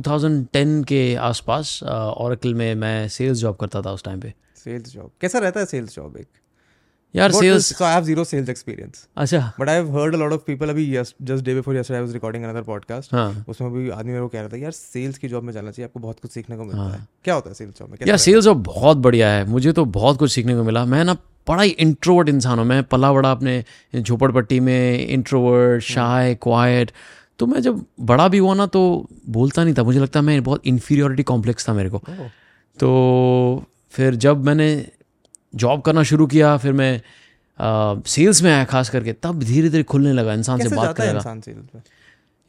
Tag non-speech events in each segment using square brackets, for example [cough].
2010 के आसपास ओरेकल में मैं सेल्स जॉब करता था उस टाइम पे। सेल्स जॉब कैसा रहता है सेल्स जॉब एक? यार sales so i have zero sales experience. अच्छा। But i have heard a lot of people अभी yes, just day before yesterday i was recording another podcast. हाँ। उसमें भी आदमी मेरे को कह रहा था यार सेल्स की जॉब में जाना चाहिए आपको बहुत कुछ सीखने को मिलता है। क्या होता है सेल्स जॉब में? यार सेल्स जॉब बहुत बढ़िया है। मुझे तो बहुत कुछ सीखने को मिला। मैं ना बड़ा ही इंट्रोवर्ट इंसान हूँ। मैं पला बड़ा अपने झोपड़पट्टी में इंट्रोवर्ट शाय क्वाइट तो मैं जब बड़ा भी हुआ ना तो बोलता नहीं था। मुझे लगता मैं बहुत इन्फीरियोरिटी कॉम्प्लेक्स था मेरे को। Oh, तो फिर जब मैंने जॉब करना शुरू किया फिर मैं सेल्स में आया खास करके तब धीरे धीरे खुलने लगा इंसान से बात करने लगा।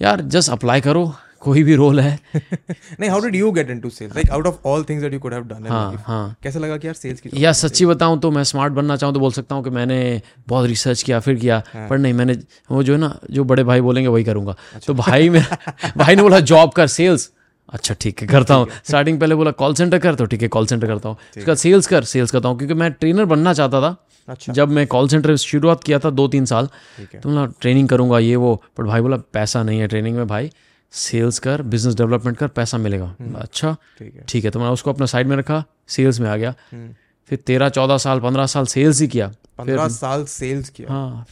यार जस्ट अप्लाई करो। कोई भी रोल है। [laughs] नहीं how did you get into sales like out of all things that you could have done हाँ हाँ। कैसे लगा कि यार सेल्स की या सच्ची बताऊँ तो मैं स्मार्ट बनना चाहूँ तो बोल सकता हूँ कि मैंने बहुत रिसर्च किया फिर किया हाँ। पर नहीं मैंने वो जो है ना जो बड़े भाई बोलेंगे वही करूँगा। अच्छा। तो भाई में [laughs] भाई ने बोला जॉब कर सेल्स अच्छा ठीक है करता हूँ। स्टार्टिंग पहले बोला कॉल सेंटर कर तो ठीक है कॉल सेंटर करता हूँ। उसके सेल्स कर सेल्स करता हूँ क्योंकि मैं ट्रेनर बनना चाहता था। अच्छा। जब मैं कॉल सेंटर शुरुआत किया था दो तीन साल तो बोला ट्रेनिंग करूँगा ये वो पर भाई बोला पैसा नहीं है ट्रेनिंग में भाई। सेल्स कर बिज़नेस डेवलपमेंट कर पैसा मिलेगा। हम्म। अच्छा ठीक है। ठीक है तो मैंने उसको अपना साइड में रखा सेल्स में आ गया। हम्म। फिर तेरह चौदह साल पंद्रह साल सेल्स ही किया। पंद्रह साल सेल्स किया। हाँ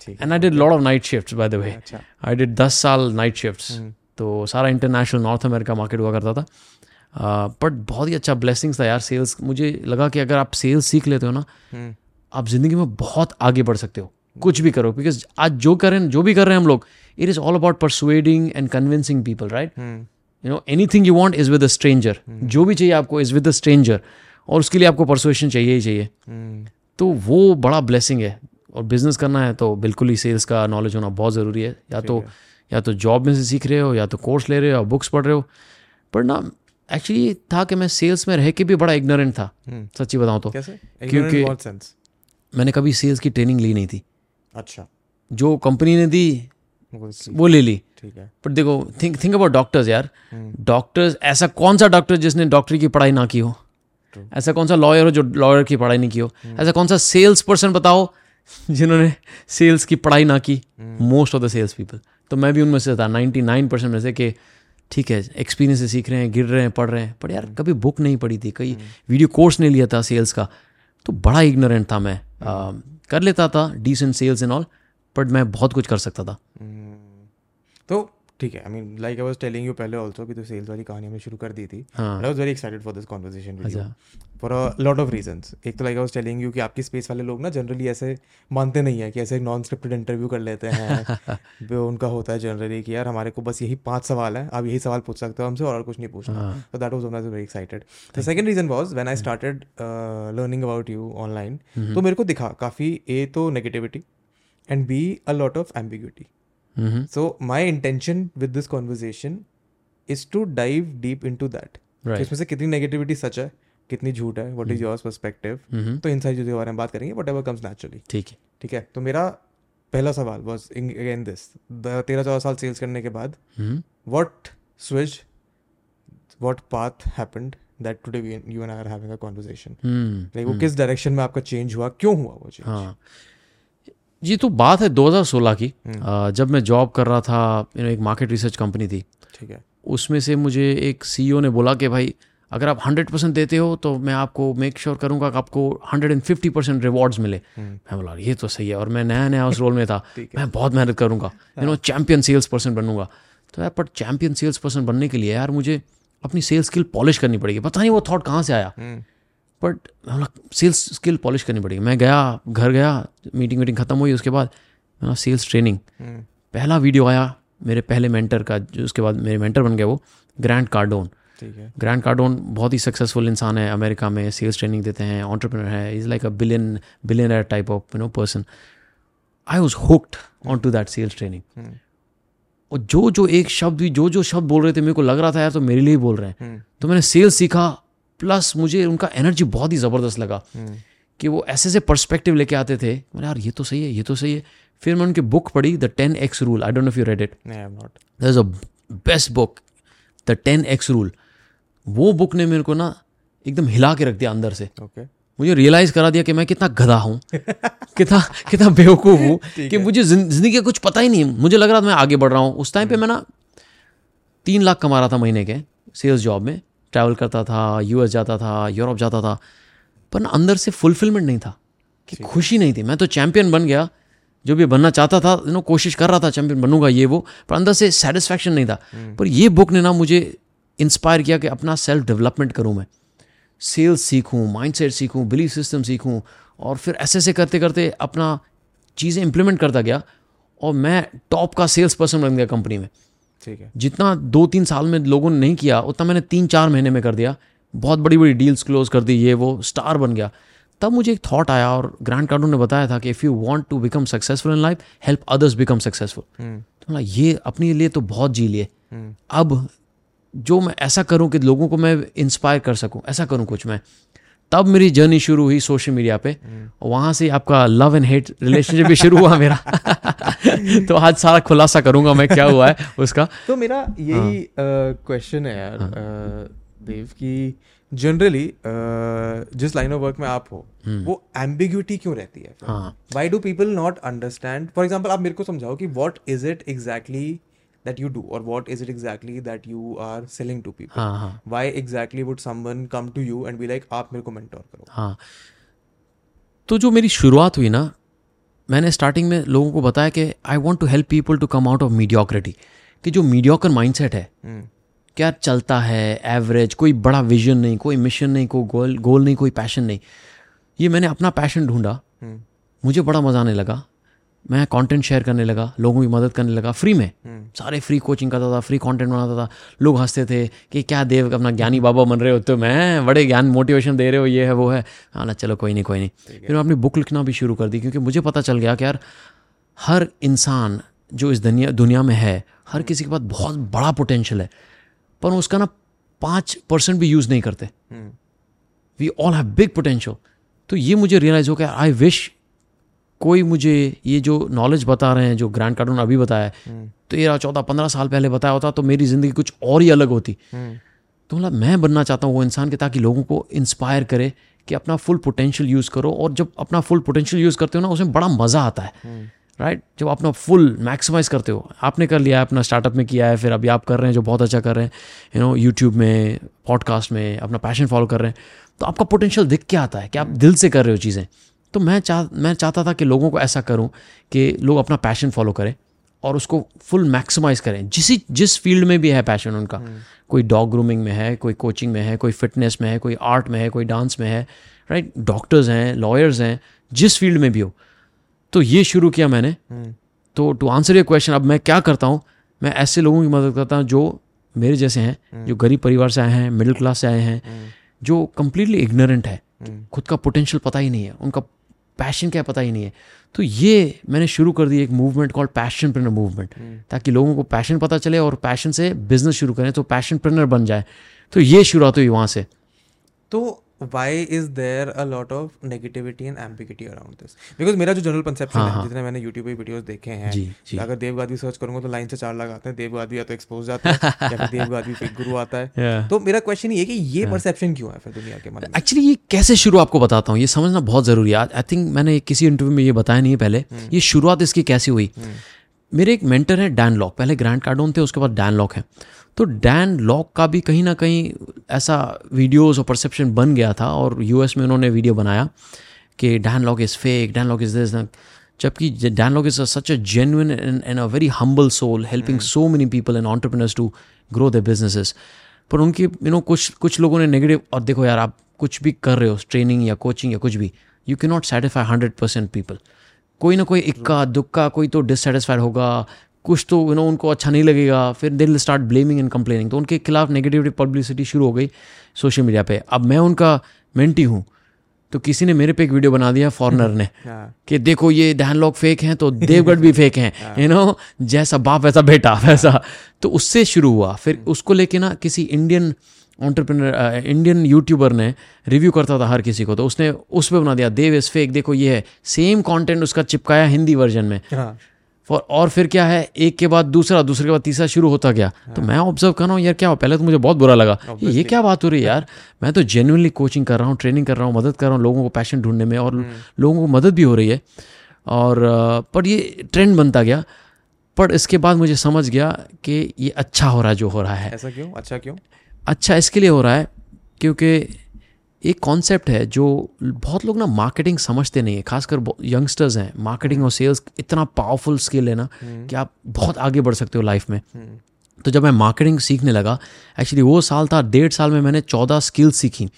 and I did lot of night shifts by the way I did दस साल नाइट शिफ्ट्स हम्म। तो सारा इंटरनेशनल नॉर्थ अमेरिका मार्केट हुआ करता था। बट बहुत ही अच्छा ब्लेसिंग्स था यार सेल्स मुझे लगा कि अगर आप सेल्स सीख लेते हो ना आप ज़िंदगी में बहुत आगे बढ़ सकते हो। कुछ भी करो बिकॉज़ आज जो करें जो भी कर रहे हैं हम लोग it is all about persuading and convincing people right hmm, you know anything you want is with a stranger जो भी चाहिए आपको इज़ विद अ स्ट्रेंजर और उसके लिए आपको परसुएशन चाहिए ही चाहिए। हम्म, तो वो बड़ा ब्लेसिंग है। और बिज़नेस करना है तो बिल्कुल ही सेल्स का नॉलेज होना बहुत ज़रूरी है। या तो या तो जॉब में से सीख रहे हो या तो कोर्स ले रहे हो या बुक्स पढ़ रहे हो। पर ना एक्चुअली था कि मैं सेल्स में रह के भी बड़ा इग्नोरेंट था। हम्म। सच्ची बताऊँ तो। क्योंकि- मैंने कभी सेल्स की ट्रेनिंग ली नहीं थी। अच्छा। जो कंपनी ने दी वो ले ली। ठीक है। पर देखो थिंक थिंक अबाउट डॉक्टर्स यार। हम्म। डॉक्टर्स ऐसा कौन सा डॉक्टर जिसने डॉक्टरी की पढ़ाई ना की हो? True. ऐसा कौन सा लॉयर हो जो लॉयर की पढ़ाई नहीं की हो? ऐसा कौन सा सेल्स पर्सन बताओ जिन्होंने सेल्स की पढ़ाई ना की? Most of the sales people तो मैं भी उनमें से था 99 परसेंट में से कि ठीक है एक्सपीरियंस से सीख रहे हैं गिर रहे हैं पढ़ रहे हैं। पर यार कभी बुक नहीं पढ़ी थी कहीं वीडियो कोर्स नहीं लिया था सेल्स का। तो बड़ा इग्नोरेंट था मैं। आ, कर लेता था decent sales and all but मैं बहुत कुछ कर सकता था। हम्म। तो ठीक है I mean like I was telling you पहले आल्सो कि तू सेल्स वाली कहानी हमने शुरू कर दी थी I was very excited for this conversation with you for a lot of reasons एक तो like I was telling you कि आपकी स्पेस वाले लोग ना जनरली ऐसे मानते नहीं है कि ऐसे नॉन स्क्रिप्टेड इंटरव्यू कर लेते हैं [laughs] वो उनका होता है जनरली कि यार हमारे को बस यही पाँच सवाल है आप यही सवाल पूछ सकते हो हमसे और कुछ नहीं पूछना। हाँ। That was very excited. The second reason was when I started uh, learning about you online. तो मेरे को दिखा काफ़ी ए तो negativity and B a lot of ambiguity so my intention with this conversation is to dive deep into that इसमें से कितनी negativity सच है कितनी झूठ है वट इज़ योर्स परस्पेक्टिव तो इन सारी चीज़ों के बारे में बात करेंगे वट एवर कम्स नेचुरली ठीक है। ठीक है? तो मेरा पहला सवाल वॉज़ अगेन दिस तेरह चौदह साल सेल्स करने के बाद hmm what switch path path happened that today we, you and I are having a conversation? Hmm like वो किस डायरेक्शन में आपका चेंज हुआ? क्यों हुआ वो चेंज हाँ। ये तो बात है 2016 की। हम्म। जब मैं जॉब कर रहा था यू नो एक मार्केट रिसर्च कंपनी थी। ठीक है। उसमें से मुझे एक सीईओ ने बोला कि भाई अगर आप 100 परसेंट देते हो तो मैं आपको मेक श्योर sure करूँगा कि आपको 150 परसेंट रिवॉर्ड्स मिले। हम्म। मैं बोला ये तो सही है। और मैं नया नया उस रोल में था। [laughs] मैं बहुत मेहनत करूँगा। You know champion sales person बनूँगा। तो यार पर चैंपियन सेल्स पर्सन बनने के लिए यार मुझे अपनी सेल्स स्किल पॉलिश करनी पड़ेगी। पता नहीं वो थॉट कहाँ से आया। बट सेल्स स्किल पॉलिश करनी पड़ेगी मैं गया घर गया मीटिंग वीटिंग खत्म हुई उसके बाद मैं सेल्स ट्रेनिंग हम्म, पहला वीडियो आया मेरे पहले मेंटर का जो उसके बाद मेरे मेंटर बन गया वो ग्रैंड कार्डोन ठीक है। ग्रैंड कार्डोन बहुत ही सक्सेसफुल इंसान है अमेरिका में सेल्स ट्रेनिंग देते हैं ऑन्टरप्रेनर है is like a billion billionaire type of you know person I was hooked on to that sales training और जो जो एक शब्द भी जो जो शब्द बोल रहे थे मेरे को लग रहा था यार तो मेरे लिए ही बोल रहे हैं। हम्म, तो मैंने सेल्स सीखा प्लस मुझे उनका एनर्जी बहुत ही ज़बरदस्त लगा हम्म, कि वो ऐसे ऐसे पर्सपेक्टिव लेके आते थे। मैंने यार ये तो सही है ये तो सही है। फिर मैं उनकी बुक पढ़ी the ten X rule I don't know you read it is a best book the ten X rule वो बुक ने मेरे को ना एकदम हिला के रख दिया अंदर से। ओके मुझे रियलाइज़ करा दिया कि मैं कितना गधा हूँ कितना कितना बेवकूफ़ हूँ [laughs] कि मुझे ज़िंदगी का कुछ पता ही नहीं मुझे लग रहा था मैं आगे बढ़ रहा हूँ। उस टाइम पे मैं ना तीन लाख कमा रहा था महीने के सेल्स जॉब में। ट्रैवल करता था यूएस जाता था यूरोप जाता था पर ना अंदर से फुलफिलमेंट नहीं था कि खुशी नहीं थी। मैं तो चैंपियन बन गया जो भी बनना चाहता था यू नो कोशिश कर रहा था चैंपियन बनूँगा ये वो पर अंदर से सेटिस्फैक्शन नहीं था। पर ये बुक ने ना मुझे इंस्पायर किया कि अपना सेल्फ डेवलपमेंट करूँ मैं। सेल्स सीखूँ माइंडसेट सीखूँ बिलीफ सिस्टम सीखूँ और फिर ऐसे ऐसे करते करते अपना चीज़ें इंप्लीमेंट करता गया और मैं टॉप का सेल्स पर्सन बन गया कंपनी में। ठीक है। जितना दो तीन साल में लोगों ने नहीं किया उतना मैंने तीन चार महीने में कर दिया। बहुत बड़ी बड़ी डील्स क्लोज कर दी ये वो स्टार बन गया। तब मुझे एक थॉट आया और ग्रैंड कार्डून ने बताया था कि if you want to become successful in life help others become successful तो ये अपने लिए तो बहुत जी लिए। अब जो मैं ऐसा करूँ कि लोगों को मैं इंस्पायर कर सकूँ ऐसा करूँ कुछ मैं। तब मेरी जर्नी शुरू हुई सोशल मीडिया पे। और वहाँ से आपका लव एंड हेट रिलेशनशिप भी शुरू हुआ मेरा। [laughs] तो आज सारा खुलासा करूँगा मैं क्या हुआ है उसका। तो मेरा यही क्वेश्चन है यार अ, देव की जनरली uh, जिस लाइन ऑफ़ वर्क में आप हो वो एम्बिग्यूटी क्यों रहती है? हाँ। Why do people not understand for example आप मेरे को समझाओ कि what is it exactly that you do और what is it exactly that you are selling to people हाँ हाँ। Why exactly would someone come to you and be like आप मेरे को मेंटोर करो हाँ। तो जो मेरी शुरुआत हुई ना मैंने स्टार्टिंग में लोगों को बताया कि I want to help people to come out of mediocrity कि जो मीडियोकर माइंडसेट है हम्म, क्या चलता है एवरेज कोई बड़ा विजन नहीं कोई मिशन नहीं कोई गोल गोल नहीं कोई पैशन नहीं। ये मैंने अपना पैशन ढूंढा। हम्म, मुझे बड़ा मज़ा आने लगा। मैं कंटेंट शेयर करने लगा लोगों की मदद करने लगा फ्री में। हम्म, सारे फ्री कोचिंग करता था फ्री कंटेंट बनाता था। लोग हँसते थे कि क्या देव अपना ज्ञानी बाबा बन रहे हो तो मैं बड़े ज्ञान मोटिवेशन दे रहे हो ये है वो है। हाँ ना चलो कोई नहीं कोई नहीं। फिर मैं अपनी बुक लिखना भी शुरू कर दी क्योंकि मुझे पता चल गया कि यार हर इंसान जो इस दुनिया दुनिया में है हर किसी के पास बहुत बड़ा पोटेंशियल है पर उसका ना पाँच परसेंट भी यूज़ नहीं करते। We all have big potential तो ये मुझे रियलाइज़ हो गया आई विश कोई मुझे ये जो नॉलेज बता रहे हैं जो ग्रैंड कार्टून अभी बताया है हम्म, तेरह चौदह पंद्रह साल पहले बताया होता तो मेरी ज़िंदगी कुछ और ही अलग होती। हम्म, तो मतलब मैं बनना चाहता हूँ वो इंसान के ताकि लोगों को इंस्पायर करे कि अपना फुल पोटेंशियल यूज़ करो और जब अपना फुल पोटेंशियल यूज़ करते हो ना उसमें बड़ा मज़ा आता है। हम्म, राइट जब अपना फुल मैक्सिमाइज करते हो। आपने कर लिया है अपना स्टार्टअप में किया है फिर अभी आप कर रहे हैं जो बहुत अच्छा कर रहे हैं यू नो यूट्यूब में पॉडकास्ट में अपना पैशन फॉलो कर रहे हैं। तो आपका पोटेंशियल दिख के आता है कि आप दिल से कर रहे हो चीज़ें। तो मैं चाह मैं चाहता था कि लोगों को ऐसा करूँ कि लोग अपना पैशन फॉलो करें और उसको फुल मैक्सिमाइज करें। जिस जिस फ़ील्ड में भी है पैशन उनका कोई डॉग ग्रूमिंग में है कोई कोचिंग में है कोई फिटनेस में है कोई आर्ट में है कोई डांस में है राइट डॉक्टर्स हैं लॉयर्स हैं जिस फ़ील्ड में भी हो। तो ये शुरू किया मैंने। हम्म, तो टू आंसर ये क्वेश्चन अब मैं क्या करता हूँ? मैं ऐसे लोगों की मदद करता हूँ जो मेरे जैसे हैं जो गरीब परिवार से आए हैं मिडिल क्लास से आए हैं हम्म, जो कम्प्लीटली इग्नोरेंट है। हम्म, खुद का पोटेंशियल पता ही नहीं है। उनका पैशन क्या पता ही नहीं है। तो ये मैंने शुरू कर दी एक मूवमेंट कॉल पैशन प्रिनर मूवमेंट ताकि लोगों को पैशन पता चले और पैशन से बिज़नेस शुरू करें तो पैशन प्रिनर बन जाए। तो ये शुरुआत हुई वहाँ से। तो why is there a lot of negativity and ambiguity around this because मेरा जो जनरल कंसेप्शन है जितने मैंने यूट्यूब पे वीडियोस देखे हैं जी जी। अगर देवगादी सर्च करूँगा तो लाइन से चार लगाते हैं देवगादी या तो एक्सपोज जाता है या फिर देवगादी फेक गुरु आता है। [laughs] Yeah. तो मेरा क्वेश्चन ये है कि ये परसेप्शन क्यों है फिर दुनिया के मन में? एक्चुअली ये कैसे शुरू आपको बताता हूँ? ये समझना बहुत ज़रूरी है। आई थिंक मैंने किसी इंटरव्यू में ये बताया नहीं है पहले। ये शुरुआत इसकी कैसे हुई? मेरे एक मेंटर है डैन लॉक पहले ग्रैंड कार्डोन थे उसके बाद डैन लॉक है। तो डैन लॉक का भी कहीं ना कहीं ऐसा वीडियोस और परसेप्शन बन गया था और यूएस में उन्होंने वीडियो बनाया कि Dan Lok is fake Dan Lok is this जबकि Dan Lok is such a genuine and a very humble soul helping so many people and entrepreneurs to grow the businesses पर उनकी you know कुछ कुछ लोगों ने negative और देखो यार आप कुछ भी कर रहे हो ट्रेनिंग या कोचिंग या कुछ भी you can not satisfy hundred percent people कोई ना कोई इक्का दुक्का कोई तो डिससेटिस्फाइड होगा कुछ तो यू नो उनको अच्छा नहीं लगेगा। फिर they will start blaming and complaining तो उनके खिलाफ नेगेटिव पब्लिसिटी शुरू हो गई सोशल मीडिया पे। अब मैं उनका मेंटी हूँ। तो किसी ने मेरे पे एक वीडियो बना दिया फॉरनर ने [laughs] हाँ। कि देखो ये डैन लॉक फेक हैं तो देवगढ़ भी फेक हैं। यू नो जैसा बाप वैसा बेटा वैसा। तो उससे शुरू हुआ। फिर उसको लेके ना किसी इंडियन ऑन्टरप्रिनर इंडियन यूट्यूबर ने रिव्यू करता था हर किसी को। तो उसने उस पर बना दिया देव इज़ फेक देखो ये है। सेम कंटेंट उसका चिपकाया हिंदी वर्जन में। हाँ। और और फिर क्या है एक के बाद दूसरा दूसरे के बाद तीसरा शुरू होता गया। हाँ। तो मैं ऑब्ज़र्व कर रहा हूँ यार क्या हुआ? पहले तो मुझे बहुत बुरा लगा। ये ये क्या बात हो रही है यार? मैं तो जेनुअनली कोचिंग कर रहा हूँ ट्रेनिंग कर रहा हूँ मदद कर रहा हूँ लोगों को पैशन ढूँढने में और लोगों को मदद भी हो रही है। और पर ये ट्रेंड बनता गया। पर इसके बाद मुझे समझ गया कि ये अच्छा हो रहा है जो हो रहा है। ऐसा क्यों? अच्छा क्यों? अच्छा इसके लिए हो रहा है क्योंकि एक कॉन्सेप्ट है जो बहुत लोग ना मार्केटिंग समझते नहीं है खासकर यंगस्टर्स हैं। मार्केटिंग और सेल्स इतना पावरफुल स्किल है ना कि आप बहुत आगे बढ़ सकते हो लाइफ में। तो जब मैं मार्केटिंग सीखने लगा एक्चुअली वो साल था डेढ़ साल में मैंने चौदह स्किल्स सीखी।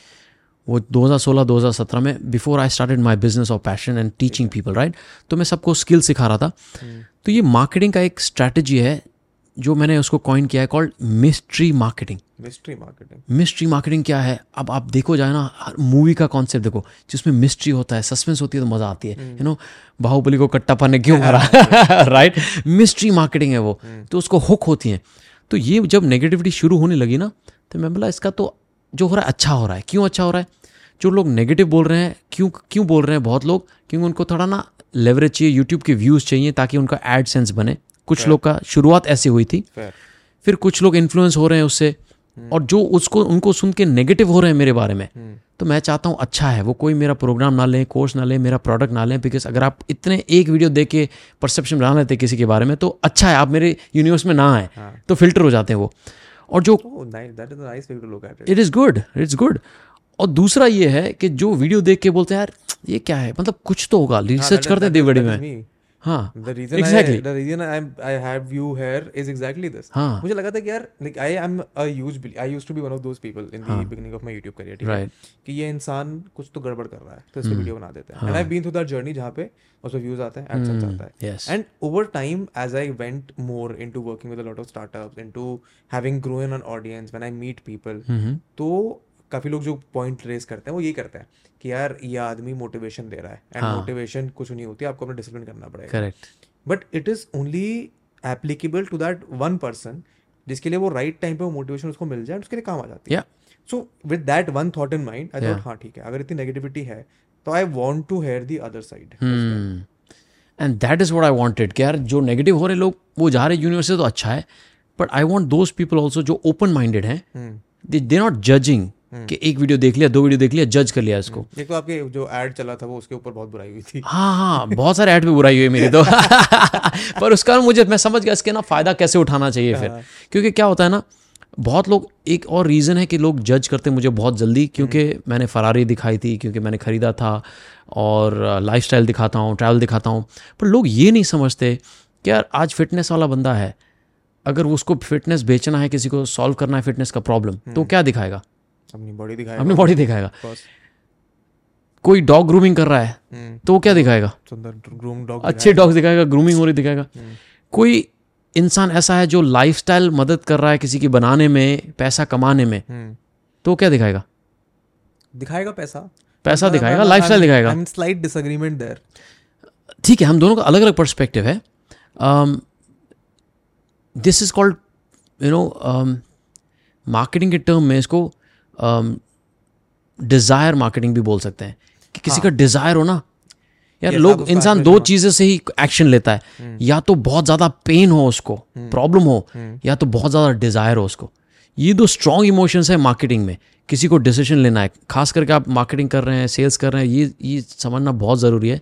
वो 2016-2017 में before I started my business of passion and teaching people right तो मैं सबको स्किल सिखा रहा था। तो ये मार्केटिंग का एक स्ट्रैटेजी है जो मैंने उसको कॉइन किया है called mystery marketing mystery marketing mystery marketing क्या है? अब आप देखो जाए ना हर मूवी का कॉन्सेप्ट देखो। जिसमें मिस्ट्री होता है सस्पेंस होती है तो मज़ा आती है यू नो बाहुबली को कट्टापा ने क्यों मारा? राइट मिस्ट्री मार्केटिंग है वो। तो उसको हुक होती है। तो ये जब नेगेटिविटी शुरू होने लगी ना तो मैं बोला इसका तो जो हो रहा है अच्छा हो रहा है। क्यों अच्छा हो रहा है? जो लोग नेगेटिव बोल रहे हैं क्यों क्यों बोल रहे हैं बहुत लोग? क्योंकि उनको थोड़ा ना लेवरेज चाहिए यूट्यूब के व्यूज़ चाहिए ताकि उनका एड सेंस बने। कुछ लोग का शुरुआत ऐसी हुई थी। फिर कुछ लोग इन्फ्लुएंस हो रहे हैं उससे और जो उसको उनको सुन के नेगेटिव हो रहे हैं मेरे बारे में। तो मैं चाहता हूँ अच्छा है वो कोई मेरा प्रोग्राम ना लें कोर्स ना लें मेरा प्रोडक्ट ना लें बिकॉज़ अगर आप इतने एक वीडियो देख के परसेप्शन बना लेते किसी के बारे में तो अच्छा है आप मेरे यूनिवर्स में ना आए हाँ. तो फ़िल्टर हो जाते हैं वो। और जो it is good it's good और दूसरा ये है कि जो वीडियो देख के बोलते हैं यार ये क्या है? मतलब कुछ तो होगा रिसर्च हाँ, करते हैं देवगढ़ी में। हाँ हाँ मुझे लगा था कि यार huge I used to be one of those people in the हाँ. beginning of my YouTube career ठीक right. है कि ये इंसान कुछ तो गड़बड़ कर रहा है तो इससे वीडियो बना देते हैं हाँ. and I've been through that journey जहाँ पे उसमें व्यूज़ आते हैं एडसेंस आता है yes. and over time as I went more into working with a lot of startups into having grown an audience when I meet people तो काफ़ी लोग जो पॉइंट रेस करते हैं वो यही करते हैं कि यार ये आदमी मोटिवेशन दे रहा है एंड हाँ. मोटिवेशन कुछ नहीं होती आपको अपना डिसिप्लिन करना पड़ेगा। Correct but it is only applicable to that one person जिसके लिए वो राइट टाइम पे वो मोटिवेशन उसको मिल जाए उसके लिए काम आ जाती है। So with that one thought in mind I thought हाँ ठीक है अगर इतनी नेगेटिविटी है तो I want to hear the other side and that is what I wanted यार जो नेगेटिव हो रहे लोग वो जा रहे यूनिवर्सिटी तो अच्छा है but I want those people also जो ओपन माइंडेड हैं दे नॉट जजिंग। कि एक वीडियो देख लिया दो वीडियो देख लिया जज कर लिया इसको। एक तो आपके जो एड चला था वो उसके ऊपर बहुत बुराई हुई थी। हाँ हाँ बहुत सारे एड पे बुराई हुई मेरी तो। [laughs] पर उसका मुझे मैं समझ गया इसके ना फ़ायदा कैसे उठाना चाहिए फिर। हाँ। क्योंकि क्या होता है ना बहुत लोग एक और रीज़न है कि लोग जज करते मुझे बहुत जल्दी क्योंकि हम्म। मैंने फरारी दिखाई थी क्योंकि मैंने ख़रीदा था और लाइफ दिखाता हूँ ट्रैवल दिखाता हूँ। पर लोग ये नहीं समझते कि यार आज फिटनेस वाला बंदा है अगर उसको फिटनेस बेचना है किसी को सॉल्व करना है फिटनेस का प्रॉब्लम तो हम्म। क्या दिखाएगा? अपनी बॉडी दिखाएगा। अपनी बॉडी दिखाएगा। कोई डॉग ग्रूमिंग कर रहा है हम्म। तो वो क्या दिखाएगा? ग्रूम डॉग अच्छे डॉग दिखाएगा ग्रूमिंग हो रही दिखाएगा। हम्म। कोई इंसान ऐसा है जो लाइफस्टाइल मदद कर रहा है किसी की बनाने में पैसा कमाने में हम्म। तो क्या दिखाएगा? दिखाएगा पैसा। पैसा दिखाएगा लाइफस्टाइल दिखाएगा। स्लाइट डिसएग्रीमेंट देयर ठीक है हम दोनों का अलग अलग पर्सपेक्टिव है this is called you know marketing के टर्म में इसको डिज़ायर um, मार्केटिंग भी बोल सकते हैं कि किसी हाँ. का डिज़ायर हो ना यार लोग इंसान दो चीज़ें से ही एक्शन लेता है हम्म। या तो बहुत ज़्यादा पेन हो उसको प्रॉब्लम हम्म। हो हम्म। या तो बहुत ज़्यादा डिज़ायर हो उसको ये दो स्ट्रॉन्ग इमोशंस है मार्केटिंग में किसी को डिसीज़न लेना है खास करके आप मार्केटिंग कर रहे हैं सेल्स कर रहे हैं ये ये समझना बहुत ज़रूरी है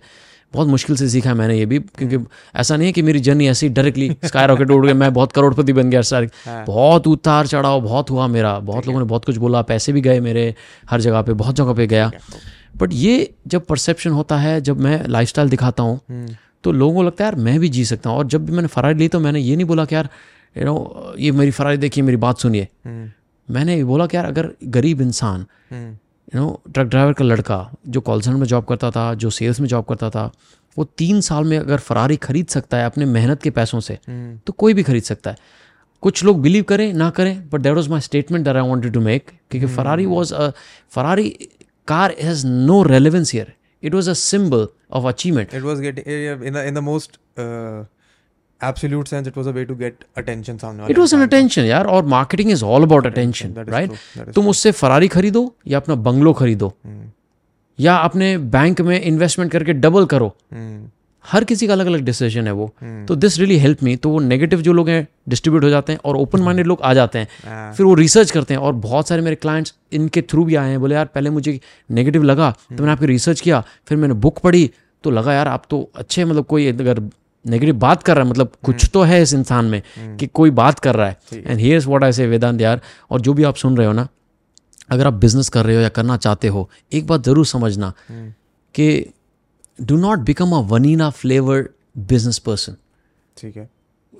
बहुत मुश्किल से सीखा मैंने ये भी क्योंकि ऐसा नहीं है कि मेरी जर्नी ऐसी डायरेक्टली स्काई रॉकेट उड़ गया मैं बहुत करोड़पति बन गया सर हाँ। बहुत उतार चढ़ाव बहुत हुआ मेरा बहुत लोगों ने बहुत कुछ बोला पैसे भी गए मेरे हर जगह पे बहुत जगह पे गया बट ये जब परसेप्शन होता है जब मैं लाइफ दिखाता हूँ हम्म। तो लोगों को लगता है यार मैं भी जी सकता हूँ और जब भी मैंने फरारी ली तो मैंने ये नहीं बोला कि यार यू नो ये मेरी फरारी देखिए मेरी बात सुनिए हम्म। मैंने बोला कि यार अगर गरीब इंसान हम्म। यू नो ट्रक ड्राइवर का लड़का जो कॉल सेंटर में जॉब करता था जो सेल्स में जॉब करता था वो तीन साल में अगर फरारी खरीद सकता है अपने मेहनत के पैसों से हम्म। तो कोई भी खरीद सकता है। कुछ लोग बिलीव करें ना करें but that was my statement that I wanted to make क्योंकि Ferrari was a Ferrari car has no relevance here it was a symbol of achievement it was getting in the most absolute sense it was a way to get attention सामने it was an attention यार और marketing is all about attention, right तुम उससे Ferrari खरीदो या अपना bungalow खरीदो hmm. या अपने बैंक में इन्वेस्टमेंट करके डबल करो hmm. हर किसी का अलग अलग डिसीज़न है वो hmm. तो दिस रियली हेल्प मी तो वो नेगेटिव जो लोग हैं डिस्ट्रीब्यूट हो जाते हैं और ओपन माइंडेड लोग आ जाते हैं. फिर वो रिसर्च करते हैं और बहुत सारे मेरे क्लाइंट्स इनके थ्रू भी आए हैं बोले यार पहले मुझे नेगेटिव लगा तो मैंने आपकी रिसर्च किया फिर मैंने बुक पढ़ी तो लगा यार आप तो अच्छे मतलब कोई अगर नेगेटिव बात कर रहा है मतलब कुछ तो है इस इंसान में कि कोई बात कर रहा है and here's what I say Vedant यार और जो भी आप सुन रहे हो ना अगर आप बिज़नेस कर रहे हो या करना चाहते हो एक बात ज़रूर समझना कि do not become a vanilla flavoured business person ठीक है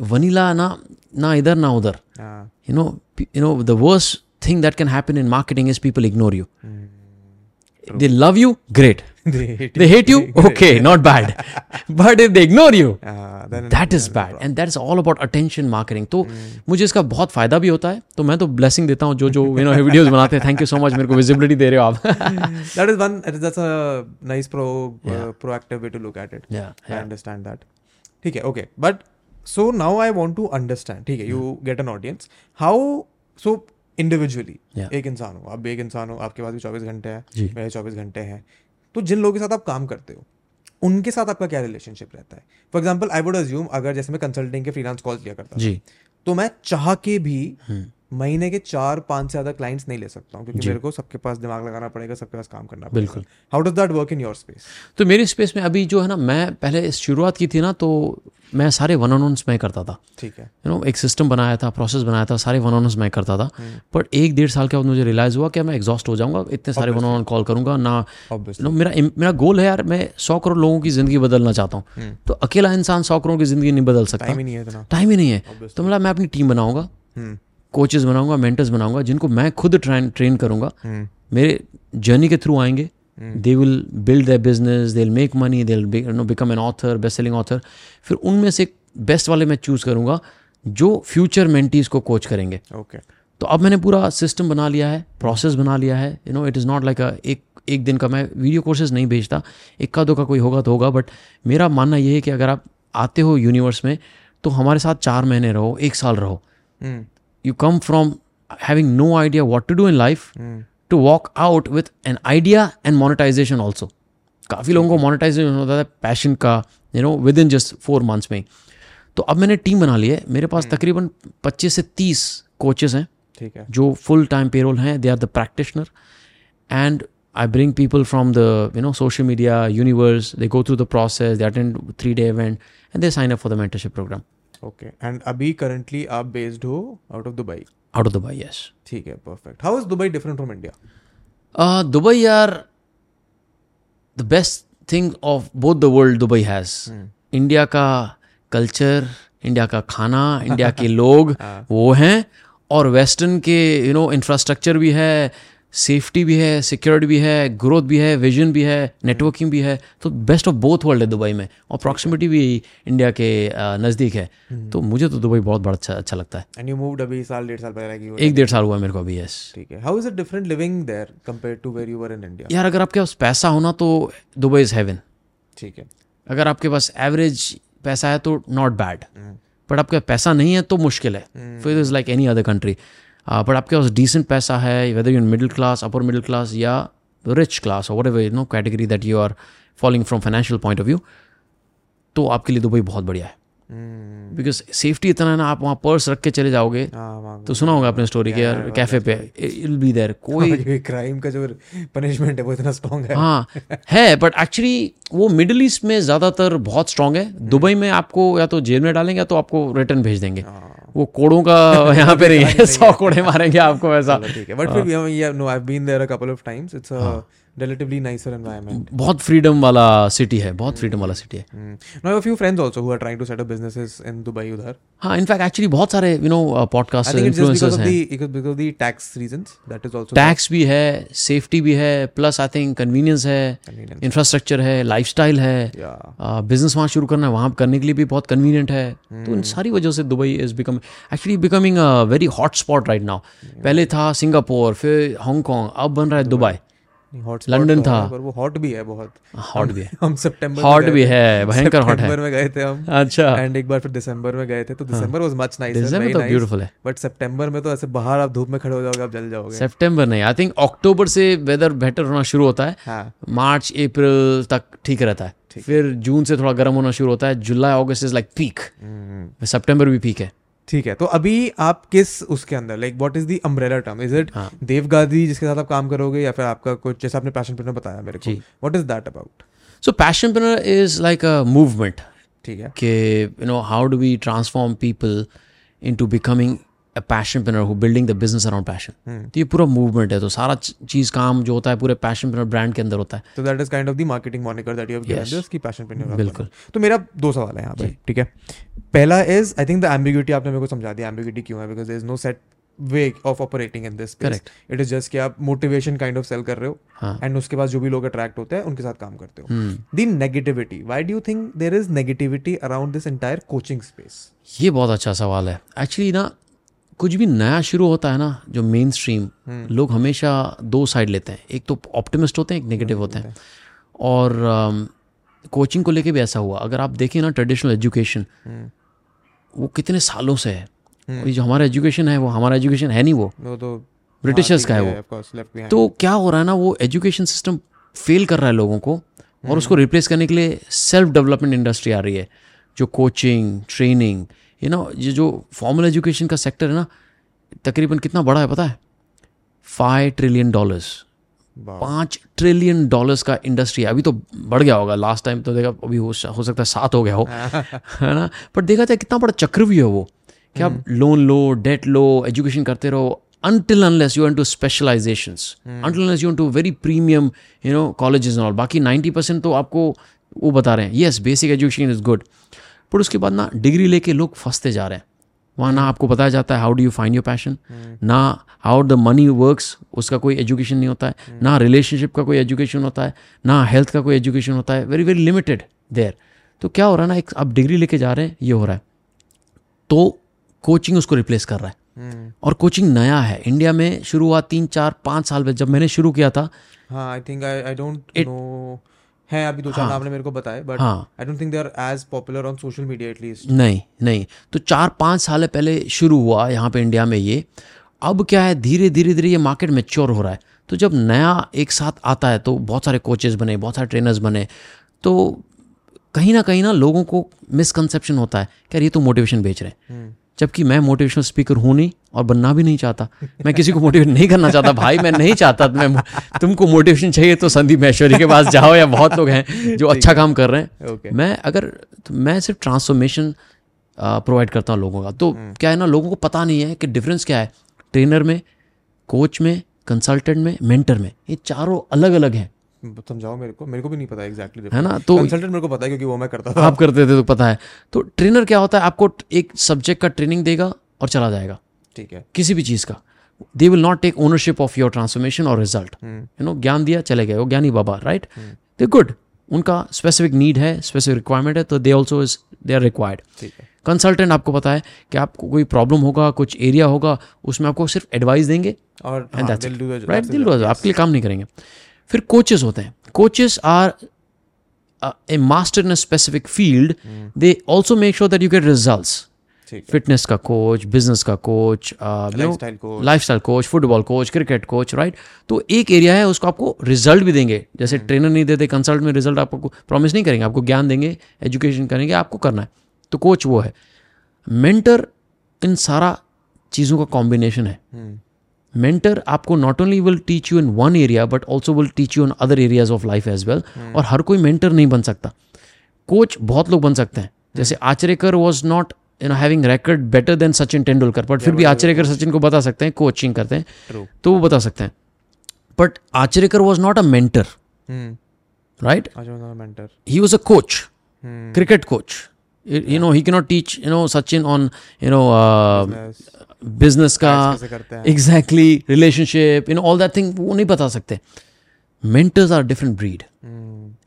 वनीला ना ना इधर ना उधर you know you know the worst thing that can happen in marketing is people ignore you. They love you great. They hate they hate you okay not bad but if they ignore you हाँ, then that is bad and that is all about attention marketing तो मुझे इसका बहुत फ़ायदा भी होता है तो मैं तो ब्लेसिंग देता हूँ जो जो यू नो वीडियोस बनाते हैं थैंक यू सो मच मेरे को विजिबिलिटी दे रहे हो आप that is one that's a nice pro uh, proactive way to look at it yeah I understand that. ठीक है okay but so now I want to understand ठीक है you get an audience how so individually Yeah. एक इंसान हो आप एक इंसान हो आपके पास भी चौबीस घंटे हैं मेरे चौबीस घंटे हैं तो जिन लोगों के साथ आप काम करते हो उनके साथ आपका क्या रिलेशनशिप रहता है for example I would assume अगर जैसे मैं कंसल्टिंग के फ्रीलांस कॉल किया करता जी तो मैं चाह के भी हम्म। महीने के चार पाँच से ज़्यादा क्लाइंट्स नहीं ले सकता हूँ क्योंकि मेरे को सबके पास दिमाग लगाना पड़ेगा सबके पास काम करना बिल्कुल। How does that work in your space तो मेरी स्पेस में अभी जो है ना मैं पहले शुरुआत की थी ना तो मैं सारे वन ऑन मैं करता था। ठीक है। यू नो एक सिस्टम बनाया था प्रोसेस बनाया था सारे वन ऑन मैं करता था। बट एक डेढ़ साल के बाद मुझे रियलाइज़ हुआ कि मैं एग्जॉस्ट हो जाऊँगा इतने सारे वन ऑन कॉल करूँगा ना। You know, मेरा मेरा गोल है यार मैं सौ करोड़ लोगों की ज़िंदगी बदलना चाहता हूँ। तो अकेला इंसान सौ करोड़ की ज़िंदगी नहीं बदल सकता। टाइम ही नहीं है टाइम ही नहीं है। तो मतलब मैं अपनी टीम बनाऊँगा। हम्म। कोचेस बनाऊँगा मेंटर्स बनाऊँगा जिनको मैं खुद ट्रेन ट्रेन करूँगा। हम्म। मेरे जर्नी के थ्रू आएँगे। They will build the business they will make money they know become an author best selling author फिर उनमें से बेस्ट वाले मैं चूज़ करूँगा जो फ्यूचर मेंटीज को कोच करेंगे। ओके तो अब मैंने पूरा सिस्टम बना लिया है प्रोसेस बना लिया है। You know it is not like एक एक दिन का मैं वीडियो कोर्सेज नहीं भेजता। इक्का दो का कोई होगा तो होगा बट मेरा मानना यह है कि अगर आप आते हो यूनिवर्स में तो हमारे साथ चार महीने रहो एक साल रहो। हम्म। You come from having no idea what to do in life hmm to walk out with an idea and monetization also. काफ़ी लोगों को मोनेटाइजेशन होता है पैशन का you know within just four months में ही। तो अब मैंने टीम बना ली है। मेरे पास तकरीबन 25 से 30 कोचेस हैं ठीक है। जो फुल टाइम पेरोल हैं। They are the practitioner and I bring people from the you know social media universe they go through the process they attend three day event and they sign up for the mentorship programme okay and अभी currently आप based हो out of Dubai out of Dubai yes ठीक है perfect how is Dubai different from India Dubai are the best thing of both the world Dubai has. India का culture India का खाना India के [laughs] लोग वो हैं. और वेस्टर्न के यू नो इंफ्रास्ट्रक्चर भी है. सेफ्टी भी है सिक्योरिटी भी है ग्रोथ भी है विजन भी है नेटवर्किंग भी है तो बेस्ट ऑफ़ बोथ वर्ल्ड है दुबई में। और प्रॉक्सिमिटी भी इंडिया के नज़दीक है। तो मुझे तो दुबई बहुत बड़ा अच्छा अच्छा लगता है। एंड यू मूव्ड अभी साल डेढ़ साल पहले की एक डेढ़ साल हुआ है मेरे को अभी यस ठीक है। How is it different living there compared to where you were in India यार अगर आपके पास पैसा होना तो दुबई इज़ हेवन ठीक है। अगर आपके पास एवरेज पैसा है तो नॉट बैड बट आपके पैसा नहीं है तो मुश्किल है। फिर is like any other country but आपके पास डिसेंट पैसा है whether you middle class upper middle class या रिच क्लास और whatever no category that you are following from financial point of view तो आपके लिए दुबई बहुत बढ़िया है। बिकॉज़ सेफ्टी इतना है ना आप वहाँ पर्स रख के चले जाओगे वहाँ तो सुना होगा आपने स्टोरी के यार कैफ़े पे इल बी देर कोई क्राइम का जो पनिशमेंट है वो इतना स्ट्रॉन्ग है। हाँ है बट एक्चुअली वो मिडिल ईस्ट में ज़्यादातर बहुत स्ट्रांग है। दुबई में आपको या तो जेल में डालेंगे या तो आपको रिटर्न भेज देंगे। वो कोड़ों का [laughs] [laughs] यहाँ पे नहीं है सौ कोड़े मारेंगे आपको वैसा। ठीक है। बट फिर no I been there a couple of times it's a relatively nicer environment बहुत फ्रीडम वाला सिटी है बहुत फ्रीडम वाला सिटी है Hmm. Now, I have a few friends also who are trying to set up businesses in Dubai udhar. हाँ in fact actually बहुत सारे you know podcast I think it's just because influencers हैं the because, because of the tax reasons. That is also tax भी है safety भी है plus I think convenience है. Infrastructure है लाइफस्टाइल है. बिज़नेस वहाँ शुरू करना है वहाँ करने के लिए भी बहुत कन्वीनियंट है तो इन सारी वजह से Dubai is become actually becoming a very hot spot right now पहले था सिंगापुर फिर हांगकांग अब बन रहा है दुबई लंदन तो था। पर वो हॉट भी है बहुत। हॉट भी है। हम सितंबर हॉट भी है भयंकर हॉट है। सितंबर में गए थे हम। अच्छा। एंड एक बार फिर दिसंबर में गए थे तो December was much nicer December तो ब्यूटीफुल है। बट सितंबर में तो ऐसे बाहर आप धूप में खड़े हो जाओगे आप जल जाओगे। सितंबर नहीं आई थिंक अक्टूबर से वेदर बेटर होना शुरू होता है। हाँ। मार्च अप्रैल तक ठीक रहता है। फिर जून से थोड़ा गर्म होना शुरू होता है। जुलाई अगस्त इज़ लाइक पीक सितंबर भी पीक है। ठीक है तो अभी आप किस उसके अंदर? Like what is the umbrella term is it. देवगादी जिसके साथ आप काम करोगे या फिर आपका कुछ जैसे आपने पैशन प्रिनर बताया मेरे को? What is that about so passionpreneur is like a movement ठीक है। कि you know how do we transform people into becoming passionpreneur who building the business around passion तो ये पूरा मूवमेंट है तो सारा चीज़ काम जो होता है पूरे पैशन पिनर ब्रांड के अंदर होता है। तो that is kind of the marketing moniker that you have given this की पैशन पे नहीं बिल्कुल। तो मेरा दो सवाल है यहाँ पे ठीक है? पहला is I think the ambiguity आपने मेरे को समझा दिया एम्बिग्यूटी क्यों है? Because there is no set way of operating in this Correct. It is just कि आप मोटिवेशन काइंड ऑफ़ सेल कर रहे हो हाँ। एंड उसके बाद जो भी लोग अट्रैक्ट होते हैं उनके साथ काम करते हो। The negativity why do think there is negativity around this entire coaching space ये बहुत अच्छा सवाल है। एक्चुअली ना कुछ भी नया शुरू होता है ना जो मेन स्ट्रीम लोग हमेशा दो साइड लेते हैं। एक तो ऑप्टिमिस्ट होते हैं एक नेगेटिव होते हैं। और कोचिंग को लेके भी ऐसा हुआ। अगर आप देखें ना ट्रेडिशनल एजुकेशन वो कितने सालों से है। ये जो हमारा एजुकेशन है वो हमारा एजुकेशन है नहीं वो। वो तो ब्रिटिशर्स का है वो। तो क्या हो रहा है ना वो एजुकेशन सिस्टम फेल कर रहा है लोगों को और उसको रिप्लेस करने के लिए सेल्फ डेवलपमेंट इंडस्ट्री आ रही है। जो कोचिंग ट्रेनिंग यू नो ये जो फॉर्मल एजुकेशन का सेक्टर है ना तकरीबन कितना बड़ा है पता है? फाइव ट्रिलियन डॉलर्स पाँच ट्रिलियन डॉलर्स का इंडस्ट्री है। अभी तो बढ़ गया होगा। लास्ट टाइम तो देखा अभी हो, हो सकता है सात हो गया हो। [laughs] है ना? बट देखा जाए कितना बड़ा चक्रव्यूह है वो। कि आप लोन लो डेट लो एजुकेशन करते रहो until unless you are into specializations. until unless you're into very premium you know colleges and all. बाकी 90% तो आपको वो बता रहे हैं। Yes basic education is good. पर उसके बाद ना डिग्री लेके लोग फंसते जा रहे हैं। वहाँ ना आपको बताया जाता है how do you find your passion ना हाउ द मनी वर्क्स उसका कोई एजुकेशन नहीं होता है। Hmm. ना रिलेशनशिप का कोई एजुकेशन होता है ना हेल्थ का कोई एजुकेशन होता है। वेरी वेरी लिमिटेड देयर तो क्या हो रहा है ना एक आप डिग्री लेके जा रहे हैं ये हो रहा है। तो कोचिंग उसको रिप्लेस कर रहा है। Hmm. और कोचिंग नया है। इंडिया में शुरू हुआ तीन चार पाँच साल में जब मैंने शुरू किया था I think I don't know है अभी दो चार नाम ने मेरे को बताए बट हाँ। I don't think they are as popular on social media at least नहीं नहीं। तो चार पाँच साल पहले शुरू हुआ यहाँ पे इंडिया में ये। अब क्या है धीरे धीरे धीरे ये मार्केट मेच्योर हो रहा है। तो जब नया एक साथ आता है तो बहुत सारे कोचेज बने बहुत सारे ट्रेनर्स बने तो कहीं ना कहीं ना लोगों को मिसकंसेप्शन होता है कि यार ये तो मोटिवेशन बेच रहे हैं। जबकि मैं मोटिवेशनल स्पीकर हूँ नहीं और बनना भी नहीं चाहता। मैं किसी को मोटिवेट नहीं करना चाहता। भाई मैं नहीं चाहता मैं तुमको मोटिवेशन चाहिए तो संदीप महेश्वरी के पास जाओ या बहुत लोग हैं जो अच्छा काम कर रहे हैं। ओके। मैं अगर तो मैं सिर्फ़ ट्रांसफॉर्मेशन प्रोवाइड करता हूँ लोगों का। तो क्या है ना लोगों को पता नहीं है कि डिफरेंस क्या है। ट्रेनर में कोच में कंसल्टेंट में मेंटर में ये चारों अलग अलग हैं। समझाओ मेरे को। मेरे को भी नहीं पता एग्जैक्टली exactly है ना? तो कंसल्टेंट मेरे को पता है क्योंकि वो मैं करता था। आप करते थे तो पता है। तो ट्रेनर क्या होता है? आपको एक सब्जेक्ट का ट्रेनिंग देगा और चला जाएगा। ठीक है। किसी भी चीज़ का। They will not take ownership of your transformation और रिज़ल्ट यू नो ज्ञान दिया चले गए। वो ज्ञानी बाबा राइट दे गुड उनका स्पेसिफिक नीड है स्पेसिफिक रिक्वायरमेंट है तो they also is they are required consultant आपको पता है कि आपको कोई प्रॉब्लम होगा कुछ एरिया होगा उसमें आपको सिर्फ़ एडवाइस देंगे और हाँ, दिल आपके लिए काम नहीं करेंगे। फिर कोचेस होते हैं। Coaches are a master in a specific field they also make sure that you get result fitness का कोच बिज़नेस का coach life style coach football coach cricket coach right तो एक एरिया है उसको आपको रिज़ल्ट भी देंगे। जैसे ट्रेनर नहीं देते कंसल्ट में रिज़ल्ट आपको प्रॉमिस नहीं करेंगे आपको ज्ञान देंगे एजुकेशन करेंगे आपको करना है। तो कोच वो है। मेंटर इन सारा चीज़ों का कॉम्बिनेशन है। मेंटर आपको not only will teach you in one area but also will teach you in other areas of life as well और हर कोई मेंटर नहीं बन सकता। कोच बहुत लोग बन सकते हैं। जैसे Achrekar was not you know having record better than Sachin Tendulkar but फिर भी आचरेकर सचिन को बता सकते हैं कोचिंग करते हैं ट्रू तो वो बता सकते हैं। But Achrekar was not a mentor right अच्छा मैं mentor he was a you know he cannot teach you know Sachin on you know business का exactly relationship you know all that thing वो नहीं बता सकते mentors are different breed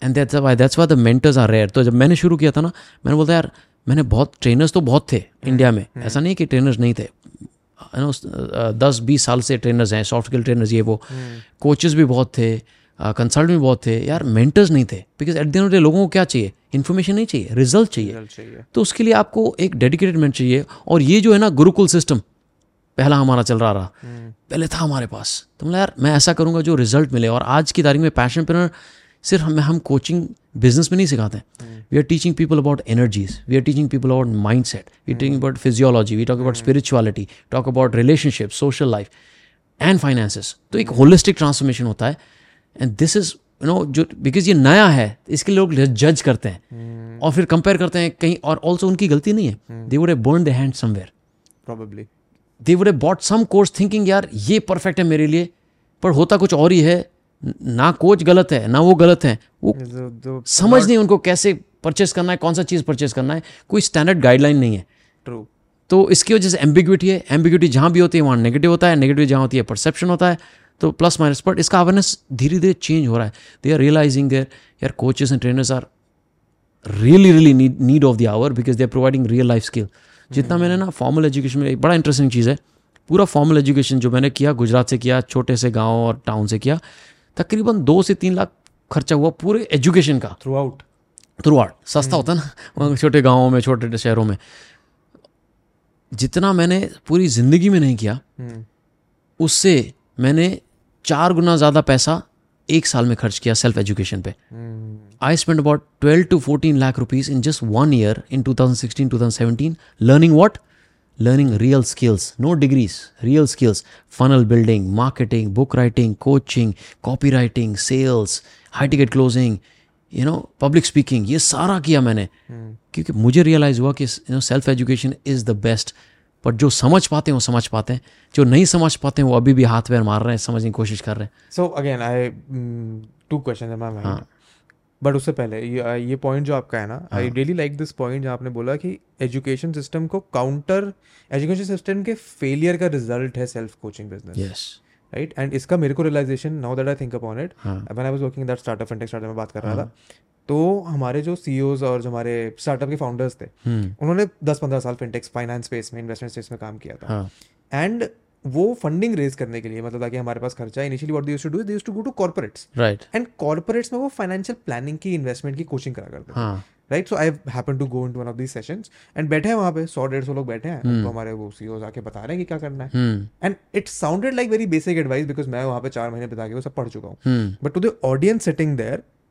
and that's why that's why the mentors are rare तो जब मैंने शुरू किया था ना मैंने बोलता यार मैंने बहुत ट्रेनर्स तो बहुत थे इंडिया में. ऐसा नहीं कि ट्रेनर्स नहीं थे। यू नो uh, दस बीस साल से ट्रेनर्स हैं सॉफ्ट स्किल ट्रेनर्स ये वो। कोचेज भी बहुत थे uh, कंसल्ट भी बहुत थे। यार मेंटर्स नहीं थे। बिकॉज़ एट दिन लोगों को क्या चाहिए? इन्फॉर्मेशन नहीं चाहिए रिज़ल्ट चाहिए। तो उसके लिए आपको एक डेडिकेटेड मेंट चाहिए। और ये जो है ना गुरुकुल सिस्टम पहला हमारा चल रहा रहा। पहले था हमारे पास। तो मतलब यार मैं ऐसा करूँगा जो रिज़ल्ट मिले। और आज की तारीख में पैशन पर सिर्फ़ हम हम कोचिंग बिज़नेस में नहीं सिखाते हैं। We are teaching people about energies we are teaching people about mind set we teaching about physiology we talk about spirituality talk about relationship social life and finances तो एक होलिस्टिक ट्रांसफॉर्मेशन होता है। And this is you know जो because ये नया है इसके लोग जज करते हैं। और फिर कंपेयर करते हैं कहीं और ऑल्सो उनकी गलती नहीं है। They would have burn the hand somewhere probably. They would have bought some course thinking यार ये परफेक्ट है मेरे लिए पर होता कुछ और ही है ना कोच गलत है ना वो गलत है वो जो जो समझ नहीं उनको कैसे परचेस करना है कौन सा चीज़ परचेस करना है। कोई स्टैंडर्ड गाइडलाइन नहीं है। ट्रू तो इसकी वजह से एम्बिग्यूटी है। एम्बिग्यूटी जहाँ भी होती है वहाँ नेगेटिव होता है नेगेटिव जहाँ होती है परसेप्शन होता है। तो प्लस माइनस बट इसका अवेयरनेस धीरे धीरे चेंज हो रहा है। दे आर रियलाइजिंग देयर यार coaches and trainers are really really need need of the hour because they are providing real life skill जितना मैंने ना फॉर्मल एजुकेशन में एक बड़ा इंटरेस्टिंग चीज़ है। पूरा फॉर्मल एजुकेशन जो मैंने किया गुजरात से किया छोटे से गाँव और टाउन से किया तकरीबन दो से तीन लाख खर्चा हुआ पूरे एजुकेशन का। थ्रू आउट थ्रू आउट सस्ता होता है ना छोटे गाँवों में छोटे शहरों में। जितना मैंने पूरी ज़िंदगी में नहीं किया उससे मैंने चार गुना ज़्यादा पैसा एक साल में खर्च किया सेल्फ एजुकेशन पे। I spend about twelve to fourteen lakh rupees in just one year in 2016 2017 learning what learning real skills no degrees real skills funnel building marketing book writing coaching copy writing sales high ticket closing you know public speaking ये सारा किया मैंने। क्योंकि मुझे realise हुआ कि you know self education is the best but जो समझ पाते हैं वो समझ पाते हैं। जो नहीं समझ पाते हैं वो अभी भी हाथ पैर मार रहे हैं समझने की कोशिश कर रहे हैं। So again I to question but उससे पहले ये ये पॉइंट जो आपका है ना I really like this point जहाँ आपने बोला कि एजुकेशन सिस्टम को काउंटर एजुकेशन सिस्टम के फेलियर का रिज़ल्ट है self coaching business yes right and इसका मेरे को realisation now that I think upon it हाँ। When I was working that startup fintech startup में बात कर रहा था तो हमारे जो सीईओज और जो हमारे स्टार्टअप के फाउंडर्स थे हम्म। उन्होंने 10-15 साल फिनटेक फाइनेंस स्पेस में इन्वेस्टमेंट स्पेस में काम किया था। हाँ। एंड वो फंडिंग रेज करने के लिए मतलब ताकि हमारे पास खर्चा है initially what they used to do they to go to corporates right and corporates में वो फाइनेंशियल प्लानिंग की इन्वेस्टमेंट की कोचिंग करा करते हाँ। Right so I happen to go into one of these sessions and बैठे हैं वहाँ पे सौ डेढ़ सौ लोग बैठे हैं। तो हमारे वो सीईओ आके बता रहे हैं कि क्या करना है। And it sounded like very basic advice because मैं वहाँ पे चार महीने बिता के वो सब पढ़ चुका हूँ। But to the audience sitting there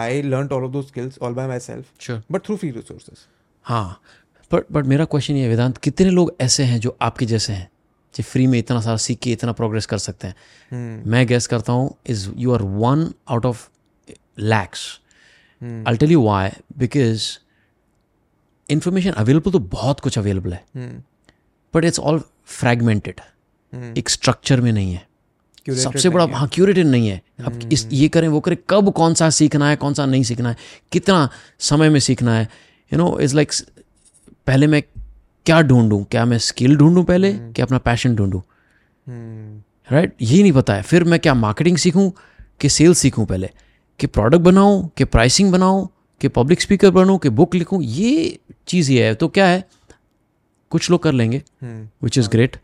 I learn all of those skills all by myself but through free resources हाँ बट बट मेरा क्वेश्चन ये वेदांत कितने लोग ऐसे हैं जो आपके जैसे हैं जो फ्री में इतना सारा सीख के इतना प्रोग्रेस कर सकते हैं? मैं गैस करता हूँ is you are one out of lakhs I tell you why because information available तो बहुत कुछ अवेलेबल है बट इट्स ऑल फ्रैगमेंटेड एक स्ट्रक्चर में नहीं है. सबसे बड़ा हाँ। क्यूरेटेड नहीं है। अब इस ये करें वो करें कब कौन सा सीखना है कौन सा नहीं सीखना है कितना समय में सीखना है। यू नो इज़ लाइक पहले मैं क्या ढूंढूं? क्या मैं स्किल ढूंढूं पहले? क्या अपना पैशन ढूंढूं? राइट यही नहीं पता है। फिर मैं क्या मार्केटिंग सीखूं? कि सेल्स सीखूं पहले? कि प्रोडक्ट बनाऊँ? कि प्राइसिंग बनाऊँ? कि पब्लिक स्पीकर बनूं? कि बुक लिखूं? ये चीज़ ये है। तो क्या है? कुछ लोग कर लेंगे विच इज़ ग्रेट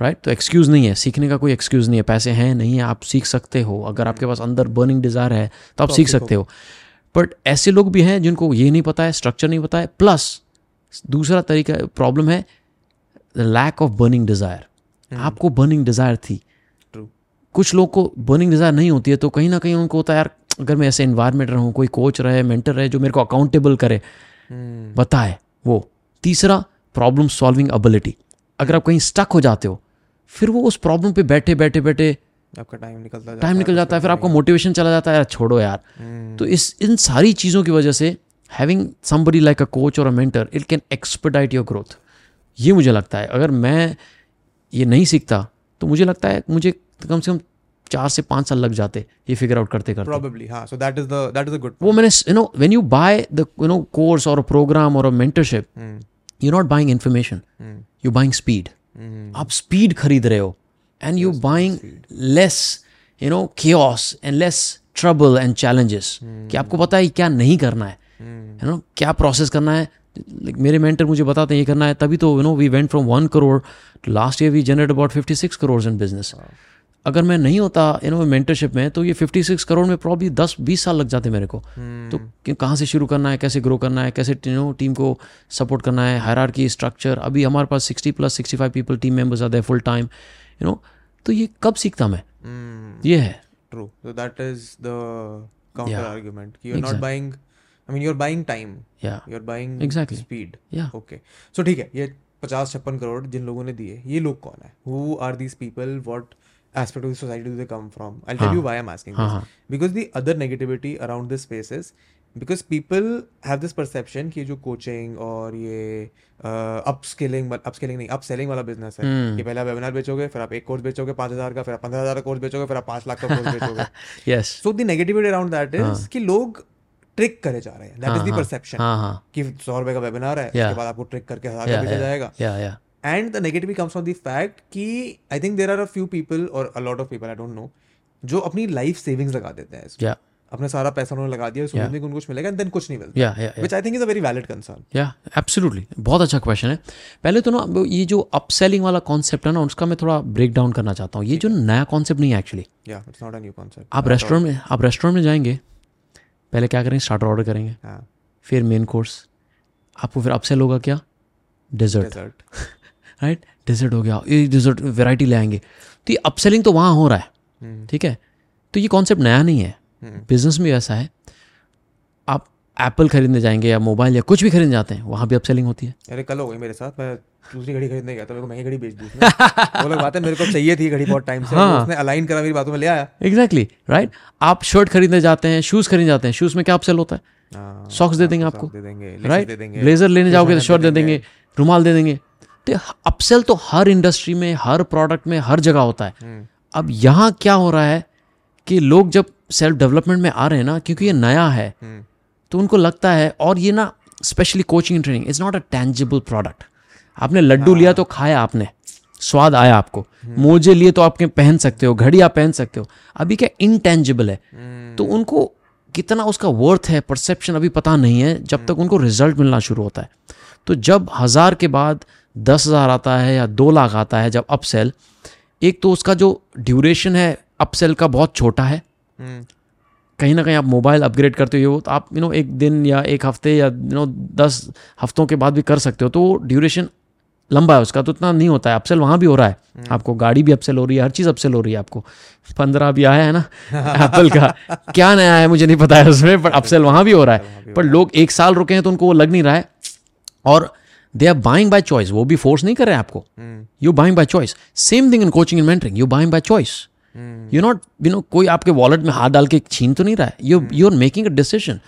राइट तो एक्सक्यूज़ नहीं है। सीखने का कोई एक्सक्यूज़ नहीं है। पैसे हैं नहीं है आप सीख सकते हो। अगर आपके पास अंदर बर्निंग डिज़ायर है तो आप सीख सकते हो। बट ऐसे लोग भी हैं जिनको ये नहीं पता है स्ट्रक्चर नहीं पता है। प्लस दूसरा तरीका प्रॉब्लम है लैक ऑफ़ बर्निंग डिज़ायर आपको बर्निंग डिज़ायर थी। ट्रू कुछ लोग को बर्निंग डिज़ायर नहीं होती है तो कहीं ना कहीं उनको होता है यार अगर मैं ऐसे इन्वायरमेंट रहूँ कोई कोच रहे मेंटर रहे जो मेरे को अकाउंटेबल करे। बताए वो। तीसरा प्रॉब्लम सॉल्विंग एबिलिटी अगर आप कहीं स्टक हो जाते हो फिर वो उस प्रॉब्लम पे बैठे बैठे बैठे आपका टाइम निकलता जाता टाइम निकल जाता है फिर आपका मोटिवेशन चला जाता है यार छोड़ो यार। तो इस इन सारी चीज़ों की वजह से having somebody like a coach और a mentor it can expedite your growth ये मुझे लगता है। अगर मैं ये नहीं सीखता तो मुझे लगता है मुझे कम से कम चार से पाँच साल लग जाते ये फिगर आउट करते करते। Probably हाँ so that is the that is good वो मैंने you know when you buy the you know course और प्रोग्राम और mentorship you not buying information you buying speed आप स्पीड खरीद रहे हो. And you buying less you know chaos and less trouble and challenges कि आपको पता है क्या नहीं करना है. यू नो क्या प्रोसेस करना है? Like, मेरे मेंटर मुझे बताते हैं ये करना है. तभी तो you know we went from one crore last year we generate about fifty six crore in business अगर मैं नहीं होता यू नो मेंटरशिप में तो ये 56 करोड़ में प्रॉब्ली 10 20 साल लग जाते मेरे को तो कहाँ से शुरू करना है कैसे ग्रो करना है कैसे यू नो टीम को सपोर्ट करना है हायरार की स्ट्रक्चर अभी हमारे पास 60 प्लस 65 पीपल टीम मेंबर्स आते हैं फुल टाइम यू नो तो ये कब सीखता मैं Hmm. ये है True. So that is the counter Yeah. argument. You're not Exactly. buying. I mean, you're buying time. या buying Exactly. speed. या Okay. So ठीक है ये पचास छप्पन करोड़ जिन लोगों ने दिए ये लोग कौन है Who are these people? What aspect of the society do they come from? I'll tell you why I'm asking this. Because the other negativity around this space is because people have this perception कि जो coaching और ये upskilling upskilling नहीं upselling वाला business है। Hmm. कि पहले आप वेबिनार बेचोगे फिर आप एक कोर्स बेचोगे पाँच हज़ार का फिर आप पंद्रह हज़ार का कोर्स बेचोगे फिर आप पाँच लाख का course [laughs] बेचोगे। Yes so the negativity around that. Is कि लोग ट्रिक करे जा रहे हैं। दैट इज़ द परसेप्शन कि सौ रुपए का वेबिनार है उसके बाद आपको ट्रिक करके हज़ार का बेचा जाएगा। And the negativity comes from the fact कि I think there are a few people और a lot of people I don't know जो अपनी लाइफ सेविंग्स लगा देते हैं। या अपना सारा पैसा उन्होंने लगा दिया सोचते हैं उनको कुछ मिलेगा एंड देन कुछ नहीं मिलता। या या which I think is a very valid concern या एब्सोल्युटली बहुत अच्छा क्वेश्चन है। पहले तो ना ये जो अपसेलिंग वाला कॉन्सेप्ट है ना उसका मैं थोड़ा ब्रेक डाउन करना चाहता हूँ। ये जो नया कॉन्सेप्ट नहीं है एक्चुअली या it's not a new concept आप रेस्टोरेंट में आप रेस्टोरेंट में जाएँगे पहले क्या करेंगे? स्टार्टर ऑर्डर करेंगे। हाँ। फिर मेन कोर्स आपको फिर अपसेल होगा क्या? डेजर्ट राइट डिजर्ट हो गया ये डेजर्ट वेराइटी ले आएँगे। तो ये अपसेलिंग तो वहाँ हो रहा है हम्म। ठीक है? तो ये कॉन्सेप्ट नया नहीं है। हम्म। बिज़नेस में ऐसा है आप एप्पल खरीदने जाएँगे या मोबाइल या कुछ भी खरीदने जाते हैं वहाँ भी अपसेलिंग होती है। अरे कल हो गई मेरे साथ मैं दूसरी घड़ी खरीदने गया था मेरे को महँगी घड़ी बेच दी वो लोग बात है मेरे को चाहिए थी घड़ी बहुत टाइम से हाँ। उसने अलाइन करा मेरी बातों में ले आया। एग्जैक्टली राइट आप शर्ट खरीदने जाते हैं शूज़ खरीदने जाते हैं शूज़ में क्या अपसेल होता है? हाँ, सॉक्स दे देंगे आपको दे देंगे laces राइट ब्लेजर लेने जाओगे तो शर्ट दे देंगे रुमाल दे देंगे। तो अपसेल तो हर इंडस्ट्री में हर प्रोडक्ट में हर जगह होता है। हम्म, अब यहाँ क्या हो रहा है कि लोग जब सेल्फ डेवलपमेंट में आ रहे हैं ना क्योंकि ये नया है हम्म, तो उनको लगता है और ये ना specially coaching training is not a tangible product आपने लड्डू लिया तो खाया आपने स्वाद आया आपको। मोजे लिए तो आपके पहन सकते हो घड़ी आप पहन सकते हो। अभी क्या इनटेंजिबल है? हम्म, तो उनको कितना उसका वर्थ है परसेप्शन अभी पता नहीं है जब तक उनको रिज़ल्ट मिलना शुरू होता है। तो जब हज़ार के बाद दस हज़ार आता है या दो लाख आता है जब अपसेल एक तो उसका जो ड्यूरेशन है अपसेल का बहुत छोटा है। हम्म, कहीं ना कहीं आप मोबाइल अपग्रेड करते हो तो आप यू नो एक दिन या एक हफ़्ते या यू नो दस हफ्तों के बाद भी कर सकते हो तो ड्यूरेशन लंबा है उसका तो इतना नहीं होता है। अपसेल वहाँ भी हो रहा है। आपको गाड़ी भी अपसेल हो रही है हर चीज़ अपसेल हो रही है आपको। पंद्रह भी आया है ना [laughs] एप्पल का। क्या नया है मुझे नहीं पता है उसमें पर अपसेल वहाँ भी हो रहा है। पर लोग एक साल रुके हैं तो उनको वो लग नहीं रहा है। और they are buying by choice वो भी फोर्स नहीं कर रहे आपको। You buying by choice same thing in coaching in mentoring you buying by choice you not you know कोई आपके वॉलेट में हाथ डाल के छीन तो नहीं रहा है। You you are making a decision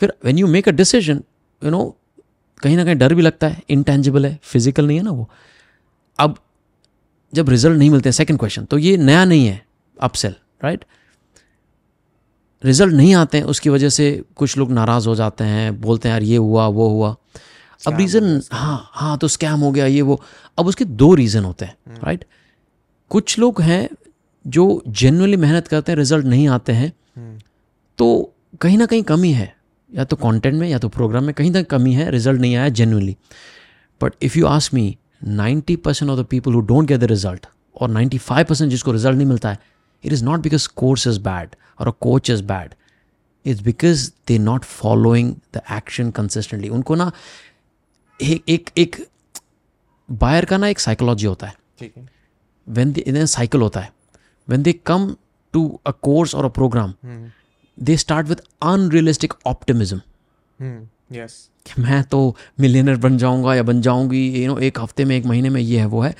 फिर when you make a decision you know कहीं ना कहीं डर भी लगता है। इंटेंजिबल है। फ़िज़िकल नहीं है ना वो। अब जब रिज़ल्ट नहीं मिलते सेकंड क्वेश्चन तो ये नया नहीं है। अपसेल राइट रिज़ल्ट नहीं आते हैं उसकी वजह से कुछ लोग नाराज़ हो जाते हैं बोलते हैं यार ये हुआ वो हुआ। अब रीज़न हाँ हाँ तो स्कैम हो गया ये वो। अब उसके दो रीज़न होते हैं राइट कुछ लोग हैं जो जेनुअली मेहनत करते हैं रिज़ल्ट नहीं आते हैं हम्म, तो कहीं ना कहीं कमी है। या तो कंटेंट में या तो प्रोग्राम में कहीं ना कमी है रिज़ल्ट नहीं आया genuinely but if you ask me 90 percent of the people who don't get the result और 95 परसेंट जिसको रिज़ल्ट नहीं मिलता है it is not because course is bad और a coach is bad it's because they not following the action consistently उनको ना एक एक एक बायर का ना एक साइकोलॉजी होता है। ठीक है। In a cycle होता है। When they come to a course और a program they start with unrealistic कि मैं तो मिलियनर बन जाऊँगा या बन जाऊँगी यू नो एक हफ़्ते में एक महीने में ये है वो है।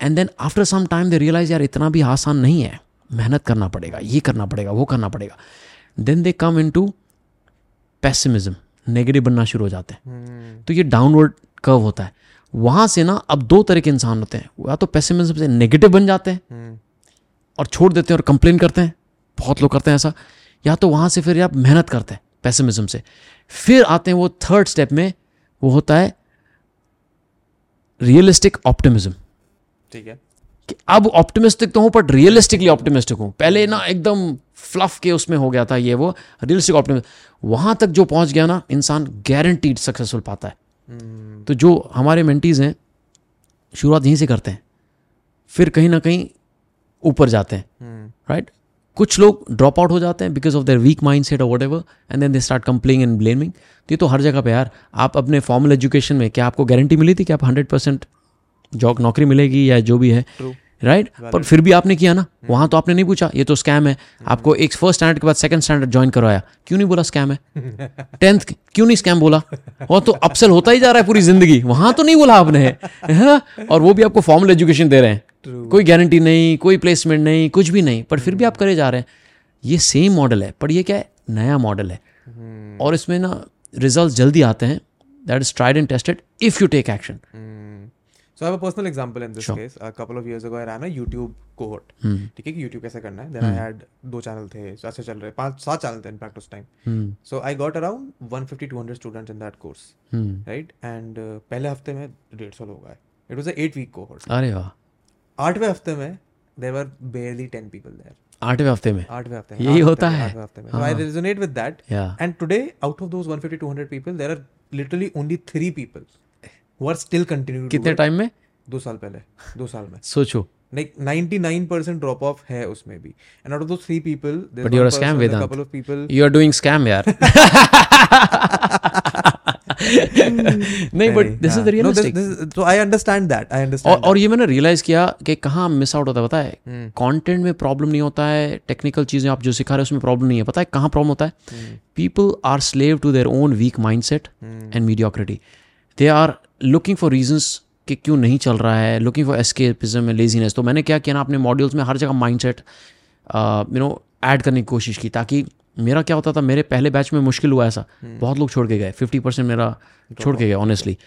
And then after some time they realize यार इतना भी आसान नहीं है। मेहनत करना पड़ेगा ये करना पड़ेगा वो करना पड़ेगा। Then they come in to pessimism negative बनना शुरू हो जाते हैं। हम्म, तो ये डाउनवर्ड कर्व होता है। वहाँ से ना अब दो तरह के इंसान होते हैं। या तो पेसिमिज्म से नेगेटिव बन जाते हैं हम्म, और छोड़ देते हैं और कंप्लेन करते हैं। बहुत लोग करते हैं ऐसा। या तो वहाँ से फिर आप मेहनत करते हैं पैसेमिज्म से। फिर आते हैं वो थर्ड स्टेप में वो होता है रियलिस्टिक ऑप्टिमिज्म ठीक है। अब ऑप्टिमिस्टिक तो हूँ बट रियलिस्टिकली ऑप्टिमिस्टिक हूँ। पहले ना एकदम फ्लफ के उसमें हो गया था ये वो रियलिस्टिक ऑप्टिमिज्म वहाँ तक जो पहुँच गया ना इंसान गारंटीड सक्सेसफुल पाता है। हम्म, तो जो हमारे मेंटीज़ हैं शुरुआत यहीं से करते हैं। फिर कहीं ना कहीं ऊपर जाते हैं। राइट कुछ लोग ड्रॉप आउट हो जाते हैं because of their weak mind set और whatever and then they start complaining and blaming तो ये तो हर जगह पे यार। आप अपने फॉर्मल एजुकेशन में क्या आपको गारंटी मिली थी कि आप हंड्रेड परसेंट जॉब नौकरी मिलेगी या जो भी है राइट पर फिर भी आपने किया ना? वहाँ तो आपने नहीं पूछा ये तो स्कैम है। आपको एक फ़र्स्ट स्टैंडर्ड के बाद सेकंड स्टैंडर्ड ज्वाइन करवाया। क्यों नहीं बोला स्कैम है? [laughs] टेंथ क्यों नहीं स्कैम बोला? और तो अपसेल होता ही जा रहा है पूरी ज़िंदगी। वहाँ तो नहीं बोला आपने। है ना? और वो भी आपको फॉर्मल एजुकेशन दे रहे हैं। True. कोई गारंटी नहीं कोई प्लेसमेंट नहीं कुछ भी नहीं। पर फिर भी आप करे जा रहे हैं। ये सेम मॉडल है पर ये क्या है? नया मॉडल है। और इसमें ना रिज़ल्ट जल्दी आते हैं। That is tried and tested if you take action so I personal example in this case couple of years ago I ran a YouTube hmm. ठीक है कि YouTube कैसे करना है? देन आई हैड दो चैनल थे सो अच्छे चल रहे पाँच सात चैनल थे इनफैक्ट उस time so I got around 150 200 students in that course right and पहले हफ़्ते में 150 लोग आए. It was a week cohort अरे वाह. आठवें हफ़्ते में there were barely 10 people there आठवें हफ़्ते में? आठवें यही होता है? Are still कितने टाइम में? दो साल पहले दो साल में। सोचो। Like 99% drop off है उसमें भी। And out of those three people there's But you're a scam, person, a couple of people. You are doing scam यार नहीं but this is the. No, this- realistic this- so I understand और और ये मैंने realise किया कि कहाँ miss out होता है पता है। कंटेंट में प्रॉब्लम नहीं होता है टेक्निकल चीज़ें आप जो सिखा रहे हो उसमें प्रॉब्लम नहीं है। पता है कहाँ प्रॉब्लम होता है। People are slave to their own weak mind set hmm. And mediocrity they are looking for reasons कि क्यों नहीं चल रहा है looking for escapism and laziness तो मैंने क्या किया ना अपने मॉड्यूल्स में हर जगह mind set you know add करने की कोशिश की ताकि मेरा क्या होता था मेरे पहले बैच में मुश्किल हुआ ऐसा। हम्म। बहुत लोग छोड़ के गए फिफ्टी परसेंट मेरा छोड़ के गए ऑनेस्टली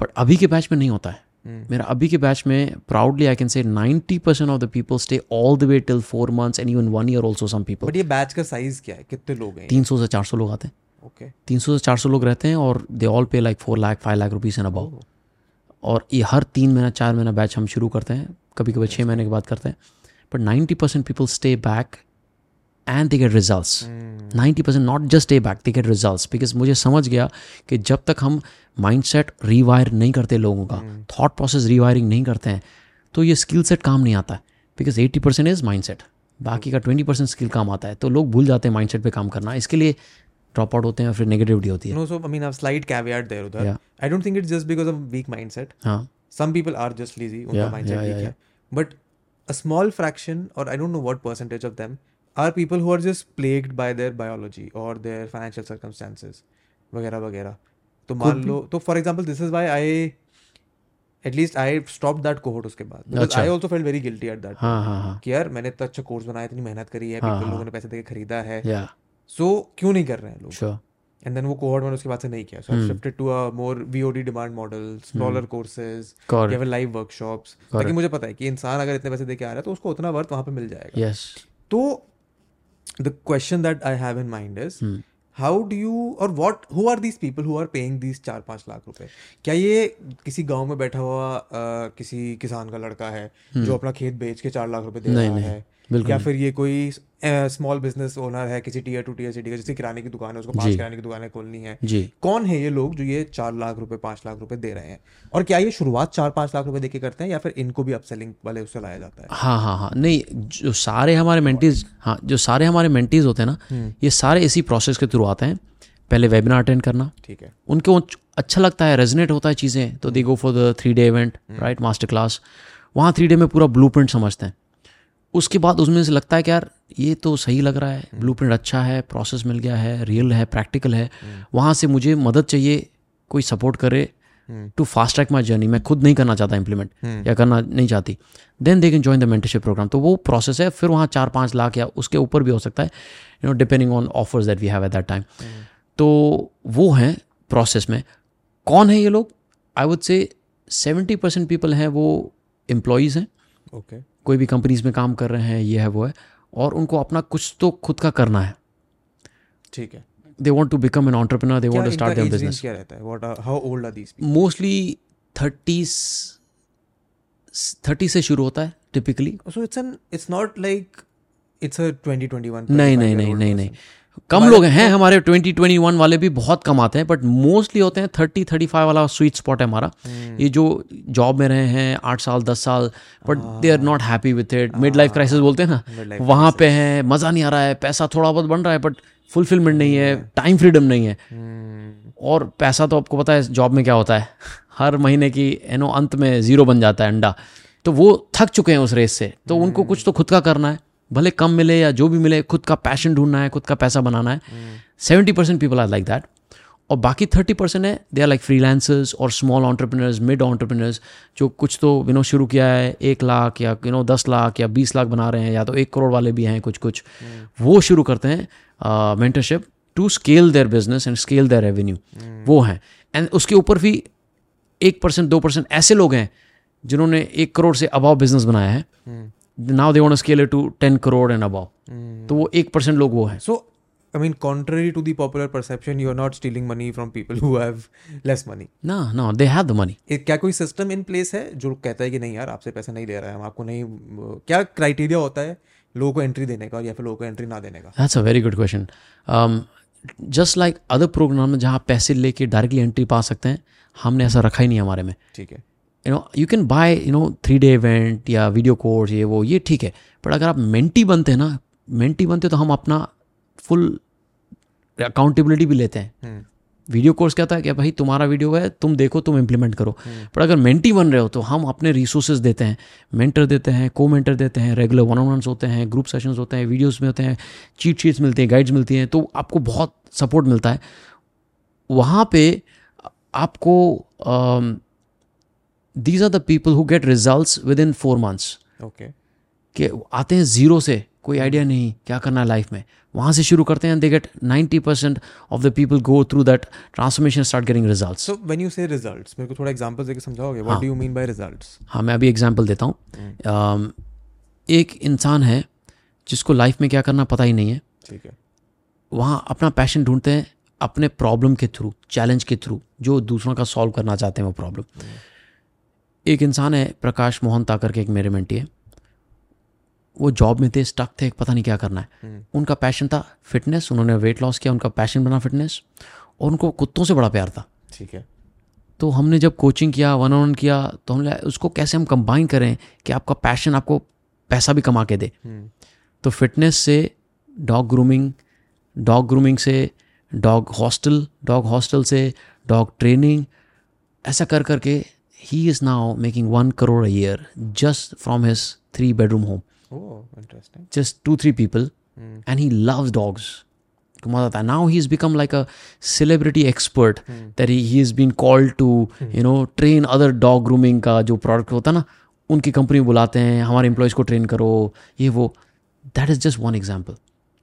बट अभी के बैच में नहीं होता है। हम्म। मेरा अभी के बैच में proudly I can say 90 percent of the people stay all the way till four months and even one year also some people but ये बैच का साइज़ क्या है? कितने लोग हैं? तीन सौ से चार सौ लोग आते हैं। ओके तीन सौ से चार सौ लोग रहते हैं और they all pay like four lakh five lakh rupees and about और ये हर तीन महीना चार महीना बैच हम शुरू करते हैं। कभी कभी छः महीने के बाद करते हैं। But ninety percent people stay back and they get result ninety percent not just stay back they get result because मुझे समझ गया कि जब तक हम माइंड सेट रीवायर नहीं करते लोगों का थाट प्रोसेस रीवायरिंग नहीं करते हैं तो ये स्किल सेट काम नहीं आता। है because eighty percent is mind set बाकी का ट्वेंटी परसेंट स्किल काम आता है। तो लोग भूल जाते हैं माइंड सेट पर काम करना। इसके लिए ड्रॉप आउट होते हैं फिर नेगेटिविटी होती है। No so I mean I slight caveat there उधर I don't think it's just because of weak mindset हाँ। Some people are just lazy उनका माइंडसेट ठीक है. बट अ स्मॉल फ्रैक्शन और I don't know what percentage of them are people who are just plagued by their biology और their financial circumstances वगैरह वगैरह. तो मान लो तो for example this is why I at least I stop that cohort उसके बाद. I also feel very guilty at that कि यार मैंने इतना अच्छा कोर्स बनाया इतनी मेहनत करी है हाँ, हाँ। लोगों ने पैसे देकर खरीदा है. सो क्यों नहीं कर रहे हैं लोग? एंड देन वो कोहॉर्ट मैंने उसके बाद से नहीं किया। So I shifted to a more VOD demand model smaller courses. या फिर लाइव वर्कशॉप्स ताकि मुझे पता है कि इंसान अगर इतने पैसे देके आ रहा है तो उसको उतना वर्थ वहाँ पे मिल जाएगा। यस तो the question that I have in mind is how do you और what who are these people who are paying these चार पाँच लाख रुपए? क्या ये किसी गाँव में बैठा हुआ अ, किसी किसान का लड़का है जो अपना खेत बेच के चार लाख रुपए दे रहा है? या फिर ये कोई स्मॉल बिज़नेस ओनर है किसी टीयर टू टीयर सिटी का जैसे किराने की दुकान है उसको पाँच। किराने की दुकानें खोलनी है। कौन है ये लोग जो ये चार लाख रुपए पाँच लाख रुपए दे रहे हैं? और क्या ये शुरुआत चार पाँच लाख रुपए देके करते हैं या फिर इनको भी अपसेलिंग वाले उससे लाया जाता है? हाँ हाँ हाँ। नहीं जो सारे हमारे मेंटीज हाँ जो सारे हमारे मेंटीज होते हैं ना ये सारे इसी प्रोसेस के थ्रू आते हैं। पहले वेबिनार अटेंड करना। ठीक है। उनको अच्छा लगता है रेजनेट होता है चीज़ें। तो they go for the three day event right master class वहाँ थ्री डे में पूरा ब्लू समझते हैं। उसके बाद उसमें से लगता है कि यार ये तो सही लग रहा है ब्लू अच्छा है प्रोसेस मिल गया है रियल है प्रैक्टिकल है। वहाँ से मुझे मदद चाहिए कोई सपोर्ट करे to fast track my journey मैं खुद नहीं करना चाहता इम्प्लीमेंट या करना नहीं चाहती। Then they can join the mentorship program तो वो प्रोसेस है फिर वहाँ चार पाँच लाख या उसके ऊपर भी हो सकता है you know depending on offers that we have at that time तो वो हैं प्रोसेस में। कौन है ये लोग? I would say seventy percent people हैं वो एम्प्लॉयज़ हैं। ओके कोई भी कंपनीज़ में काम कर रहे हैं ये है वो है और उनको अपना कुछ तो खुद का करना है। ठीक है। They want to become an entrepreneur they want to start their business क्या रहता है? What how old are these mostly thirties thirty से शुरू होता है typically so it's an it's not like it's a 2021 नहीं नहीं नहीं नहीं नहीं। कम लोग हैं हमारे ट्वेंटी ट्वेंटी वन वाले भी बहुत कम आते हैं बट मोस्टली होते हैं थर्टी थर्टी फाइव वाला स्वीट स्पॉट है हमारा। हम्म। ये जो जॉब में रहे हैं आठ साल दस साल but they are not happy with it mid life crisis बोलते हैं ना वहाँ पे है मज़ा नहीं आ रहा है पैसा थोड़ा बहुत बन रहा है बट फुलफिलमेंट नहीं है टाइम फ्रीडम नहीं है। हम्म, और पैसा तो आपको पता है जॉब में क्या होता है? [laughs] हर महीने की यू नो अंत में ज़ीरो बन जाता है अंडा। तो वो थक चुके हैं उस रेस से। तो उनको कुछ तो खुद का करना है। भले कम मिले या जो भी मिले खुद का पैशन ढूंढना है खुद का पैसा बनाना है। Seventy percent people are like that और बाकी थर्टी परसेंट है दे आर लाइक फ्रीलांसर्स और स्मॉल ऑन्टरप्रिनर्स मिड ऑन्टरप्रिनर्स जो कुछ तो यू नो शुरू किया है एक लाख या यू नो दस लाख या बीस लाख बना रहे हैं या तो एक करोड़ वाले भी हैं कुछ कुछ। वो शुरू करते हैं mentorship to scale their business and scale their revenue वो हैं। एंड उसके ऊपर भी एक परसेंट दो परसेंट ऐसे लोग हैं जिन्होंने एक करोड़ से अबाव बिज़नेस बनाया है। Now they want scale it to ten crore and above तो वो एक परसेंट लोग वो हैं। So, I mean, contrary to the popular perception, you're not stealing money from people who have less money. ना ना दे हैव द मनी क्या कोई सिस्टम इन प्लेस है जो कहता है कि नहीं यार आपसे पैसा नहीं ले रहा है हम आपको नहीं क्या क्राइटेरिया होता है लोगों को एंट्री देने का या फिर लोगों को एंट्री ना देने का? That's a very good question just like other program में जहाँ पैसे लेके डायरेक्टली एंट्री पा सकते हैं हमने ऐसा रखा ही नहीं हमारे में। ठीक है। You know you can buy you know three day event या वीडियो कोर्स ये वो ये ठीक है। बट अगर आप मेंटी बनते हैं ना मेंटी बनते तो हम अपना फुल अकाउंटेबिलिटी भी लेते हैं। हम्म, वीडियो कोर्स क्या था कि भाई तुम्हारा वीडियो है तुम देखो तुम इम्प्लीमेंट करो। पर अगर मेंटी बन रहे हो तो हम अपने रिसोर्सेज देते हैं। मेंटर देते हैं को मेंटर देते हैं रेगुलर वन ऑन वंस होते हैं ग्रुप सेशंस होते हैं वीडियोस में होते हैं चीट शीट्स मिलती हैं गाइड्स मिलती हैं तो आपको बहुत सपोर्ट मिलता है। वहाँ पे आपको these are the people who get result within four months okay कि आते हैं ज़ीरो से कोई आइडिया नहीं क्या करना है लाइफ में। वहाँ से शुरू करते हैं they get ninety percent of the people go through that transformation start getting result so when you say results मेरे को थोड़ा एग्जांपल देके समझाओगे? What do you mean by results हाँ मैं अभी एग्जांपल देता हूँ। um, एक इंसान है जिसको लाइफ में क्या करना पता ही नहीं है। ठीक है। वहाँ अपना पैशन ढूंढते हैं अपने प्रॉब्लम के थ्रू चैलेंज के थ्रू जो दूसरों का सॉल्व करना चाहते हैं वो प्रॉब्लम एक इंसान है प्रकाश मोहन ताकर के एक मेरे मेंटी है। वो जॉब में थे स्टक थे पता नहीं क्या करना है। उनका पैशन था फिटनेस उन्होंने वेट लॉस किया उनका पैशन बना फिटनेस और उनको कुत्तों से बड़ा प्यार था। ठीक है। तो हमने जब कोचिंग किया वन ऑन वन किया तो हमने उसको कैसे हम कंबाइन करें कि आपका पैशन आपको पैसा भी कमा के दे? हम्म, तो फिटनेस से डॉग ग्रूमिंग डॉग ग्रूमिंग से डॉग हॉस्टल डॉग हॉस्टल से डॉग ट्रेनिंग ऐसा कर करके ही is now making one crore a year just from his three bedroom home oh interesting just two three people. And he loves dogs. Now he's become like a celebrity expert that he, he has been called to you know train other dog grooming का जो product होता ना उनकी company बुलाते हैं हमारे employees को train करो ये वो that is just one example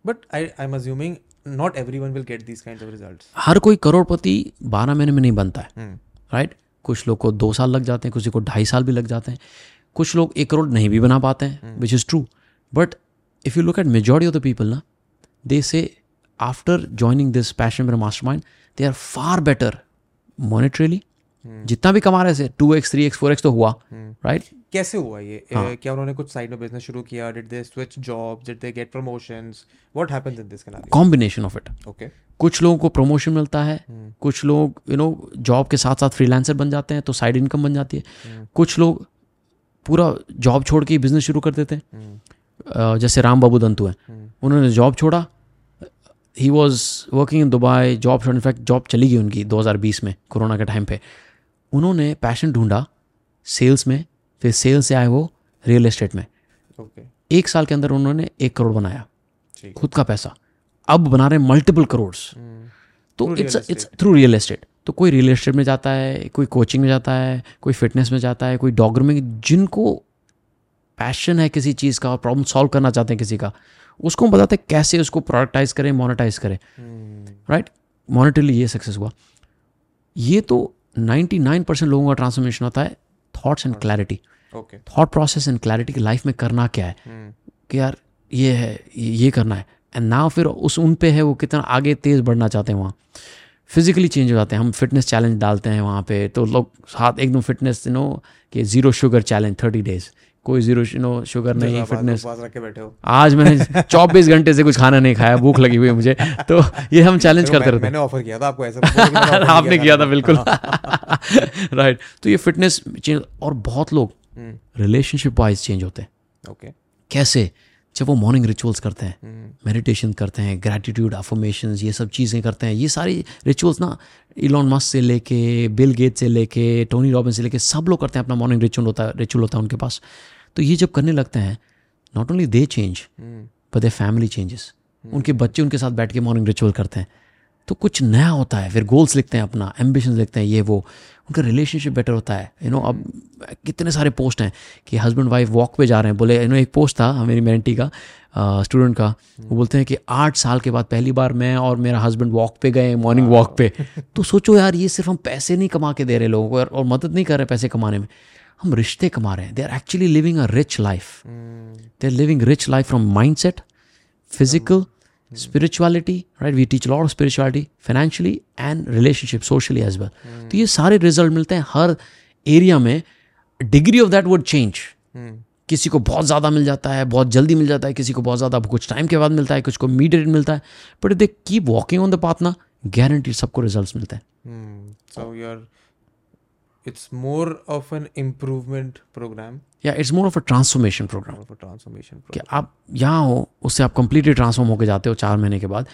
but I I am assuming not everyone will get these kinds of results. हर कोई करोड़पति बारह महीने में नहीं बनता है राइट कुछ लोग को दो साल लग जाते हैं किसी को ढाई साल भी लग जाते हैं। कुछ लोग एक करोड़ नहीं भी बना पाते हैं which is true but if you look at majority of the people ना they say after joining this passion मेरा master mind they are far better monetarily जितना भी कमा रहे थे two x three x four x तो हुआ right कैसे हुआ ये? अ, क्या उन्होंने कुछ साइड में बिज़नेस शुरू किया? Did they switch job did they get promotions what happens in this scenario combination of it okay कुछ लोगों को प्रमोशन मिलता है कुछ लोग यू नो जॉब के साथ साथ फ्रीलांसर बन जाते हैं तो साइड इनकम बन जाती है। कुछ लोग पूरा जॉब छोड़ के बिज़नेस शुरू कर देते हैं। अ, जैसे राम बाबू दंतु हैं। उन्होंने जॉब छोड़ा। He was working in Dubai job छोड़ इनफैक्ट जॉब चली गई उनकी 2020 में कोरोना के टाइम पे। उन्होंने पैशन ढूंढा सेल्स में। फिर सेल्स से आए वो रियल एस्टेट में। ओके। एक साल के अंदर उन्होंने एक करोड़ बनाया। खुद का पैसा। अब बना रहे मल्टीपल करोड़ तो it's it's through real estate तो कोई रियल एस्टेट में जाता है कोई कोचिंग में जाता है कोई फिटनेस में जाता है कोई डॉगर में जिनको पैशन है किसी चीज़ का प्रॉब्लम सॉल्व करना चाहते हैं किसी का उसको हम बताते हैं कैसे उसको प्रोडक्टाइज करें मोनेटाइज करें। राइट मॉनिटरली ये सक्सेस हुआ। ये तो 99 परसेंट लोगों का ट्रांसफॉर्मेशन होता है thoughts and clarity okay thought process and clarity की लाइफ में करना क्या है? कि यार ये है ये ये करना है। एंड नाउ फिर उस उन पे है वो कितना आगे तेज़ बढ़ना चाहते हैं वहाँ। फिजिकली चेंज हो जाते हैं। हम फिटनेस चैलेंज डालते हैं वहाँ पे। तो लोग साथ एकदम फिटनेस नो कि zero sugar challenge thirty days कोई ज़ीरो नो शुगर नहीं फिटनेस बैठे हो। आज मैंने [laughs] चौबीस घंटे से कुछ खाना नहीं खाया भूख लगी हुई है मुझे। तो ये हम चैलेंज करते रहते मैंने ऑफ़र किया था आपको ऐसा। आपने किया था बिल्कुल। राइट तो ये फिटनेस चेंज और बहुत लोग हम्म, रिलेशनशिप वाइज चेंज होते हैं। ओके कैसे? जब वो मॉर्निंग रिचुअल्स करते हैं हम्म, मेडिटेशन करते हैं ग्रैटिट्यूड अफर्मेशन ये सब चीज़ें करते हैं ये सारी रिचुअल्स ना इलॉन मस्क से लेके बिल गेट से लेके टोनी रॉबिन से लेके सब लोग करते हैं अपना मॉर्निंग रिचुअल होता है रिचुअल होता है उनके पास। तो ये जब करने लगते हैं not only they change hmm, but they family changes उनके बच्चे उनके साथ बैठ के मॉर्निंग रिचुअल करते हैं। तो कुछ नया होता है फिर गोल्स लिखते हैं अपना एम्बिशन लिखते हैं ये वो उनका रिलेशनशिप बेटर होता है। यू नो अब कितने सारे पोस्ट हैं कि हस्बैंड वाइफ वॉक पे जा रहे हैं। बोले यू नो एक पोस्ट था मेरी मेंटी का स्टूडेंट का। वो बोलते हैं कि आठ साल के बाद पहली बार मैं और मेरा हस्बैंड वॉक पे गए मॉर्निंग वॉक पे। तो सोचो यार ये सिर्फ़ हम पैसे नहीं कमा के दे रहे लोगों को और, और मदद नहीं कर रहे पैसे कमाने में। हम रिश्ते कमा रहे हैं। They are actually living a rich life hmm, they're living rich life from mindset physical spirituality right? We teach a lot of spirituality financially and relationship socially as well. तो ये सारे रिज़ल्ट मिलते हैं हर एरिया में। Degree of that would change किसी को बहुत ज़्यादा मिल जाता है बहुत जल्दी मिल जाता है किसी को बहुत ज़्यादा कुछ टाइम के बाद मिलता है कुछ को मीडिएट मिलता है। But they keep walking on the path ना गारंटी सबको रिज़ल्ट मिलते हैं। Hmm, so you're it's more of an improvement program या it's more of a transformation program more of a transformation कि आप यहाँ हो उससे आप कंप्लीटली ट्रांसफॉर्म होकर जाते हो चार महीने के बाद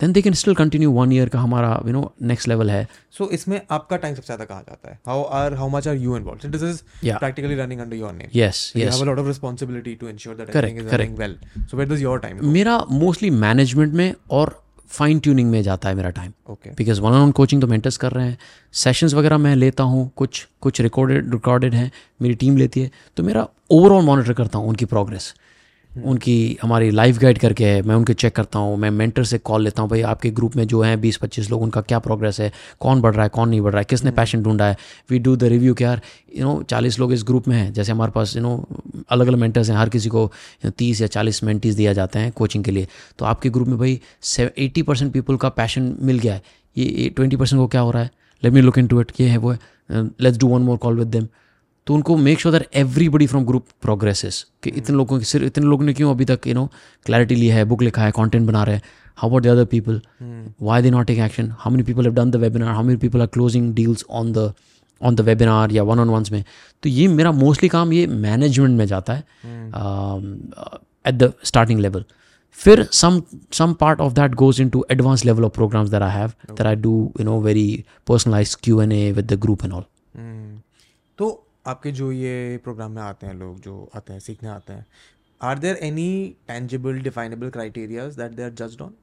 then they can still continue one year का हमारा यू नो नेक्स्ट लेवल है so इसमें आपका टाइम सबसे ज़्यादा कहाँ जाता है how are how much are you involved so this is Yeah. practically running under your name yes yes have a lot of responsibility to ensure that Correct, everything is running well so where does your time go मेरा mostly management में और fine tuning में जाता है मेरा time okay because one on coaching तो mentors कर रहे हैं. सेशंस वगैरह मैं लेता हूँ. कुछ कुछ रिकॉर्डेड रिकॉर्डेड हैं. मेरी टीम लेती है. तो मेरा ओवरऑल मॉनिटर करता हूँ उनकी प्रोग्रेस उनकी हमारी लाइफ गाइड करके है मैं उनके चेक करता हूँ मैं मेंटर से कॉल लेता हूँ भाई आपके ग्रुप में जो हैं बीस पच्चीस लोग उनका क्या प्रोग्रेस है? कौन बढ़ रहा है कौन नहीं बढ़ रहा है? किसने पैशन ढूंढा है? वी डू द रिव्यू कि यार यू नो चालीस लोग इस ग्रुप में हैं जैसे हमारे पास यू नो अलग अलग मेंटर्स हैं हर किसी को तीस या चालीस मेंटीज दिया जाते हैं कोचिंग के लिए। तो आपके ग्रुप में भाई एट्टी परसेंट पीपल का पैशन मिल गया है। ये ट्वेंटी परसेंट को क्या हो रहा है? Let me look into it ये है वो है। Let's do one more call with them तो उनको make sure that everybody from group progresses कि इतने लोगों की सिर्फ़ इतने लोगों ने क्यों अभी तक यू नो क्लैरिटी लिया है बुक लिखा है कंटेंट बना रहे हैं? How about the other people why they not take action how many people have done the webinar how many people are closing deals on the on the webinar या one on ones में? तो ये मेरा mostly काम ये management में जाता है एट द स्टार्टिंग लेवल फिर some some part of that goes into advanced level of programs that I have that I do you know very personalized Q and A with the group and all. हम्म, तो आपके जो ये programme में आते हैं लोग जो आते हैं सीखने आते हैं are there any tangible definable criterias that they are judged on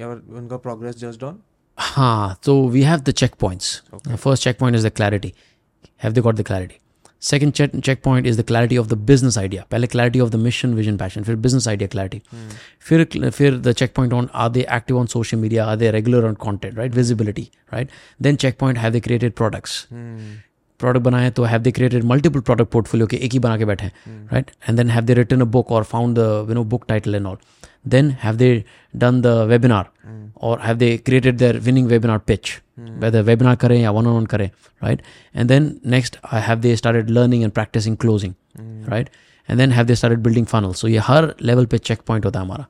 या उनका प्रोग्रेस जस्ड ऑन हाँ तो we have the check points first check point is the clarity have they got the clarity second check point is the clarity of the business idea पहले clarity of the mission vision passion फिर business idea clarity फिर फिर the check point on are they active on social media are they regular on content right visibility right then check point have they created products product बनाए तो have they created multiple product portfolio के एक ही बना के बैठे हैं right and then have they written a book और found the you know book title and all then have they done the webinar और have they created their winning webinar pitch whether webinar करें या one on one करें right and then next I have they started learning and practicing closing right and then have they started building funnel so ये हर level पे check point होता है हमारा।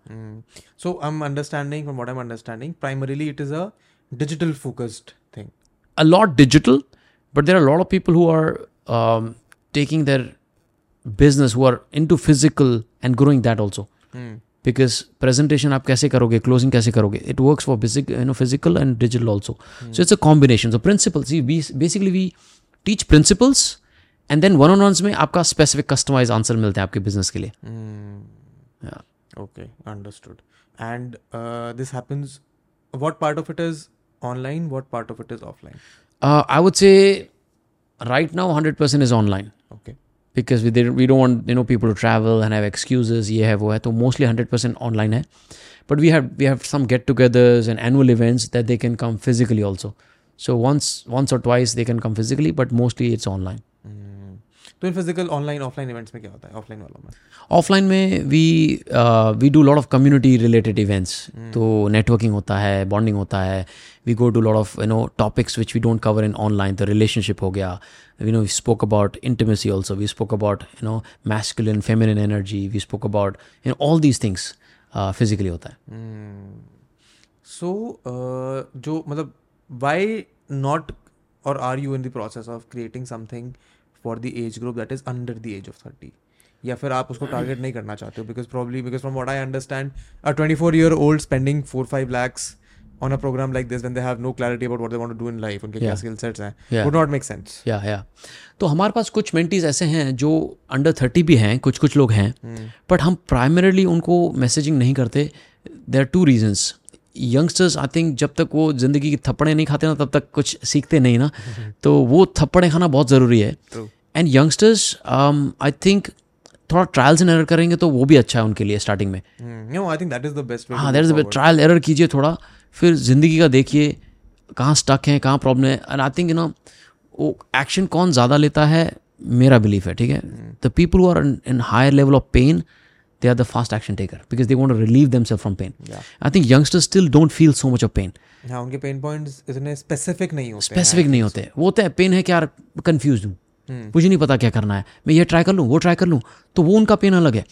So I'm understanding from what I'm understanding, primarily it is a digital focused thing. a lot digital, but there are a lot of people who are um, taking their business who are into physical and growing that also. Because presentation आप कैसे करोगे closing कैसे करोगे it works for basic you know physical and digital also so it's a combination so principles see we basically we teach principles and then one on ones में आपका specific customized answer मिलते हैं आपके business के लिए yeah. Okay, understood. And uh, this happens. What part of it is online? What part of it is offline? uh, I would say right now 100% is online Okay. because we didn't we don't want you know people to travel and have excuses ये है वो है तो mostly 100% online है but we have we have some get togethers and annual events that they can come physically also so once once or twice they can come physically but mostly it's online तो इन physical online offline events में क्या होता है? Offline वालों में? Offline में we we do lot of community related events तो नेटवर्किंग होता है बॉन्डिंग होता है. We go to lot of you know topics which we don't cover in online तो रिलेशनशिप हो गया. You know spoke about intimacy also. We spoke about you know masculine feminine energy. We spoke about you know all these things uh, होता है. So जो मतलब why not और are you in the process of creating something for the age group that is under the age of thirty या फिर आप उसको target नहीं करना चाहते हो because probably because from what I understand a twenty four year old spending four five lakhs on a program like this when they have no clarity about what they want to do in life उनके क्या skill sets हैं would not make sense. या या तो हमारे पास कुछ mentees ऐसे हैं जो अंडर थर्टी भी हैं कुछ कुछ लोग हैं बट hmm. हम प्राइमरीली उनको मैसेजिंग नहीं करते. There are two reasons youngsters I think जब तक वो ज़िंदगी की थप्पड़े नहीं खाते ना तब तक कुछ सीखते नहीं ना। तो वो थप्पड़े खाना बहुत ज़रूरी है। एंड यंगस्टर्स आई थिंक थोड़ा ट्रायल्स एंड एरर करेंगे तो वो भी अच्छा है उनके लिए स्टार्टिंग में। Hmm. no I think that is the best way हाँ move is forward. Trial error कीजिए थोड़ा फिर ज़िंदगी का देखिए कहाँ स्टक है कहाँ प्रॉब्लम है। And I think you know वो एक्शन कौन ज़्यादा लेता है? मेरा बिलीफ है ठीक है? The people who are in higher level of pain they are the fast action taker because they want relieve them self from pain Yeah. I think youngsters still don't feel so much of pain हाँ उनके pen points इतने specific नहीं होते specific नहीं होते. वो होता है पेन है कि यार कन्फ्यूज़ हूँ। मुझे नहीं पता क्या करना है। मैं ये ट्राई कर लूँ वो ट्राई कर लूँ तो वो उनका पेन अलग है।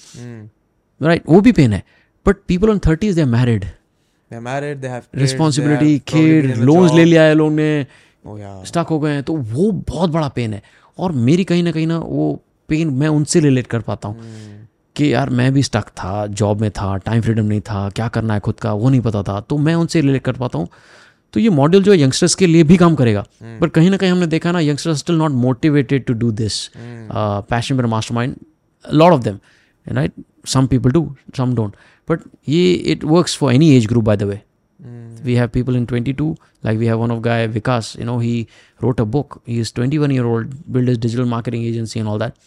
राइट वो भी पेन है। But people on thirties they married they are they they responsibility a loans ले लिया है लोग ने oh स्टक हो गए हैं। तो वो बहुत बड़ा पेन है। और मेरी कहीं ना कहीं ना वो पेन मैं उनसे रिलेट कर पाता हूँ। कि यार मैं भी स्टक था जॉब में था टाइम फ्रीडम नहीं था क्या करना है खुद का वो नहीं पता था तो मैं उनसे रिलेट कर पाता हूँ। तो ये मॉडल जो है यंगस्टर्स के लिए भी काम करेगा। पर कहीं ना कहीं हमने देखा ना youngsters still not motivated to do this passion पर master mind lot of them right some people do some don't but ये it works for any age group by the way we have people in 22 like we have one of guy vikas you know he wrote a book. He is 21 year old built his digital marketing agency and all that.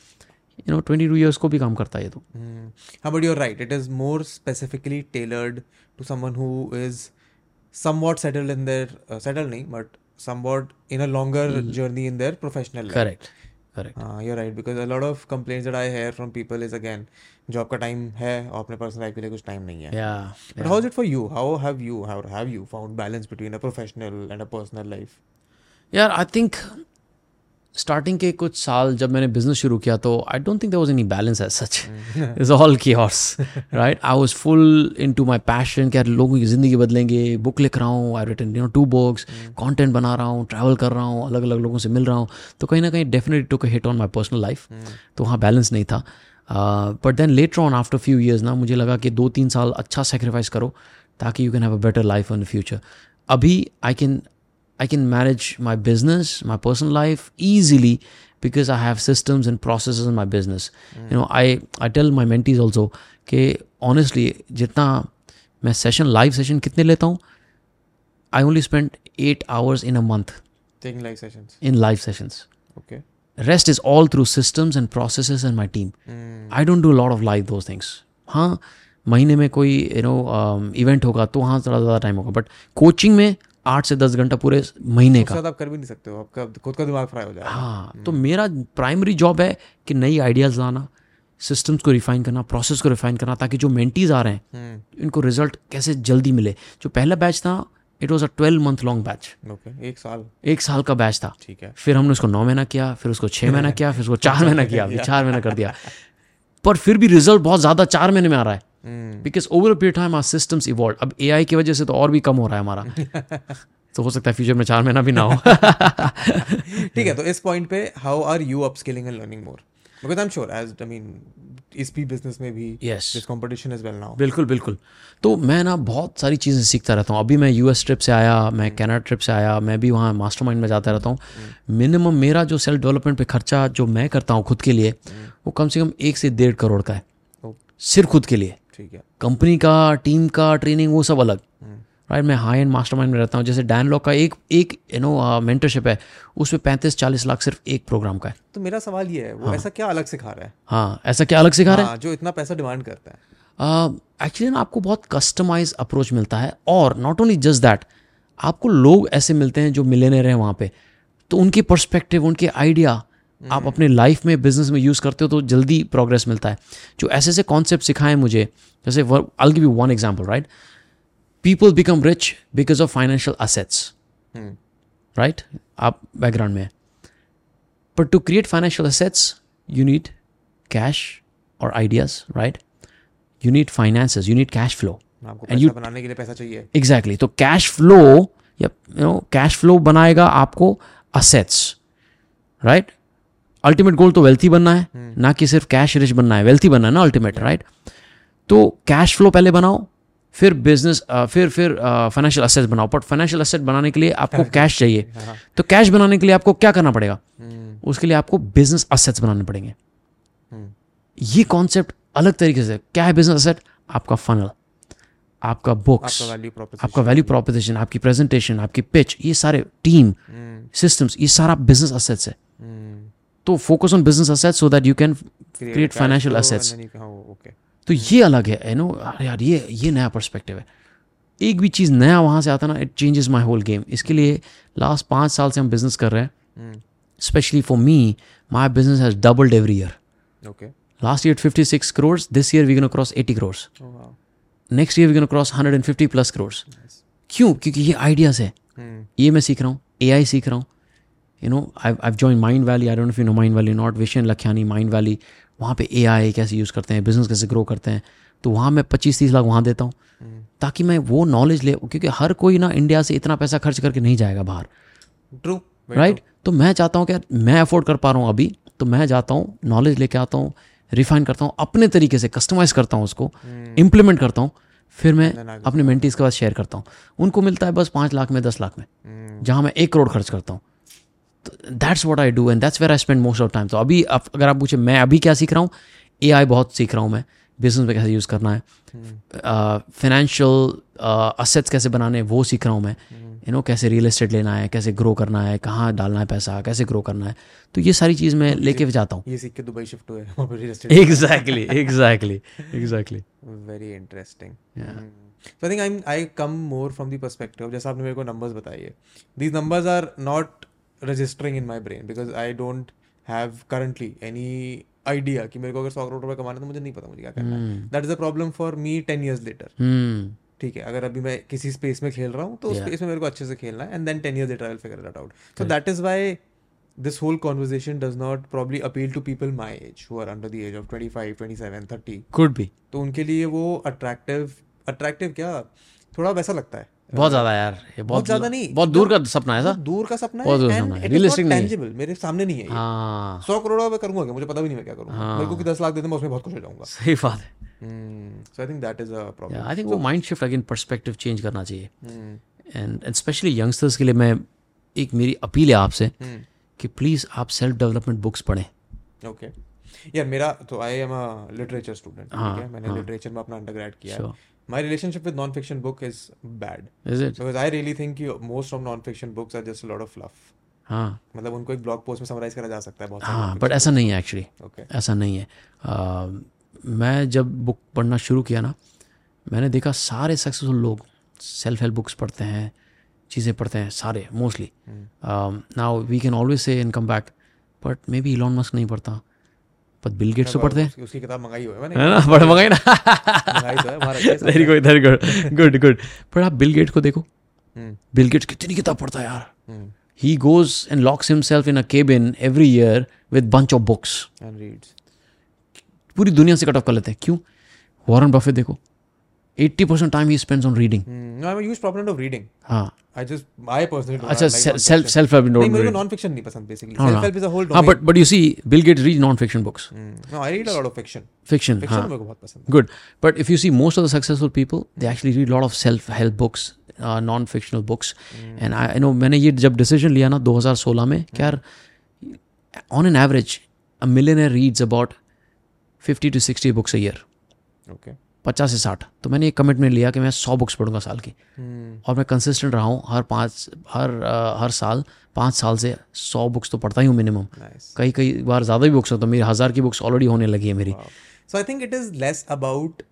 You know 22 years को भी काम करता है ये तो Hmm. हाँ, but you're right. It is more specifically tailored to someone who is somewhat settled in their uh, settled नहीं, but somewhat in a longer journey in their professional life. correct correct हाँ, you're right because a lot of complaints that I hear from people is again job का time है और अपने personal life के लिए कुछ time नहीं है yeah, But yeah. how is it for you? How have you how have you found balance between a professional and a personal life? यार आई थिंक स्टार्टिंग के कुछ साल जब मैंने बिज़नेस शुरू किया तो I don't think there was any balance as such is all chaos right I was full into my passion कि यार लोगों की ज़िंदगी बदलेंगे बुक लिख रहा हूँ I written you know two books content बना रहा हूँ ट्रैवल कर रहा हूँ अलग अलग लोगों से मिल रहा हूँ। तो कहीं ना कहीं definitely took hit on my personal life तो वहाँ बैलेंस नहीं था। But then later on after few years ना मुझे लगा कि दो तीन साल अच्छा सेक्रीफाइस करो ताकि you can have a better life in the future अभी I can I can manage my business, my personal life easily because I have systems and processes in my business. You know, I I tell my mentees also कि honestly जितना मैं session live session कितने लेता हूँ I only spend eight hours in a month Taking live sessions. in live sessions. Okay. Rest is all through systems and processes and my team. I don't do a lot of live those things. हाँ महीने में कोई you know event होगा तो हाँ थोड़ा ज़्यादा time होगा बट कोचिंग में आठ से दस घंटा पूरे महीने का। आप कर भी नहीं सकते हो आपका खुद का दिमाग फ्राई हो जाएगा। हाँ तो मेरा प्राइमरी जॉब है कि नई आइडियाज़ लाना सिस्टम्स को रिफाइन करना प्रोसेस को रिफाइन करना ताकि जो मेंटीज आ रहे हैं हम्म। इनको रिज़ल्ट कैसे जल्दी मिले। जो पहला बैच था it was a twelve month long batch okay एक साल। एक साल का बैच था। ठीक है। फिर हमने उसको नौ महीना किया फिर उसको छः महीना [laughs] किया फिर उसको चार महीना किया [laughs] चार महीना कर दिया। पर फिर भी रिज़ल्ट बहुत ज़्यादा चार महीने में आ रहा है। हम्म because over a period time our systems evolve अब AI की वजह से तो और भी कम हो रहा है हमारा। [laughs] तो हो सकता है फ्यूचर में चार महीना भी ना हो। [laughs] ठीक है तो इस पॉइंट पे how are you upskilling and learning more because I am sure as I mean इस भी बिज़नेस में भी Yes. This competition is well now बिल्कुल बिल्कुल। तो मैं ना बहुत सारी चीज़ें सीखता रहता हूँ। अभी मैं यूएस ट्रिप से आया मैं कनाडा ट्रिप से आया मैं भी वहाँ मास्टरमाइंड में जाता रहता हूँ। मिनिमम मेरा जो सेल्फ डेवलपमेंट पे खर्चा जो मैं करता हूँ खुद के लिए वो कम से कम एक से डेढ़ करोड़ का है। ओ सिर्फ़ खुद के लिए। ठीक है। कंपनी का टीम का ट्रेनिंग वो सब अलग। राइट मैं हाई एंड मास्टरमाइंड में रहता हूँ। जैसे डैन लॉक का एक एक यू नो मेंटरशिप है उसमें पैंतीस चालीस लाख सिर्फ़ एक प्रोग्राम का है। तो मेरा सवाल ये है वो हाँ, ऐसा क्या अलग सिखा रहा है? हाँ ऐसा क्या अलग सिखा रहे हैं? हाँ जो इतना पैसा डिमांड करता है। एक्चुअली uh, ना आपको बहुत कस्टमाइज अप्रोच मिलता है। और नॉट ओनली जस्ट दैट आपको लोग ऐसे मिलते हैं जो मिलेनियर हैं वहाँ पे। तो उनके पर्सपेक्टिव उनके आइडिया आप अपने लाइफ में बिज़नेस में यूज़ करते हो तो जल्दी प्रोग्रेस मिलता है। जो ऐसे ऐसे कॉन्सेप्ट सिखाएँ मुझे जैसे I give you one example right people become rich because of financial assets right आप बैकग्राउंड में है। But to create financial assets you need cash और ideas right you need finances you need cash flow And बनाने के लिए पैसा चाहिए। Exactly तो कैश फ्लो या यू नो कैश फ्लो बनाएगा आपको असेट्स राइट अल्टीमेट गोल तो वेल्थी बनना है ना कि सिर्फ़ कैश रिच बनना है वेल्थी बनना है ना अल्टीमेट राइट तो कैश फ्लो पहले बनाओ फिर बिज़नेस फिर फिर फाइनेंशियल असेट्स बनाओ। बट फाइनेंशियल असेट बनाने के लिए आपको कैश चाहिए। हाँ। तो कैश बनाने के लिए आपको क्या करना पड़ेगा? हम्म, उसके लिए आपको बिज़नेस असेट्स बनाने पड़ेंगे। हम्म, ये कॉन्सेप्ट अलग तरीके से क्या है बिज़नेस असेट आपका फनल आपका बुक्स आपका वैल्यू प्रोपोजिशन आपका प्रेजेंटेशन आपकी पिच ये सारे टीम सिस्टम्स ये सारा बिज़नेस असेट्स है। हम्म, तो focus on business assets so that you can create financial assets तो ये अलग है यू नो यार ये ये नया पर्सपेक्टिव है। एक भी चीज़ नया वहाँ से आता ना it changes my whole game इसके लिए लास्ट पाँच साल से हम बिज़नेस कर रहे हैं। Specially for me my business has doubled every year okay last year 56 crores this this year we cross 80 crores Oh, wow. next year we're going to cross 150 plus crores क्यों? क्योंकि ये आइडियाज़ है। हम्म, ये मैं सीख रहा हूँ AI सीख रहा हूँ। You know I I join Mind Valley I don't you know Mind Valley not Vishen Lakhiani Mind Valley वहाँ पे ए कैसे यूज़ करते हैं बिज़नेस कैसे ग्रो करते हैं। तो वहाँ मैं पच्चीस तीस लाख वहाँ देता हूँ। हम्म, ताकि मैं वो नॉलेज ले क्योंकि हर कोई ना इंडिया से इतना पैसा खर्च करके नहीं जाएगा बाहर। ट्रू राइट तो मैं चाहता हूँ कि मैं अफोर्ड कर पा रहा हूँ अभी तो मैं जाता हूँ नॉलेज लेके आता हूँ रिफाइन करता हूँ अपने तरीके से कस्टमाइज करता हूँ उसको इम्प्लीमेंट करता हूँ फिर मैं अपने मेंटीज के बाद शेयर करता हूँ। उनको मिलता है बस पाँच लाख में दस लाख में हम्म, जहाँ मैं एक करोड़ खर्च करता हूँ। That's what I do and that's where I spend most of time तो अभी अगर आप पूछे मैं अभी क्या सीख रहा हूँ? ए बहुत सीख रहा हूँ मैं। बिज़नेस में कैसे यूज़ करना है? फाइनेंशियल असेट्स कैसे बनाने वो सीख रहा हूँ मैं। यू नो कैसे रियल एस्टेट लेना है कैसे ग्रो करना है कहाँ डालना है पैसा कैसे ग्रो करना है। तो ये सारी चीज़ मैं लेके जाता हूँ। ये सीख के दुबई शिफ्ट हुए exactly exactly exactly very interesting. Hmm. so i think i'm i come more from the perspective जैसा आपने मेरे को numbers बताई है। These numbers are registering in my brain because i don't have currently any idea कि मेरे को अगर सौ करोड़ रुपए कमाना तो मुझे नहीं पता मुझे क्या करना है। That is a problem for me ten years later ठीक है अगर अभी मैं किसी स्पेस में खेल रहा हूँ तो उस. स्पेस में मेरे को अच्छे से खेलना है and then ten years later I will figure it out so that is why this whole conversation does not probably appeal to people my age who are under the age of 25 27 30 could भी तो उनके लिए वो attractive attractive क्या? थोड़ा वैसा लगता है। बहुत ज़्यादा यार ये बहुत ज़्यादा नहीं, बहुत दूर का सपना है बहुत दूर का सपना है। है, नॉट नहीं है। मेरे सामने नहीं है हाँ। सौ करोड़ रुपए करूँगा क्या? मुझे पता भी नहीं मैं क्या करूँगा। हाँ। मेरे को कि दस लाख दे दे मैं उसमें बहुत खुश हो जाऊँगा। सही बात है। So I think that is a problem I think वो mind shift again perspective change करना चाहिए. एंड स्पेशली यंगस्टर्स के लिए मैं एक मेरी अपील है आपसे Hmm. कि प्लीज़ आप सेल्फ डेवलपमेंट बुक्स पढ़ें। ओके यार मेरा तो I am a literature student हाँ, ठीक है मैंने लिटरेचर में अपना अंडरग्रेड किया है। My relationship with non fiction book is bad is it because I really think most of non fiction books are just lot of fluff हाँ। मतलब उनको एक ब्लॉग पोस्ट में समराइज करा जा सकता है बहुत हाँ बट ऐसा नहीं है एक्चुअली ओके ऐसा नहीं है। आ, मैं जब बुक पढ़ना शुरू किया ना मैंने देखा सारे सक्सेसफुल लोग सेल्फ हेल्प बुक्स पढ़ते हैं चीज़ें पढ़ते हैं सारे mostly now we can always say in come back but maybe Elon Musk नहीं पढ़ता। बट बिल गेट्स तो पढ़ते हैं। उसकी, किताब मंगाई हुई है मैंने। है ना? बड़ा मंगाई ना? तो है very good very good good good पर आप बिल गेट्स को देखो। हम्म, बिल गेट्स कितनी किताब पढ़ता है यार। He goes and locks himself in a cabin every year with bunch of books and reads पूरी दुनिया से कट ऑफ़ कर लेते हैं। क्यों? वॉरेन बफेट देखो। 80% percent time he spends on reading Hmm, no, I'm a huge proponent of reading. हाँ I just, I personally don't अच्छा self. Self help don't read non fiction नहीं पसंद बेसिकली हाँ, सेल्फ हाँ। हेल्प इज़ अ होल हाँ but but you see Bill Gates read non fiction books no I read a lot of fiction fiction fiction हाँ मेरे को बहुत पसंद good but if you see most of the successful people they actually read a lot of self-help books uh, non-fictional books and I, I know मैंने ये जब decision लिया ना 2016 में कि यार on an average a millionaire reads about 50 to 60 books a year है okay पचास से साठ। तो मैंने एक कमिटमेंट लिया कि मैं सौ बुक्स पढ़ूँगा साल की। Hmm, और मैं कंसिस्टेंट रहा हूँ हर पाँच हर अ, हर साल पाँच साल से सौ बुक्स तो पढ़ता ही हूँ मिनिमम नाइस कई कई बार ज़्यादा भी बुक्स हो तो मेरी हज़ार की बुक्स ऑलरेडी होने लगी है मेरी। So I think it is less about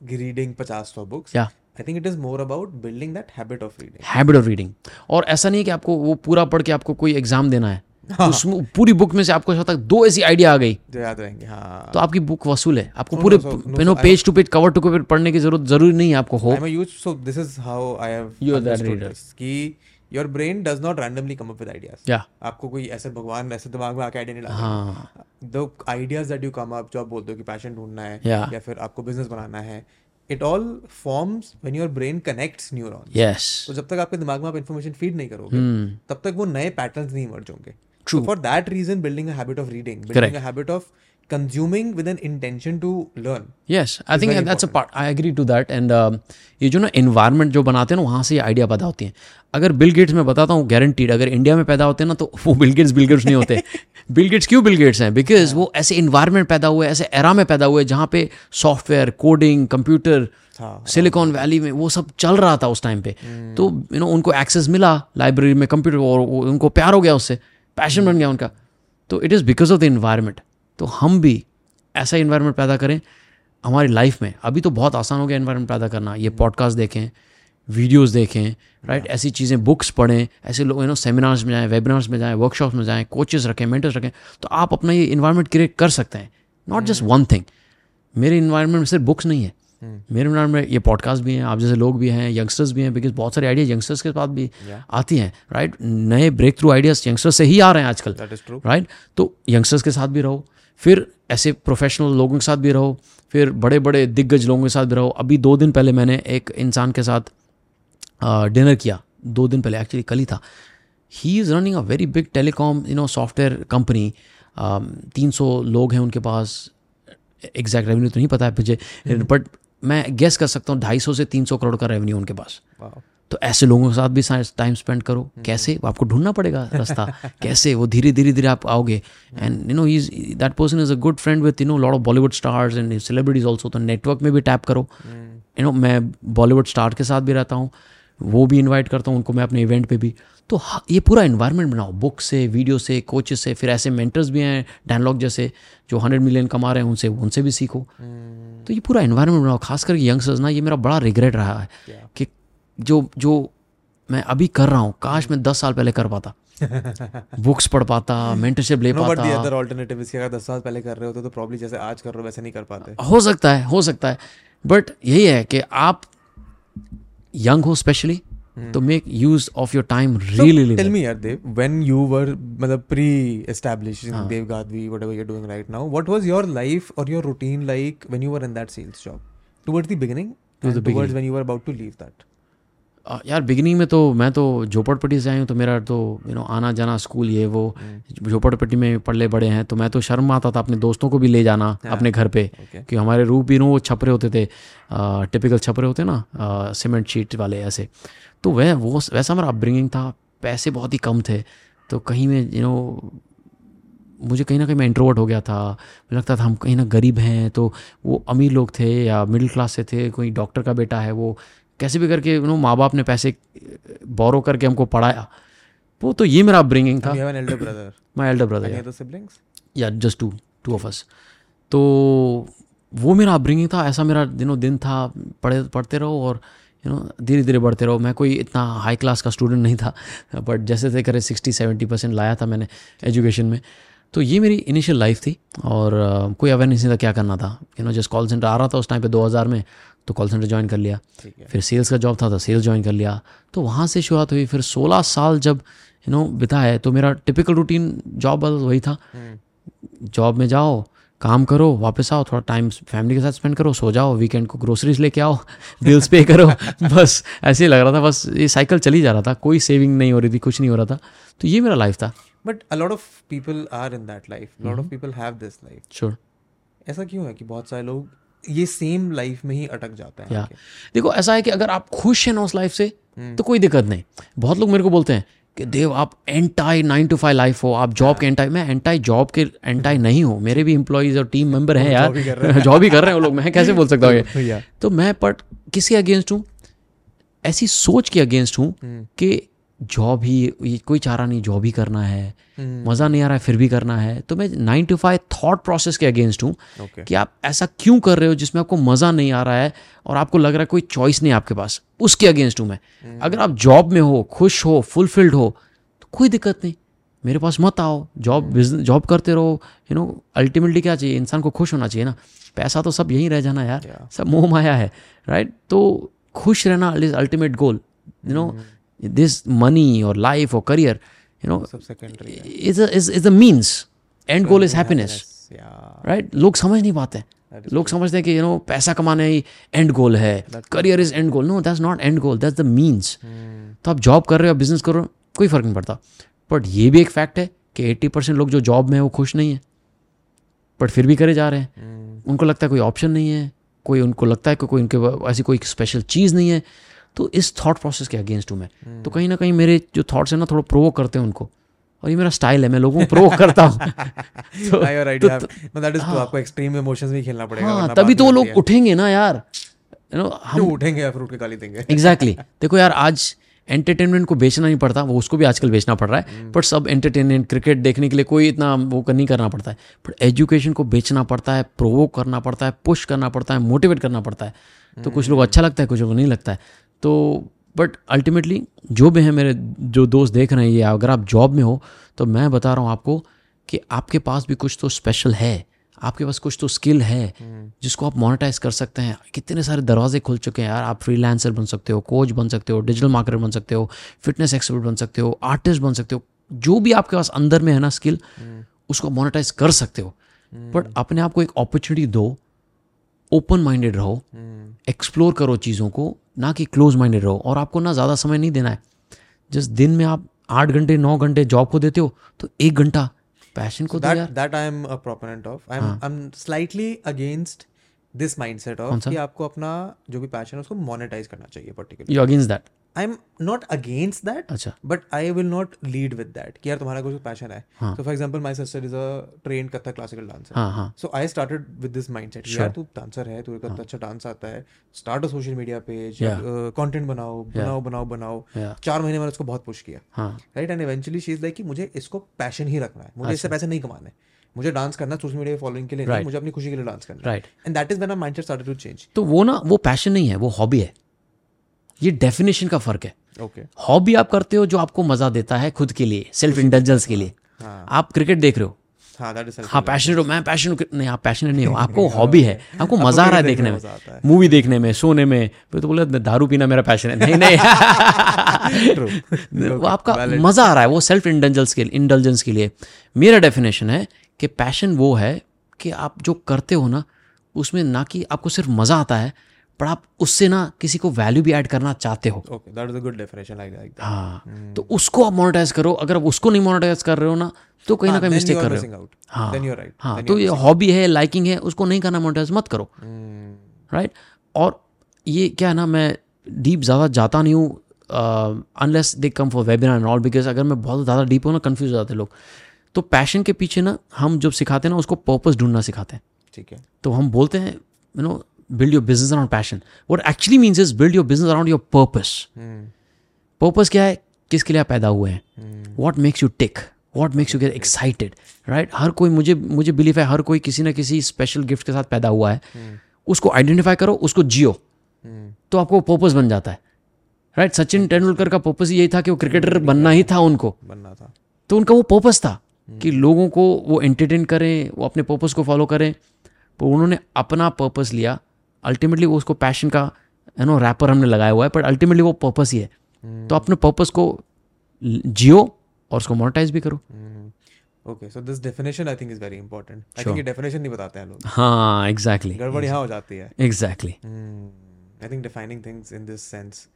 reading 50 100 books या I think it is more about building that habit of reading habit of reading और ऐसा नहीं है कि आपको वो पूरा पढ़ के आपको कोई एग्ज़ाम देना है। तो उसमें पूरी बुक में से आपको ऐसा तक दो ऐसी आइडिया आ गई। जो याद रहेंगे हाँ। तो आपकी बुक वसूल है। आपको पूरे you know page to page cover to cover पढ़ने की ज़रूरत ज़रूरी नहीं है आपको हो। Huge so this is how I have You are that understood कि your brain does not randomly come up with ideas. या आपको कोई ऐसे भगवान ऐसे दिमाग में आके आइडिया नहीं लाता। हाँ। The ideas that you come up जो आप बोलते हो कि पैशन ढूंढना है. या फिर आपको बिज़नेस बनाना है it all forms when your brain connects neurons yes तो जब तक आपके दिमाग में आप इन्फॉर्मेशन फ़ीड नहीं करोगे हम्म। तब तक वो नए पैटर्न्स नहीं इमर्ज होंगे। True. For that reason building a habit of reading Correct. Building a habit of consuming with an intention to learn yes I think that's a part I agree to that and ये जो ना environment जो बनाते हैं ना वहाँ से ये आइडिया पैदा होती हैं। अगर बिल गेट्स मैं बताता हूँ गारंटीड अगर इंडिया में पैदा होते हैं ना तो वो बिल गेट्स बिल गेट्स नहीं होते। [laughs] बिल गेट्स क्यों बिल गेट्स हैं? बिकॉज़ वो ऐसे इन्वायरमेंट पैदा हुए ऐसे एरा में पैदा हुए जहाँ पे सॉफ्टवेयर कोडिंग कंप्यूटर हाँ सिलिकॉन वैली में वो सब चल रहा था उस टाइम पे। तो यू नो उनको एक्सेस मिला लाइब्रेरी में कंप्यूटर और उनको प्यार हो गया उससे। पैशन बन गया उनका। तो it is because of the environment तो हम भी ऐसा इन्वायरमेंट पैदा करें हमारी लाइफ में। अभी तो बहुत आसान हो गया इन्वायरमेंट पैदा करना। ये पॉडकास्ट देखें वीडियोस देखें राइट ऐसी चीज़ें बुक्स पढ़ें ऐसे लोग यू नो सेमिनार्स में जाएँ वेबिनार्स में जाएँ वर्कशॉप्स में जाएँ कोचेस रखें मेंटर्स रखें तो आप अपना ये इन्वायरमेंट क्रिएट कर सकते हैं। नॉट जस्ट वन थिंग मेरे इन्वायरमेंट में सिर्फ़ बुक्स नहीं है। मेरे इन्वायरमेंट में ये पॉडकास्ट भी हैं आप जैसे लोग भी हैं यंगस्टर्स भी हैं बिकॉज़ बहुत सारे आइडिया यंगस्टर्स के पास भी Yeah. आती हैं राइट नए ब्रेक थ्रू आइडियाज़ यंगस्टर्स से ही आ रहे हैं आजकल राइट तो यंगस्टर्स के साथ भी रहो फिर ऐसे प्रोफेशनल लोगों के साथ भी रहो फिर बड़े बड़े दिग्गज लोगों के साथ भी रहो। अभी दो दिन पहले मैंने एक इंसान के साथ डिनर किया दो दिन पहले एक्चुअली कल ही था। He is running a very big telecom you know software company तीन सौ लोग हैं उनके पास एग्जैक्ट रेवेन्यू तो नहीं पता है मुझे बट मैं गेस कर सकता हूँ ढाई सौ से तीन सौ करोड़ का रेवेन्यू उनके पास। तो ऐसे लोगों के साथ भी टाइम स्पेंड करो। कैसे? आपको ढूंढना पड़ेगा रास्ता। [laughs] कैसे? वो धीरे धीरे धीरे आप आओगे। And you know is that person is a good friend with you know lot of Bollywood stars and celebrities also तो नेटवर्क में भी टैप करो। यू नो मैं बॉलीवुड स्टार के साथ भी रहता हूँ। वो भी इनवाइट करता हूँ उनको मैं अपने इवेंट पे भी। तो ये पूरा इन्वायरमेंट बनाओ। बुक से वीडियो से कोचेस से फिर ऐसे मेंटर्स भी हैं डैनलॉग जैसे जो हंड्रेड मिलियन कमा रहे हैं उनसे उनसे भी सीखो। तो ये पूरा इन्वायरमेंट बनाओ खास करके यंगस्टर्स ना ये मेरा बड़ा रिग्रेट रहा है Yeah. कि जो जो मैं अभी कर रहा हूँ काश मैं दस साल पहले कर पाता। [laughs] बुक्स पढ़ पाता मेंटरशिप ले no, पाता। अदर अल्टरनेटिव इसके अगर 10 साल पहले कर रहे होते तो प्रॉब्लम जैसे आज कर रहे हो वैसे नहीं कर पाते। हो सकता है हो सकता है। बट यही है कि आप यंग हो स्पेशली तो make use of your time really tell me यार देव व्हेन यू वर मतलब pre establishing Dev Gadhvi whatever you are doing right now what was your life और your routine like when you were in that sales job towards the beginning the towards when you were about to leave that यार beginning में तो मैं तो झोपड़पट्टी से आई हूँ तो मेरा तो यू नो आना जाना स्कूल ये वो झोपड़पट्टी में पढ़ले बड़े हैं तो मैं तो शर्म आता था अपने दोस्तों को भी ले जाना अपने घर पे Okay. कि हमारे रूप भी नो वो छपरे होते थे टिपिकल छपरे होते ना सीमेंट शीट वाले ऐसे। तो वह वो वैसा मेरा अपब्रिंगिंग था पैसे बहुत ही कम थे। तो कहीं में यू नो मुझे कहीं ना कहीं मैं इंट्रोवर्ट हो गया था। मुझे लगता था हम कहीं ना गरीब हैं तो वो अमीर लोग थे या मिडिल क्लास से थे कोई डॉक्टर का बेटा है वो कैसे भी करके यू नो माँ बाप ने पैसे बोरो करके हमको पढ़ाया। वो तो ये मेरा अपब्रिंगिंग था। माई एल्डर ब्रदर सिबलिंग्स या just two two of us तो वो मेरा अपब्रिंगिंग था ऐसा मेरा दिनों दिन था पढ़े पढ़ते रहो और यू नो धीरे धीरे बढ़ते रहो। मैं कोई इतना हाई क्लास का स्टूडेंट नहीं था बट जैसे थे करे सिक्सटी सेवेंटी परसेंट लाया था मैंने एजुकेशन में। तो ये मेरी इनिशियल लाइफ थी और uh, कोई अवेयरनेस नहीं था क्या करना था। You know just call centre आ रहा था उस टाइम पे 2000 में तो कॉल सेंटर ज्वाइन कर लिया। फिर सेल्स का जॉब था तो सेल्स ज्वाइन कर लिया। तो वहाँ से शुरुआत हुई। फिर 16 साल जब यू नो बिता है तो मेरा टिपिकल रूटीन जॉब वही था। जॉब में जाओ काम करो वापस आओ थोड़ा टाइम फैमिली के साथ स्पेंड करो सो जाओ वीकेंड को ग्रोसरीज लेके आओ बिल्स पे करो [laughs] बस ऐसे ही लग रहा था बस ये साइकिल चली जा रहा था कोई सेविंग नहीं हो रही थी कुछ नहीं हो रहा था तो ये मेरा लाइफ था। But a lot of people are in that life lot of people have this life sure ऐसा क्यों है कि बहुत सारे लोग ये सेम लाइफ में ही अटक जाते हैं देखो ऐसा है कि अगर आप खुश हैं ना उस लाइफ से तो कोई दिक्कत नहीं। बहुत लोग मेरे को बोलते हैं कि देव आप anti nine to five life हो। आप जॉब के एंटाई मैं एंटाई जॉब के एंटाई नहीं हूँ। मेरे भी इंप्लॉयज और टीम मेंबर हैं यार। जॉब [laughs] ही कर रहे हैं। वो लोग। मैं कैसे बोल सकता हूँ ये? [laughs] तो मैं पर किसके अगेंस्ट हूँ? ऐसी सोच के अगेंस्ट हूँ कि जॉब ही कोई चारा नहीं जॉब ही करना है। मज़ा नहीं आ रहा है फिर भी करना है। तो मैं nine to five thought process के अगेंस्ट हूँ ओके कि आप ऐसा क्यों कर रहे हो जिसमें आपको मज़ा नहीं आ रहा है और आपको लग रहा है कोई चॉइस नहीं आपके पास? उसके अगेंस्ट हूँ मैं। अगर आप जॉब में हो खुश हो फुलफिल्ड हो तो कोई दिक्कत नहीं। मेरे पास मत आओ। जॉब बिज़नेस जॉब करते रहो। यू नो अल्टीमेटली क्या चाहिए? इंसान को खुश होना चाहिए ना। पैसा तो सब यहीं रह जाना यार। Yeah. सब मोह माया है राइट तो खुश रहना is ultimate goal you know this money और लाइफ और career you know is a means and goal is happiness right लोग समझ नहीं पाते। लोग समझते हैं कि यू नो पैसा कमाना ही एंड गोल है। Career is end goal no that's not end goal that's the means तो आप जॉब कर रहे हो बिज़नेस कर रहे हो कोई फ़र्क नहीं पड़ता। बट ये भी एक फैक्ट है कि एट्टी परसेंट लोग जो जॉब में है वो खुश नहीं है। बट फिर भी करे जा रहे हैं। उनको लगता है कोई ऑप्शन नहीं है। कोई उनको लगता है कि कोई उनके ऐसी कोई स्पेशल चीज़ नहीं है। तो इस थॉट प्रोसेस के अगेंस्ट हूँ मैं। तो कहीं ना कहीं मेरे जो थॉट्स हैं ना थोड़ा प्रोवोक करते हैं उनको। और ये मेरा स्टाइल है मैं लोगों को प्रोवोक [laughs] करता हूँ। [laughs] तो- तो- नो दैट इज़ ट्रू आपको एक्सट्रीम इमोशंस भी खेलना पड़ेगा हाँ तभी तो वो लोग उठेंगे ना यार। यू नो [laughs] हम उठेंगे या फिर उठ के गाली देंगे? एग्जैक्टली देखो यार आज एंटरटेनमेंट को बेचना नहीं पड़ता वो उसको भी आजकल बेचना पड़ रहा है। बट सब एंटरटेनमेंट क्रिकेट देखने के लिए कोई इतना वो नहीं करना पड़ता है। बट एजुकेशन को बेचना पड़ता है प्रोवोक करना पड़ता है पुश करना पड़ता है मोटिवेट करना पड़ता है। तो कुछ लोग अच्छा लगता है कुछ लोग नहीं लगता है। तो बट अल्टीमेटली जो भी हैं मेरे जो दोस्त देख रहे हैं ये अगर आप जॉब में हो तो मैं बता रहा हूँ आपको कि आपके पास भी कुछ तो स्पेशल है। आपके पास कुछ तो स्किल है जिसको आप मोनेटाइज कर सकते हैं। कितने सारे दरवाजे खुल चुके हैं यार। आप फ्रीलांसर बन सकते हो कोच बन सकते हो डिजिटल मार्केटर बन सकते हो फिटनेस एक्सपर्ट बन सकते हो आर्टिस्ट बन सकते हो। जो भी आपके पास अंदर में है ना स्किल उसको मोनेटाइज कर सकते हो। बट अपने आप को एक अपॉर्चुनिटी दो ओपन माइंडेड रहो एक्सप्लोर करो चीज़ों को ना कि क्लोज माइंडेड रहो। और आपको ना ज़्यादा समय नहीं देना है। जिस दिन में आप आठ घंटे नौ घंटे जॉब को देते हो तो एक घंटा पैशन को दो that यार। that I am a proponent of. I'm हाँ। I'm slightly against this mindset of कि आपको अपना जो भी पैशन है उसको मोनेटाइज करना चाहिए particular you against that I am not against that अच्छा। But I will not lead with that कि यार तुम्हारा कुछ पैशन है। हाँ। so for example my sister is a trained Kathak classical dancer हाँ हाँ। So I started with this यार तू डांसर है तुझे कितना अच्छा डांस आता है। Start a social media page. Content बनाओ बनाओ बनाओ बनाओ। चार महीने मैंने उसको बहुत पुश किया। हाँ। Right and eventually she is like कि मुझे इसको पैशन ही रखना है। मुझे इससे पैसे नहीं कमाने। मुझे डांस करना सोशल मीडिया फॉलोइंग के लिए Right. मुझे अपनी खुशी के लिए डांस करना right and that is when my mindset started to change तो वो ना वो पैशन नहीं है वो हॉबी है। ये डेफिनेशन का फ़र्क है। Okay okay. हॉबी आप करते हो जो आपको मज़ा देता है खुद के लिए सेल्फ इंटेलिजेंस के लिए। हाँ आप क्रिकेट देख रहे हो। हाँ इज़ हाँ पैशनेट हो मैं पैशनेट नहीं आप पैशनेट नहीं हो। [laughs] आपको हॉबी है। [laughs] आपको मज़ा आ रहा है देखने में है। मूवी देखने में सोने में। फिर तो बोले दारू पीना मेरा पैशन है। [laughs] नहीं नहीं। वो आपका मज़ा आ रहा है वो सेल्फ इंटेलिजेंस के इंटेलिजेंस के लिए। मेरा डेफिनेशन है कि पैशन वो है कि आप जो करते हो ना उसमें ना कि आपको सिर्फ़ मज़ा आता है पर आप उससे ना किसी को वैल्यू भी ऐड करना चाहते हो। Okay that is a good definition like that हाँ तो उसको आप मोनेटाइज करो। अगर आप उसको नहीं मोनेटाइज कर रहे हो ना तो कहीं ना कहीं मिस्टेक कर रहे हो। हाँ हाँ तो ये हॉबी है लाइकिंग है उसको नहीं करना मोनेटाइज मत करो। Hmm. राइट और ये क्या है ना मैं डीप ज़्यादा जाता नहीं हूँ unless they come for webinar and all because अगर मैं बहुत ज़्यादा डीप हूँ ना कन्फ्यूज़ हो जाते हैं लोग। तो पैशन के पीछे ना हम जब सिखाते हैं ना उसको पर्पस ढूंढना सिखाते हैं। ठीक है। तो हम बोलते हैं you know build your business around passion what actually means is build your business around your purpose Hmm. Purpose क्या है? किसके लिए आप पैदा हुए हैं? What makes you tick what makes you get excited right हर कोई मुझे मुझे बिलीव है हर कोई किसी ना किसी स्पेशल गिफ्ट के साथ पैदा हुआ है। उसको आइडेंटिफाई करो उसको जियो। Hmm. तो आपको पर्पस बन जाता है। राइट सचिन तेंदुलकर का पर्पस यही था कि वो क्रिकेटर बनना ही था उनको। बनना था। तो उनका वो पर्पस था कि लोगों को वो एंटरटेन करें वो अपने पर्पस को फॉलो करें। तो उन्होंने अपना पर्पस लिया अल्टीमेटली वो उसको पैशन का यू नो रैपर हमने लगाया हुआ है पर अल्टीमेटली वो पर्पस ही है। तो अपने पर्पस को जियो और उसको मोनेटाइज भी करो। Okay so this definition I think is very important I think ये डेफिनेशन नहीं बताते हैं लोग। हाँ एग्जैक्टली गड़बड़ यहाँ हो जाती है। Exactly I think defining things in this sense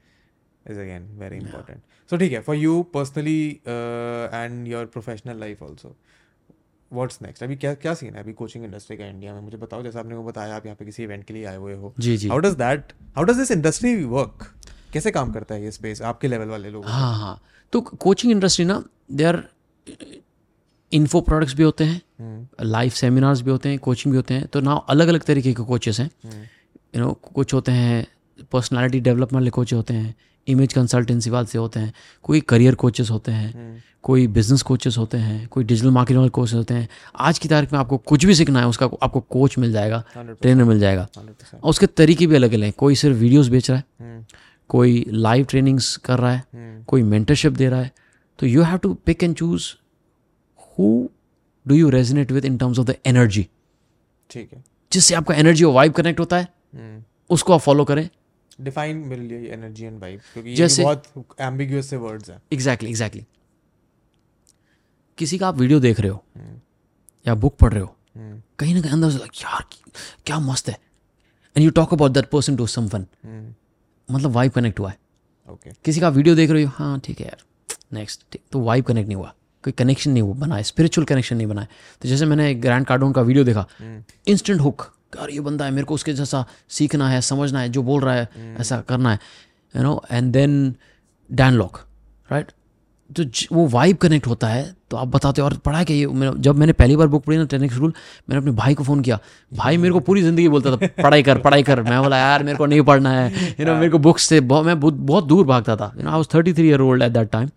is again very important. So ठीक है for you personally uh, and your professional life also. What's next अभी क्या क्या सीन है? अभी कोचिंग इंडस्ट्री का इंडिया में? मुझे बताओ जैसे आपने को बताया आप यहाँ पे किसी इवेंट के लिए आए हुए हो। जी जी। How does that how does this industry work कैसे काम करता है ये स्पेस आपके लेवल वाले लोग। हाँ हाँ। तो कोचिंग इंडस्ट्री ना दे आर इन्फो प्रोडक्ट्स भी होते हैं लाइव सेमिनार्स भी होते हैं कोचिंग भी होते हैं। तो ना अलग अलग तरीके के कोचेस हैं। यू नो कुछ होते हैं पर्सनालिटी डेवलपमेंट वाले कोच होते हैं इमेज कंसल्टेंसी वाले से होते हैं कोई करियर कोचेस होते हैं कोई बिज़नेस कोचेस होते हैं कोई डिजिटल मार्केटिंग वाले कोचेस होते हैं आज की तारीख में आपको कुछ भी सीखना है उसका आपको कोच मिल जाएगा ट्रेनर मिल जाएगा। और उसके तरीके भी अलग अलग हैं कोई सिर्फ़ वीडियोस बेच रहा है हम्म, कोई लाइव ट्रेनिंग्स कर रहा है हम्म, कोई मेंटरशिप दे रहा है तो you have to pick and choose who do you resonate with in terms of the energy ठीक है। जिससे आपका एनर्जी और वाइब कनेक्ट होता है हम्म। उसको आप फॉलो करें। डिफाइन मेरे लिए एनर्जी एंड वाइब क्योंकि ये जैसे- बहुत एम्बिगुअस से वर्ड्स हैं। एग्जैक्टली एग्जैक्टली किसी का आप वीडियो देख रहे हो हम्म। या बुक पढ़ रहे हो हम्म। कहीं ना कहीं अंदर से like, यार क्या मस्त है. And you talk about that person to someone हम्म। मतलब वाइब कनेक्ट हुआ है। ओके किसी का वीडियो देख रहे हो हाँ ठीक है यार नेक्स्ट ठीक तो वाइब कनेक्ट नहीं हुआ कोई कनेक्शन नहीं हुआ बना है स्पिरिचुअल कनेक्शन नहीं बना है। तो जैसे मैंने ग्रैंड कार्डोन का वीडियो देखा इंस्टेंट हुक यार ये बंदा है मेरे को उसके जैसा सीखना है समझना है जो बोल रहा है mm. ऐसा करना है you know and then Dan Lok right तो वो वाइब कनेक्ट होता है तो आप बताते हो और पढ़ा है कि ये मेरा जब मैंने पहली बार बुक पढ़ी ना टेनिक्स रूल मैंने अपने भाई को फ़ोन किया। भाई मेरे को पूरी ज़िंदगी बोलता था [laughs] पढ़ाई कर पढ़ाई कर। मैं बोला यार मेरे को नहीं पढ़ना है यू नो मेरे को बुक्स से बहुत मैं बहुत बहुत दूर भागता था you know I was thirty three year old at that time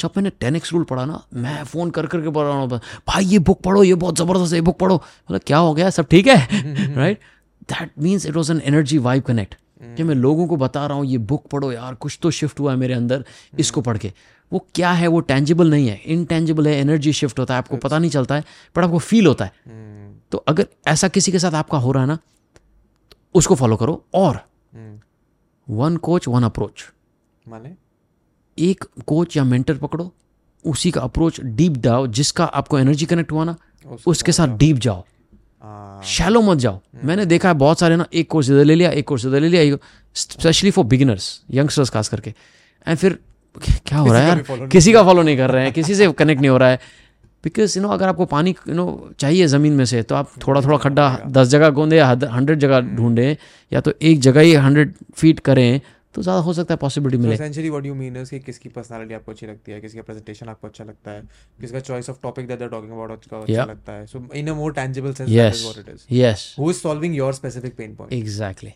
जब मैंने टेन एक्स रूल पढ़ा ना, मैं फ़ोन कर करके पढ़ रहा हूँ, भाई ये बुक पढ़ो, ये बहुत ज़बरदस्त है, ये बुक पढ़ो। बोला, क्या हो गया? सब ठीक है? Right that means it was an energy vibe connect कि मैं लोगों को बता रहा हूँ, ये बुक पढ़ो यार, कुछ तो शिफ्ट हुआ है मेरे अंदर इसको पढ़ के। वो क्या है, वो टेंजिबल नहीं है। इनटेंजिबल है एनर्जी शिफ्ट होता है, आपको पता नहीं चलता है बट आपको फील होता है। तो अगर ऐसा किसी के साथ आपका हो रहा है ना तो उसको फॉलो करो। और वन कोच वन अप्रोच माने? एक कोच या मेंटर पकड़ो उसी का अप्रोच डीप जाओ जिसका आपको एनर्जी कनेक्ट हुआ ना उसके साथ डीप जाओ। हाँ। शैलो मत जाओ। मैंने देखा है बहुत सारे ना एक कोर्स इधर ले लिया एक कोर्स इधर ले लिया स्पेशली फॉर बिगिनर्स यंगस्टर्स खास करके। एंड फिर क्या हो रहा है यार? किसी का फॉलो नहीं कर रहे हैं किसी से कनेक्ट नहीं हो रहा है। बिकॉज़ यू नो अगर आपको पानी यू नो चाहिए ज़मीन में से तो आप थोड़ा थोड़ा खड्डा दस जगह गोंदे या हंड्रेड जगह ढूंढें या तो एक जगह ही हंड्रेड फीट करें तो ज़्यादा हो सकता है पॉसिबिलिटी मिले। Essentially what you mean is कि किसकी पर्सनालिटी आपको अच्छी लगती है किसका प्रेजेंटेशन आपको अच्छा लगता है किसका choice of topic that they are talking about अच्छा अच्छा Yeah. लगता है। So in a more tangible sense that is what it is yes who is solving your specific pain point exactly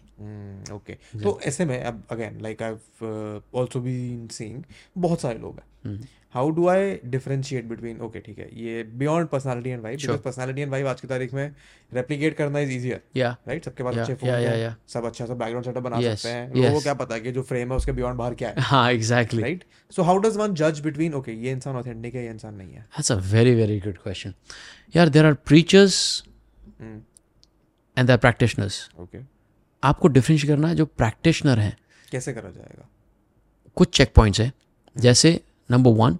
okay तो ऐसे में अब again like I have also been seeing बहुत सारे लोग हैं। How do I differentiate between okay ठीक है ये beyond personality and vibe because personality and vibe आज की तारीख में रेप्लीकेट करना इज़ इजियर राइट सबके पास अच्छे फ़ोन yeah, yeah, yeah. सब अच्छा सा बैकग्राउंड सेटअप बना सकते हैं लोगों को क्या पता है कि जो फ्रेम है उसके बियॉन्ड बाहर क्या है हाँ exactly right so how does one जज बिटवीन ओके ये इंसान ऑथेंटिक है ये इंसान नहीं है? That's a very, very good question. Yeah, there are preachers Hmm. and there are practitioners. Okay आपको डिफरेंशिएट करना है जो प्रैक्टिशनर हैं। कैसे करा जाएगा? कुछ चेक पॉइंट्स हैं। जैसे number one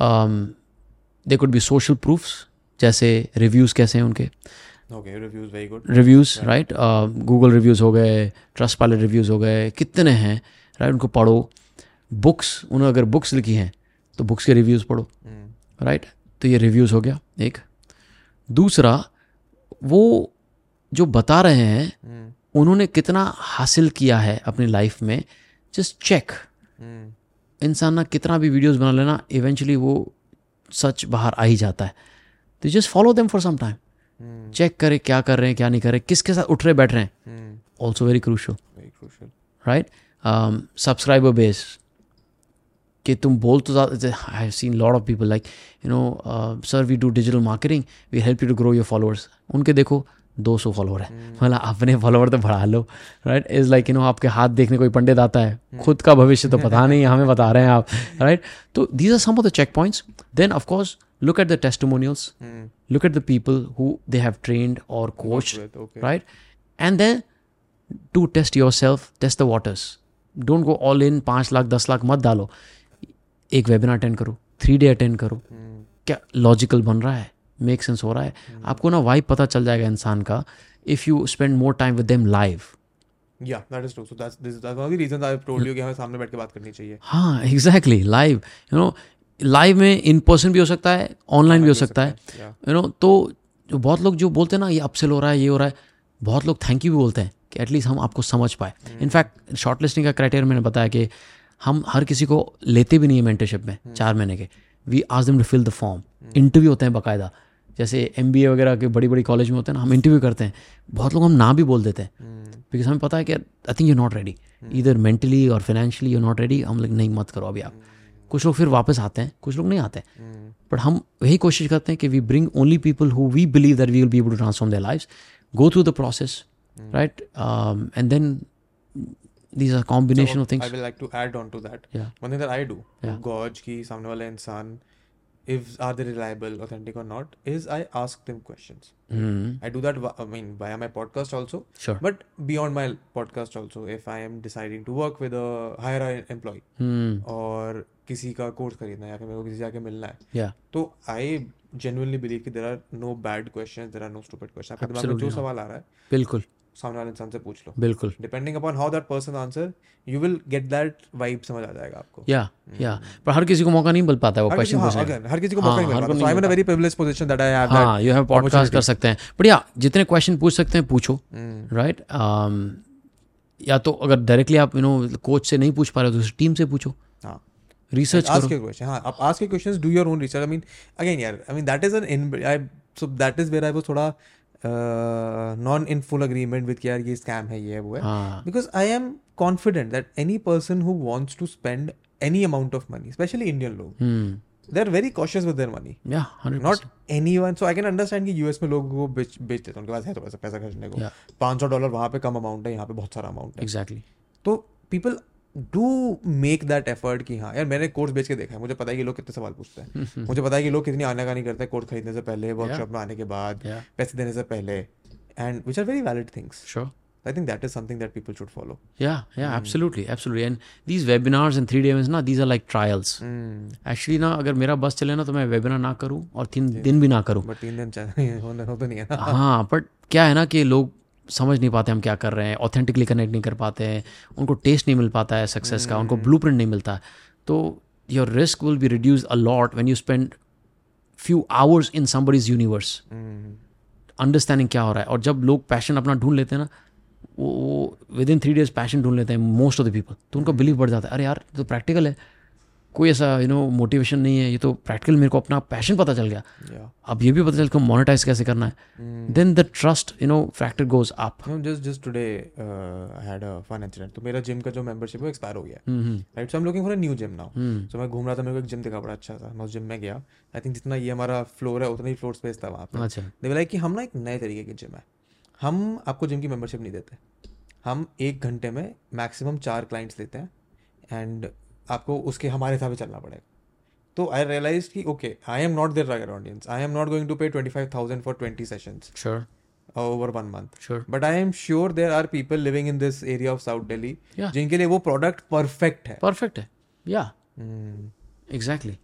they could be social proofs जैसे रिव्यूज़ कैसे हैं उनके। रिव्यूज़ राइट गूगल रिव्यूज़ हो गए ट्रस्ट पायलट रिव्यूज़ हो गए कितने हैं राइट उनको पढ़ो। बुक्स उन्होंने अगर बुक्स लिखी हैं तो बुक्स के रिव्यूज़ पढ़ो Hmm. राइट तो ये रिव्यूज़ हो गया एक। दूसरा वो जो बता रहे हैं Hmm. उन्होंने कितना हासिल किया है अपनी लाइफ में जस्ट चेक. इंसान ना कितना भी वीडियोस बना लेना इवेंचुअली वो सच बाहर आ ही जाता है। तो just follow them for some time. Check करे क्या कर रहे हैं क्या नहीं कर रहे किसके साथ उठ रहे बैठ रहे हैं. Also very crucial right subscriber base कि तुम बोल तो ज़्यादा I have seen lot of people like you know sir we do digital marketing we help you to grow your followers उनके देखो 200 फॉलोअर है। मतलब अपने फॉलोअर तो बढ़ा लो right is like you know आपके हाथ देखने कोई पंडित आता है खुद का भविष्य तो पता नहीं हमें बता रहे हैं आप [laughs] राइट तो these are some of the check points then of course look at the testimonials. Hmm. look at the people who they have trained or coached with, okay. right? And then to test yourself test the waters. Don't go all in पाँच लाख दस लाख मत डालो। एक webinar attend करो three day attend करो। Hmm. क्या logical बन रहा है? मेक सेंस हो रहा है। hmm. आपको ना वाइब पता चल जाएगा इंसान का if you spend more time with them live कि हमें सामने बैठ के बात करनी चाहिए. हाँ exactly live you know live में इन पर्सन भी हो सकता है ऑनलाइन भी हो सकता है। यू नो तो जो बहुत लोग जो बोलते हैं ना ये अपसेल हो रहा है ये हो रहा है बहुत लोग थैंक यू भी बोलते हैं कि एटलीस्ट हम आपको समझ पाए। इनफैक्ट शॉर्ट लिस्टिंग का क्राइटेरिया मैंने बताया कि हम हर किसी को लेते भी नहीं है मेंटरशिप में चार महीने के। We ask them to fill the form interview होते हैं बाकायदा। जैसे एमबीए वगैरह के बड़ी बड़ी कॉलेज में होते हैं ना हम इंटरव्यू करते हैं बहुत लोग हम ना भी बोल देते हैं। बिकॉज़ हमें पता है कि I think you not ready इधर मेंटली और फाइनेंशियली यू नॉट रेडी हम लोग नहीं मत करो अभी आप। कुछ लोग फिर वापस आते हैं कुछ लोग नहीं आते हैं। बट हम यही कोशिश करते हैं कि we bring only people who we believe that we will be able to transform their lifes go through the process right and then these are combination So, of things. I will like to add on to that. Yeah. One thing that I do Yeah. gauge कि सामने वाला इंसान if are they reliable, authentic or not, is I ask them questions. mm-hmm. I do that. I mean, via my podcast also, Sure. but beyond my podcast also. If I am deciding to work with a an employee Hmm. और किसी का course खरीदना है या फिर मेरे को किसी जाके मिलना है Yeah. तो आई genuinely बिलीव कि there are no bad question there are no stupid question आपके दिमाग में जो सवाल आ रहा है बिल्कुल सामने वाले इंसान से पूछ लो। बिल्कुल। Depending upon how that person answer you will get that vibe समझ आ जाएगा आपको। या या पर हर किसी को मौका नहीं मिल पाता है वो क्वेश्चन हाँ, पूछने का। हर किसी को हाँ, मौका नहीं हर मिल पाता so I am in a very privileged position that I have हाँ यू हैव पॉडकास्ट कर सकते हैं। बट या जितने क्वेश्चन पूछ सकते हैं पूछो। Hmm. राइट या तो अगर डायरेक्टली आप यू नो कोच से नहीं पूछ पा रहे हो तो टीम से पूछो। हाँ। रिसर्च ask करो। हाँ आप ask your questions do your own research I mean again यार I mean that is an in I so that is where I was थोड़ा non in full agreement with यार ये स्कैम है ये वो है. Because I am confident that any person who wants to spend any amount of money specially Indian लोग they are very cautious with their money not any one so I can understand कि US में लोगों को बेच बेच देते हैं उनके पास है तो पैसा खर्चने को. पाँच सौ डॉलर वहाँ पे कम अमाउंट है यहाँ पे बहुत सारा अमाउंट है. एग्जैक्टली तो people do make that effort कि हाँ यार मैंने कोर्स बेच के देखा है मुझे पता है कि लोग कितने सवाल पूछते हैं [laughs] मुझे पता है कि लोग कितनी आनाकानी करते हैं कोर्स खरीदने से पहले वर्कशॉप yeah. में आने के बाद Yeah. पैसे देने से पहले and which are very valid things sure I think that is something that people should follow Yeah, yeah, absolutely, absolutely. And these webinars and three day events, ना, these are like trials. Mm. Actually ना अगर मेरा बस चले ना तो मैं webinar ना करूँ और तीन दिन भी ना करूँ बट तीन दिन चाहिए [laughs] होने हो तो नहीं है ना हाँ बट क्या है ना कि लोग समझ नहीं पाते हम क्या कर रहे हैं ऑथेंटिकली कनेक्ट नहीं कर पाते हैं उनको टेस्ट नहीं मिल पाता है सक्सेस का उनको ब्लू नहीं मिलता। तो your risk will be reduce a lot when you spend few hours in somebody's universe understanding क्या हो रहा है। और जब लोग पैशन अपना ढूंढ लेते हैं ना वो वो within three days passion ढूंढ लेते हैं मोस्ट ऑफ़ द पीपल तो उनका बिलीव बढ़ जाता है। अरे यार तो प्रैक्टिकल है। कोई ऐसा यू नो मोटिवेशन नहीं है ये तो प्रैक्टिकल मेरे को अपना पैशन पता चल गया। या अब ये भी पता चल कि मोनेटाइज कैसे करना है। Then the trust you know factor goes up just just today I had a fun incident तो मेरा जिम का जो मेंबरशिप है वो एक्सपायर हो गया right so I am looking for a new gym now so मैं घूम रहा था मेरे को एक जिम दिखा बड़ा अच्छा था। मैं उस जिम में गया। आई थिंक जितना ये हमारा फ्लोर है उतना ही फ्लोर स्पेस था वहाँ पे। अच्छा। दे लाइक कि हम ना एक नए तरीके की जिम है। हम आपको जिम की मेंबरशिप नहीं देते। हम एक घंटे में मैक्सिमम चार क्लाइंट्स लेते हैं। एंड आपको उसके हमारे हिसाब से चलना पड़ेगा। तो आई रियलाइज़ कि okay I am not their target audience I am not going to pay twenty five thousand for twenty sessions sure over one month but I am sure there are people living in this area of South Delhi जिनके लिए वो product perfect है। Perfect है. या Hmm. Exactly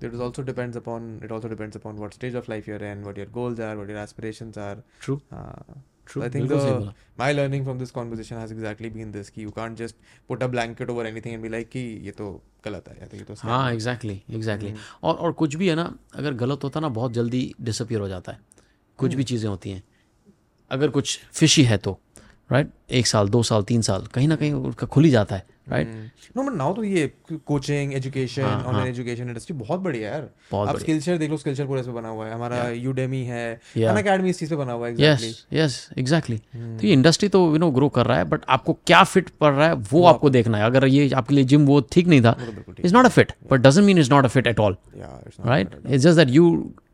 It is also depends upon it also depends upon what stage of life you're in, what your goals are, what your aspirations are. True Uh, true I think the, my learning from this conversation has exactly been this कि you can't just put a blanket over anything and be like कि ये तो गलत है या तो ये तो हाँ है। एग्जैक्टली एग्जैक्टली और और कुछ भी है ना अगर गलत होता ना बहुत जल्दी डिसअपियर हो जाता है कुछ भी चीज़ें होती हैं अगर कुछ फिशी है तो राइट right? एक साल दो साल तीन साल कहीं ना कहीं उसका खुल ही जाता है राइट नो बट नाउ तो ये coaching education online education industry बहुत बड़ी है यार। बहुत आप बढ़िया। स्किल शेयर देख लो स्किल शेयर पूरे इस पे बना हुआ है। हमारा यूडेमी yeah. है Yeah. अन अकेडमी इस चीज़ पे बना हुआ है एग्जैक्टली यस यस एग्जैक्टली तो ये इंडस्ट्री तो यू नो ग्रो कर रहा है बट आपको क्या फिट पड़ रहा है वो आपको देखना है। अगर ये आपके लिए जिम वो ठीक नहीं था is not a fit but doesn't mean is not a fit at all right it's just that you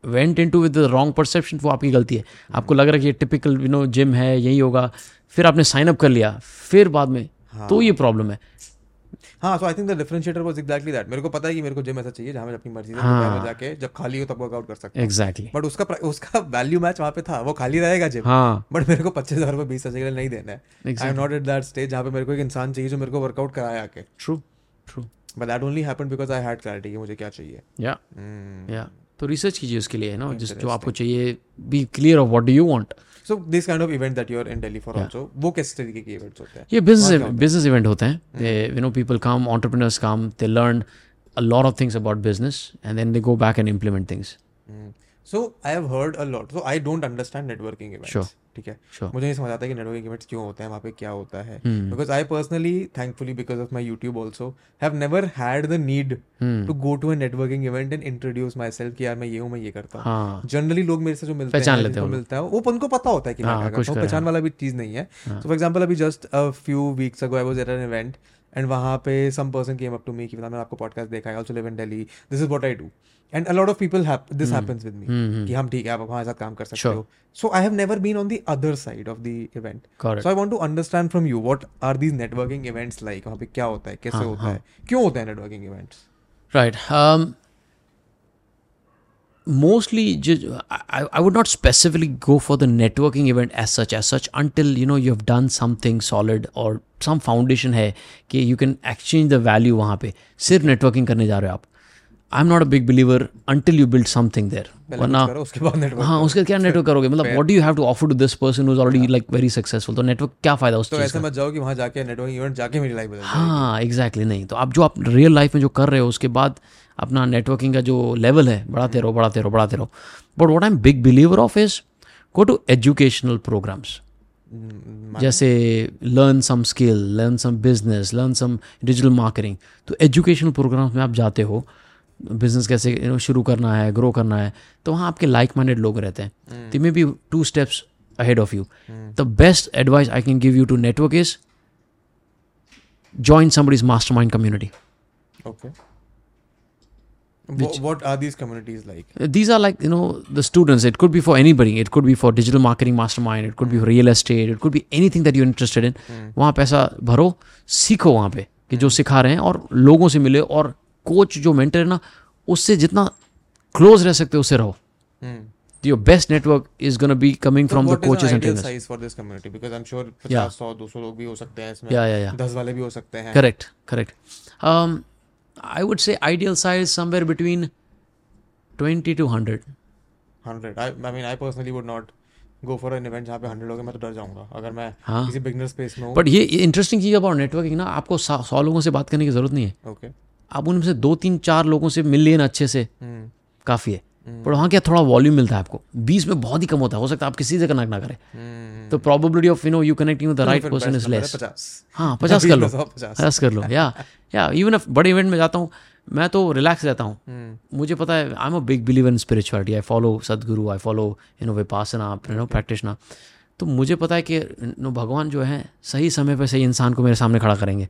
went into with the wrong perception वो आपकी गलती है। आपको लग रहा है कि ये टिपिकल यू नो जिम है यही होगा। फिर आपने साइन अप कर लिया फिर बाद में हाँ. तो ये प्रॉब्लम है। हाँ so I think the differentiator was exactly that मेरे को पता है कि मेरे को जिम ऐसा चाहिए जहाँ मैं अपनी मर्ज़ी से हाँ। जाके जब खाली हो तब वर्कआउट कर सकता हूँ। एग्जैक्टली बट उसका उसका वैल्यू मैच वहाँ पे था वो खाली रहेगा जिम हाँ। बट मेरे को पच्चीस हज़ार रुपये बीस हज़ार के लिए नहीं देना है। I am not at that stage जहाँ पे मेरे को एक इंसान चाहिए जो मेरे को वर्कआउट कराए आके। True true but that only happen because I had clarity कि मुझे क्या चाहिए। या Hmm. या तो रिसर्च कीजिए उसके लिए ना जिस जो आपको चाहिए be clear of what do you want so this kind of event that you are in Delhi for also वो किस तरीके के इवेंट्स होते हैं ये बिज़नेस बिज़नेस इवेंट होते हैं they you know people come entrepreneurs come they learn a lot of things about business and then they go back and implement things so I have heard a lot so I don't understand networking. Events ठीक है? Sure. मुझे नहीं समझ आता कि networking events क्यों होते हैं वहाँ पे क्या होता है. Because I personally thankfully because of my YouTube also have never had the need. To go to a networking event and introduce myself कि यार मैं ये हूँ मैं ये करता हूँ। हाँ. जनरली लोग मेरे से जो मिलते हैं लेते हैं मिलता है वो उनको पता होता है कि मैं हाँ, क्या करता हूँ। पहचान वाला भी चीज़ नहीं है। सो फॉर एग्ज़ाम्पल अभी just a few weeks ago I was at an event and वहाँ पे some person came up to me कि मैंने आपको पॉडकास्ट देखा है also live in Delhi this is what I do and a lot of people this happens with me hmm, कि हम ठीक है आप हमारे साथ काम कर सकते Sure. हो so I have never been on the other side of the event so I want to understand from you what are these networking events like वहाँ पे क्या होता है कैसे हाँ, होता हाँ. है क्यों होता है networking events Right. Um, mostly I, I would not specifically go for the networking event as such as such until you know you have done something solid or some foundation है कि you can exchange the value वहाँ पे सिर्फ़ networking करने जा रहे हो आप I am not a big believer until you build something there वरना उसके बाद नेटवर्क हाँ उसके क्या [laughs] नेटवर्क करोगे? मतलब what do you have to offer to this person is already like very successful तो नेटवर्क क्या फ़ायदा उस तो ऐसे मत जाओ कि वहाँ जाके नेटवर्किंग इवेंट जाके मेरी लाइफ हाँ एग्जैक्टली नहीं। तो आप जो आप रियल लाइफ में जो कर रहे हो उसके बाद अपना नेटवर्किंग का जो लेवल है बढ़ाते रहो बढ़ाते रहो बढ़ाते रहो। But what I am big believer of is go to educational programs जैसे learn some skill learn some business learn some digital marketing तो एजुकेशनल प्रोग्राम्स में आप जाते हो बिज़नेस कैसे you know, शुरू करना है ग्रो करना है तो वहाँ आपके लाइक माइंडेड लोग रहते हैं they may be two steps ahead of you the best advice I can give you to network is join somebody's mastermind community. Okay what are these communities like These are like, you know, the students. It could be for anybody. It could be for digital marketing mastermind. It could mm. be for real estate. It could be anything that you're interested in. Mm. वहाँ पैसा भरो सीखो वहाँ पे कि जो सिखा रहे हैं और लोगों से मिले और कोच जो मेंटर है ना उससे जितना क्लोज रह सकते हो उससे रहो। hmm. Your best network is gonna be coming So from the what is coaches and ideal trainers size for this community? Because I'm sure 50 Yeah. 100 200 लोग भी हो सकते हैं इसमें। या या या 10 वाले भी हो सकते हैं। Correct, correct. Um, I would say ideal size somewhere between 20 to 100. 100 I, I mean I personally would not go for an event जहाँ पे 100 लोग हैं मैं तो डर जाऊँगा। अगर मैं हाँ। किसी बिगनर स्पेस में हूँ। बट ये इंटरेस्टिंग चीज़ अबाउट नेटवर्किंग ना आपको सौ लोगों से बात करने की ज़रूरत नहीं है। ओके आप उनमें से दो तीन चार लोगों से मिल लेना अच्छे से। हम्म। काफ़ी है। पर वहाँ क्या थोड़ा वॉल्यूम मिलता है आपको? बीस में बहुत ही कम होता है। हो सकता है आप किसी से कनेक्ट ना करें। हम्म तो probability of you know you connecting with the right person is less हाँ पचास। कर लो। [laughs] पचास कर लो। या या इवन बड़े इवेंट में जाता हूँ मैं तो रिलैक्स रहता हूँ। हम्म। मुझे पता है I am a big believer in spirituality I follow Sadhguru I follow you know Vipassana you know practitioner तो मुझे पता है कि नो भगवान जो है सही समय पर सही इंसान को मेरे सामने खड़ा करेंगे।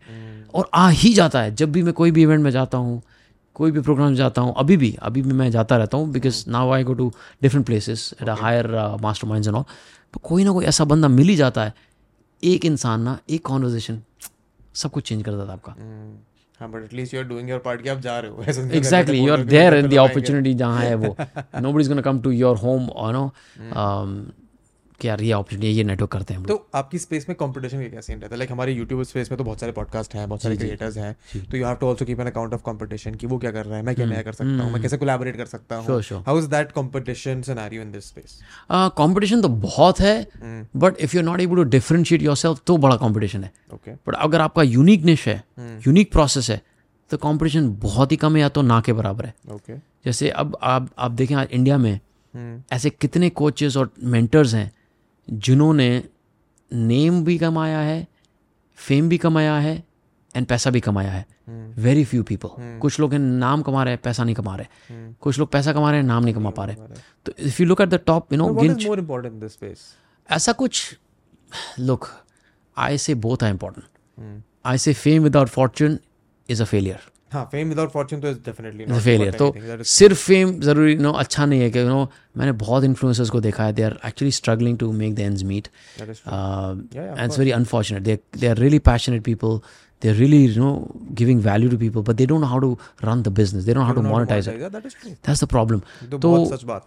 और आ ही जाता है। जब भी मैं कोई भी इवेंट में जाता हूँ कोई भी प्रोग्राम में जाता हूँ अभी भी अभी भी मैं जाता रहता हूँ because now I go to different places at a higher mastermind and all तो कोई ना कोई ऐसा बंदा मिल ही जाता है। एक इंसान ना एक कॉन्वर्जेशन सब कुछ चेंज कर देता है आपका। हाँ but at least you are doing your part कि आप जा रहे हो। तो the लगाएँगे। opportunity जहाँ है वो। [laughs] Nobody's gonna come to your home or no um, कि यार ये है ये नेटवर्क करते हैं तो आपकी स्पेस में कंपटीशन का क्या सीन रहता है? लाइक हमारे यूट्यूब स्पेस में तो बहुत सारे पॉडकास्ट हैं बहुत सारे क्रिएटर्स हैं। तो you have to also keep an account of competition कि वो क्या कर रहा है मैं क्या नया कर सकता हूँ मैं कैसे कोलैबोरेट कर सकता हूँ. How is that competition scenario in this space competition तो बहुत है but if you not able to differentiate yourself तो बड़ा कंपटीशन है। ओके बट अगर आपका यूनिक निश है यूनिक प्रोसेस है तो कंपटीशन बहुत ही कम है या तो ना के बराबर है। ओके जैसे अब आप आप देखें आज इंडिया में ऐसे कितने कोचेस और मेंटर्स हैं जिन्होंने नेम भी कमाया है फेम भी कमाया है एंड पैसा भी कमाया है। वेरी फ्यू पीपल कुछ लोग हैं नाम कमा रहे हैं पैसा नहीं कमा रहे। hmm. कुछ लोग पैसा कमा रहे हैं नाम नहीं कमा पा रहे। तो if you look at the top you know more important this space ऐसा कुछ look I say both are important I say fame without fortune is a failure हाँ फेम विदाउट फॉर्च्यून तो डेफिनेटली नॉट फेलियर तो सिर्फ़ fame ज़रूरी no अच्छा नहीं है कि नो मैंने बहुत इन्फ्लुएंसर्स को देखा है they are actually struggling to make the ends meet and it's very unfortunate they they are really passionate people they are really you know giving value to people but they don't know how to run the business. They don't know how to monetize it. That is true that's the problem. तो तो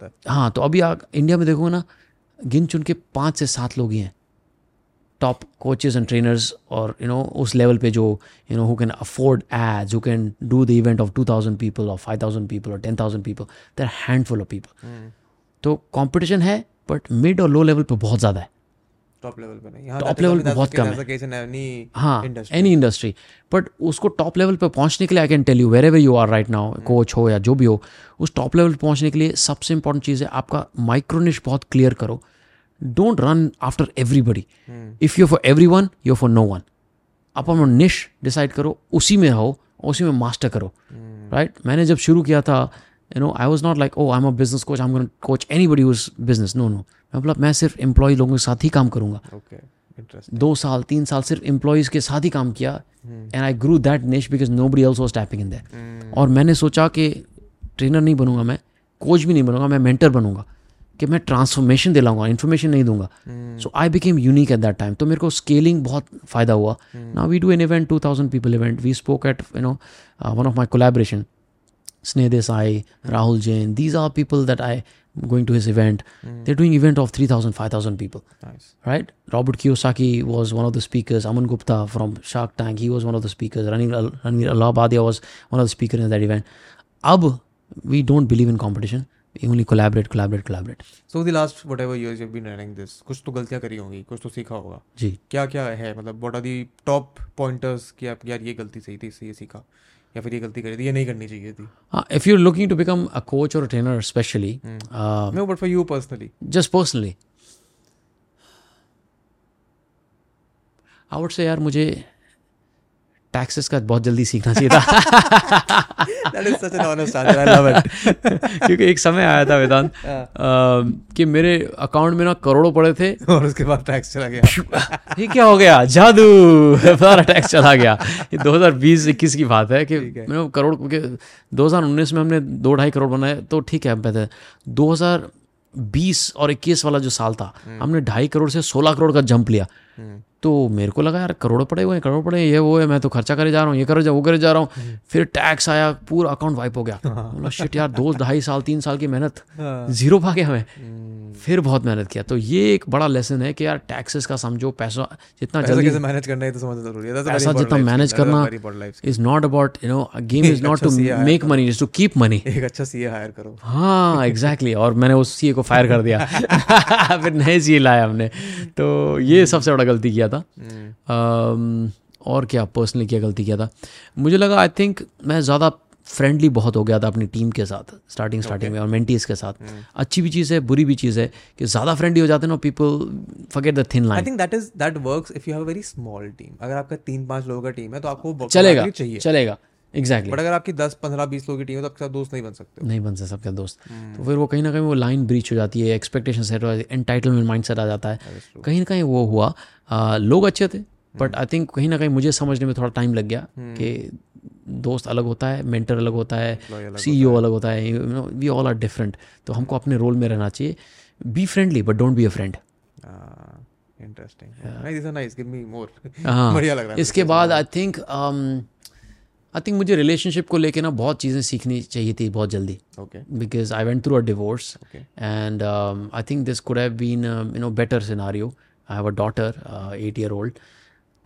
है। हाँ तो अभी आप India में देखोगे ना गिन चुन के पाँच से सात लोग ही हैं। टॉप कोचेस एंड ट्रेनर्स और यू नो उस लेवल पे जो you know who can afford who can do the event of two thousand people और फाइव थाउज़ेंड पीपल और ten thousand people there handful of people तो competition है but mid और low level पे बहुत ज़्यादा है। टॉप लेवल पे नहीं यहाँ Top level पे बहुत कम है। एनी हाँ इंडस्ट्री एनी इंडस्ट्री बट उसको टॉप लेवल पे पहुँचने के लिए I can tell you wherever you are right now coach हो या जो भी हो उस टॉप लेवल पे पहुँचने के लिए सबसे इंपॉर्टेंट चीज़ है आपका माइक्रोनिश बहुत क्लियर करो। Don't run after everybody if you for every one you for no one आप अपना निश डिसाइड करो उसी में रहो उसी में मास्टर करो. Right right? मैंने जब शुरू किया था you know I was not like oh I am a business coach I am coach anybody business no no मैं बोला मैं सिर्फ़ एम्प्लॉय लोगों के साथ ही काम करूँगा. इंटरेस्टिंग दो साल तीन साल सिर्फ़ एम्प्लॉयज़ के साथ ही काम किया and I grew that niche because nobody also tapping in that और मैंने सोचा कि ट्रेनर नहीं बनूँगा मैं कोच भी नहीं बनूँगा मैं मेंटर बनूँगा. कि मैं ट्रांसफॉर्मेशन दिलाऊँगा इन्फॉर्मेशन नहीं दूँगा। So I became unique at that time तो मेरे को स्केलिंग बहुत फ़ायदा हुआ। ना we do an event two thousand people event we spoke at you know one of my collaboration Sneh Desai Rahul Jain these are people that I going to his event they doing event of three thousand five thousand people right Robert की was one of the speaker Aman Gupta from shark tank he was one of the speaker Ranveer Allah was one of the speaker in that event अब we don't believe in competition only collaborate collaborate collaborate so the last whatever years you have this कुछ तो गलतियाँ करी होंगी कुछ तो सीखा होगा। जी। क्या-क्या है? मतलब what are the top pointers कि आप यार ये गलती सही थी इससे ये सीखा या फिर ये गलती करी थी ये नहीं करनी चाहिए थी? If you are looking to become a coach और trainer specially no but for you personally just personally I say यार मुझे टैक्सेस का बहुत जल्दी सीखना चाहिए था. [laughs] [laughs] क्योंकि एक समय आया था वेदांत अ, कि मेरे अकाउंट में ना करोड़ों पड़े थे। [laughs] और उसके बाद टैक्स चला गया. ये क्या हो गया? जादू। सारा टैक्स चला गया। ये 2020-21 की बात है कि है। मैंने करोड़ के 2019 में हमने दो ढाई करोड़ बनाए तो ठीक है बेहतर 2020 और 21 वाला जो साल था हमने ढाई करोड़ से 16 करोड़ का जंप लिया. तो मेरे को लगा यार करोड़ पड़े हुए हैं करोड़ पड़े ये वो है मैं तो खर्चा करे जा रहा हूँ ये करे जा वो करे जा रहा हूँ फिर टैक्स आया पूरा अकाउंट वाइप हो गया बोला शिट यार दो ढाई साल तीन साल की मेहनत हाँ. ज़ीरो पा हमें हम्म. फिर बहुत मेहनत किया। तो ये एक बड़ा लेसन है कि यार टैक्सेस का समझो पैसा जितना जल्दी मैनेज करना है तो समझना ज़रूरी है। पैसा जितना मैनेज करना. Is not about you know game is not to make money is to keep money एक अच्छा सीए हायर करो। हाँ [laughs] एग्जैक्टली और मैंने उस सीए को फायर कर दिया। [laughs] फिर नए सीए लाया हमने। तो ये सबसे बड़ा गलती किया था। हम्म. और क्या पर्सनली क्या गलती किया था। मुझे लगा आई थिंक मैं ज़्यादा फ्रेंडली बहुत हो गया था अपनी टीम के साथ स्टार्टिंग स्टार्टिंग में और मेंटीज के साथ। अच्छी भी चीज़ है बुरी भी चीज़ है कि ज़्यादा फ्रेंडली हो जाते हैं ना people forget the thin line I think that is that works if you have a very small team अगर आपका तीन पाँच लोगों का टीम है तो आपको चलेगा चाहिए। चलेगा एग्जैक्टली बट अगर आपकी दस पंद्रह बीस लोगों की टीम है तो आपके साथ दोस्त नहीं बन सकते। नहीं बन सकते सबका दोस्त। हम्म। तो फिर वो कहीं ना कहीं वो लाइन ब्रीच हो जाती है एक्सपेक्टेशन सेट हो जाती है एंटाइटलमेंट माइंड सेट आ जाता है. कहीं ना कहीं वो हुआ। आ, लोग अच्छे थे बट आई थिंक कहीं ना कहीं मुझे समझने में थोड़ा टाइम लग गया कि दोस्त अलग होता है मेंटर अलग होता है Employee अलग सीईओ अलग होता है you know we all are different तो हमको अपने रोल में रहना चाहिए। Be friendly but don't be a friend interesting nice nice give me more बढ़िया लग रहा इसके बाद आई थिंक आई थिंक मुझे रिलेशनशिप को लेके ना बहुत चीज़ें सीखनी चाहिए थी बहुत जल्दी। Okay I went through through a divorce, Okay. and um, I think this could have been um, you know better scenario. I have a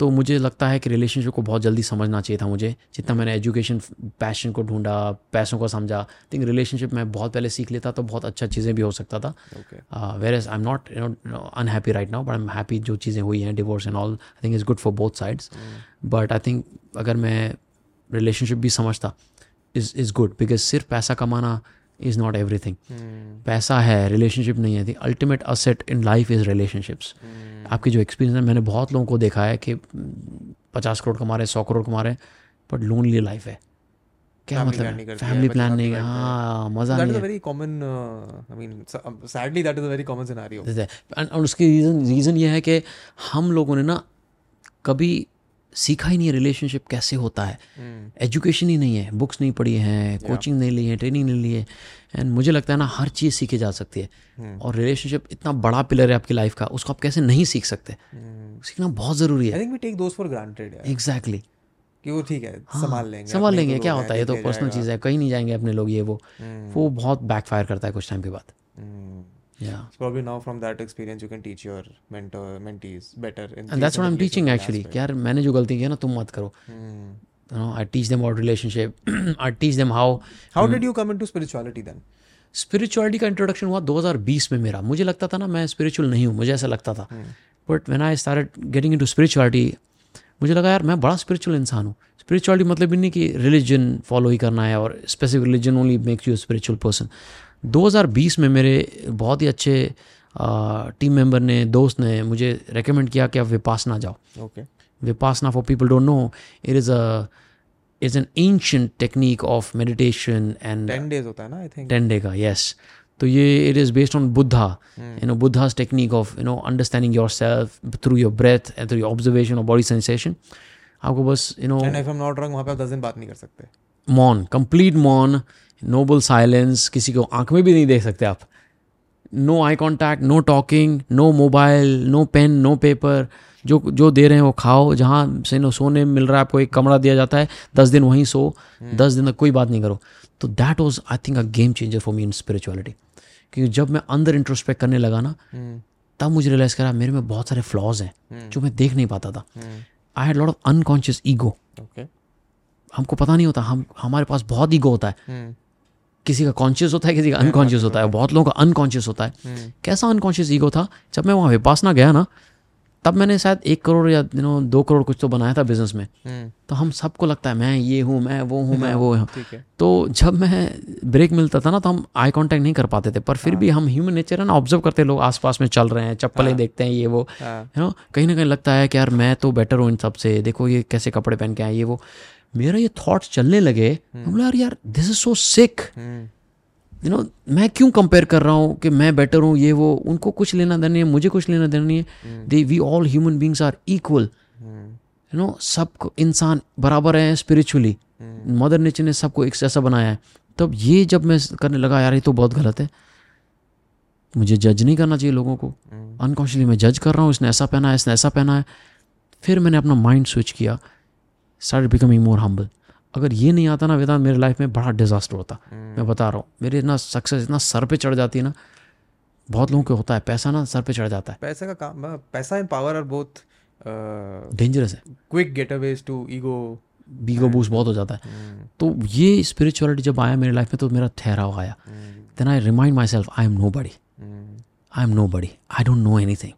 तो मुझे लगता है कि रिलेशनशिप को बहुत जल्दी समझना चाहिए था मुझे। जितना मैंने एजुकेशन पैशन को ढूंढा पैसों को समझा आई थिंक रिलेशनशिप मैं बहुत पहले सीख लेता तो बहुत अच्छा चीज़ें भी हो सकता था। Whereas I am not you know unhappy right now but I am happy जो चीज़ें हुई हैं divorce and all I think is good for both sides but I think अगर मैं रिलेशनशिप भी समझता इज़ इज़ गुड बिकॉज़ सिर्फ़ पैसा कमाना इज़ नॉट एवरी थिंग पैसा है रिलेशनशिप नहीं है the ultimate asset in life is relationships आपकी जो एक्सपीरियंस है मैंने बहुत लोगों को देखा है कि पचास करोड़ कमा रहे सौ करोड़ कमा रहे हैं बट लोनली लाइफ है। क्या मतलब करती है, फैमिली प्लान नहीं हाँ। मज़ा नहीं very common I mean sadly that is very common scenario और उसकी रीज़न रीज़न ये है कि हम लोगों ने ना कभी सीखा ही नहीं है रिलेशनशिप कैसे होता है। एजुकेशन ही नहीं है बुक्स नहीं पढ़ी हैं कोचिंग नहीं ली है ट्रेनिंग नहीं ली है। एंड मुझे लगता है ना हर चीज़ सीखी जा सकती है। और रिलेशनशिप इतना बड़ा पिलर है आपकी लाइफ का उसको आप कैसे नहीं सीख सकते? सीखना बहुत ज़रूरी आई है थिंक वी टेक दोस्त फॉर ग्रांटेड एग्जैक्टली कि वो ठीक है हाँ, संभाल लेंगे संभाल लेंगे तो क्या होता है? ये तो पर्सनल चीज़ है कहीं नहीं जाएँगे अपने लोग ये वो। हम्म, वो बहुत बैकफायर करता है कुछ टाइम के बाद। या So probably now from that experience you can teach your mentor mentees better in what I am teaching actually कि यार मैंने जो गलती की है ना तुम मत करो Hmm. you know i teach them about relationship. [clears throat] I teach them how How did you come into spirituality then? Spirituality का इंट्रोडक्शन हुआ 2020 में मेरा। मुझे लगता था ना मैं स्पिरिचुअल नहीं हूँ मुझे ऐसा लगता था। But when I started getting into spirituality मुझे लगा यार मैं बड़ा स्पिरिचुअल इंसान हूँ. स्पिरिचुअलिटी मतलब ही नहीं कि रिलीजन फॉलो ही करना है और specific religion only makes you spiritual person 2020 में मेरे बहुत ही अच्छे टीम मेंबर ने दोस्त ने मुझे रेकमेंड किया कि आप विपासना जाओ। Okay Vipassana for people don't know it is a is an ancient technique of meditation and ten days होता है ना आई थिंक टेन डे का यस तो ये it is based on Buddha you know Buddha's technique of you know understanding yourself through your breath and through observation और body sensation आपको बस you know and if am not wrong वहाँ पे दस दिन बात नहीं कर सकते। मौन कंप्लीट मौन नोबल साइलेंस किसी को आँख में भी नहीं देख सकते आप। No eye contact no talking no mobile no pen no paper जो जो दे रहे हैं वो खाओ जहाँ से नो सोने मिल रहा है आपको एक कमरा दिया जाता है दस दिन वहीं सो दस दिन तक कोई बात नहीं करो। तो that was I think a game changer for me in spirituality क्योंकि जब मैं अंदर इंट्रोस्पेक्ट करने लगा ना हम्म, तब मुझे रियलाइज़ करा मेरे में बहुत सारे फ्लॉज हैं जो मैं देख नहीं पाता था। I had lot of unconscious ego okay हमको पता नहीं होता हम हमारे पास बहुत ईगो होता है। हम्म, किसी का कॉन्शियस होता है किसी का अनकॉन्शियस होता है बहुत लोगों का अनकॉन्शियस होता है। कैसा अनकॉन्शियस ईगो था? जब मैं वहाँ विपासना गया ना तब मैंने शायद एक करोड़ या यू नो दो करोड़ कुछ तो बनाया था बिज़नेस में। हम्म, तो हम सबको लगता है मैं ये हूँ मैं वो हूँ मैं वो हूँ। तो जब मैं ब्रेक मिलता था ना तो हम आई कांटेक्ट नहीं कर पाते थे। पर फिर भी हम ह्यूमन नेचर है ना ऑब्ज़र्व करते हैं, लोग आसपास में चल रहे हैं चप्पलें देखते हैं ये वो। हाँ। You know? कहीं ना कहीं लगता है कि यार मैं तो बेटर हूँ इन सबसे देखो ये कैसे कपड़े पहन के आए ये वो। मेरा ये थॉट्स चलने लगे। हम बोला यार यार this is so sick hmm, you know मैं क्यों कंपेयर कर रहा हूँ कि मैं बेटर हूँ ये वो उनको कुछ लेना देना नहीं है मुझे कुछ लेना देना नहीं है। They we all human beings are equal hmm, you know सबको इंसान बराबर हैं स्पिरिचुअली मदर नेचर ने सबको एक ऐसा बनाया है। तब ये जब मैं करने लगा यार ये तो बहुत गलत है। मुझे जज नहीं करना चाहिए लोगों को। अनकॉन्शियसली मैं जज कर रहा हूँ इसने ऐसा पहना है इसने ऐसा पहना है। फिर मैंने अपना माइंड स्विच किया। स्टार्ट बिकमिंग मोर हम्बल अगर ये नहीं आता ना वेदांत मेरे लाइफ में बड़ा डिजास्टर होता। मैं बता रहा हूँ मेरे इतना सक्सेस इतना सर पे चढ़ जाती है ना बहुत लोगों को होता है पैसा ना सर पे चढ़ जाता है। पैसे का काम हाँ, पैसा and power are both dangerous है। Quick get always to ego बीगो boost बहुत हो जाता है। तो ये स्पिरिचुअलिटी जब आया मेरे लाइफ में तो मेरा ठहराव आया। Then I remind myself I am nobody I am nobody I don't know anything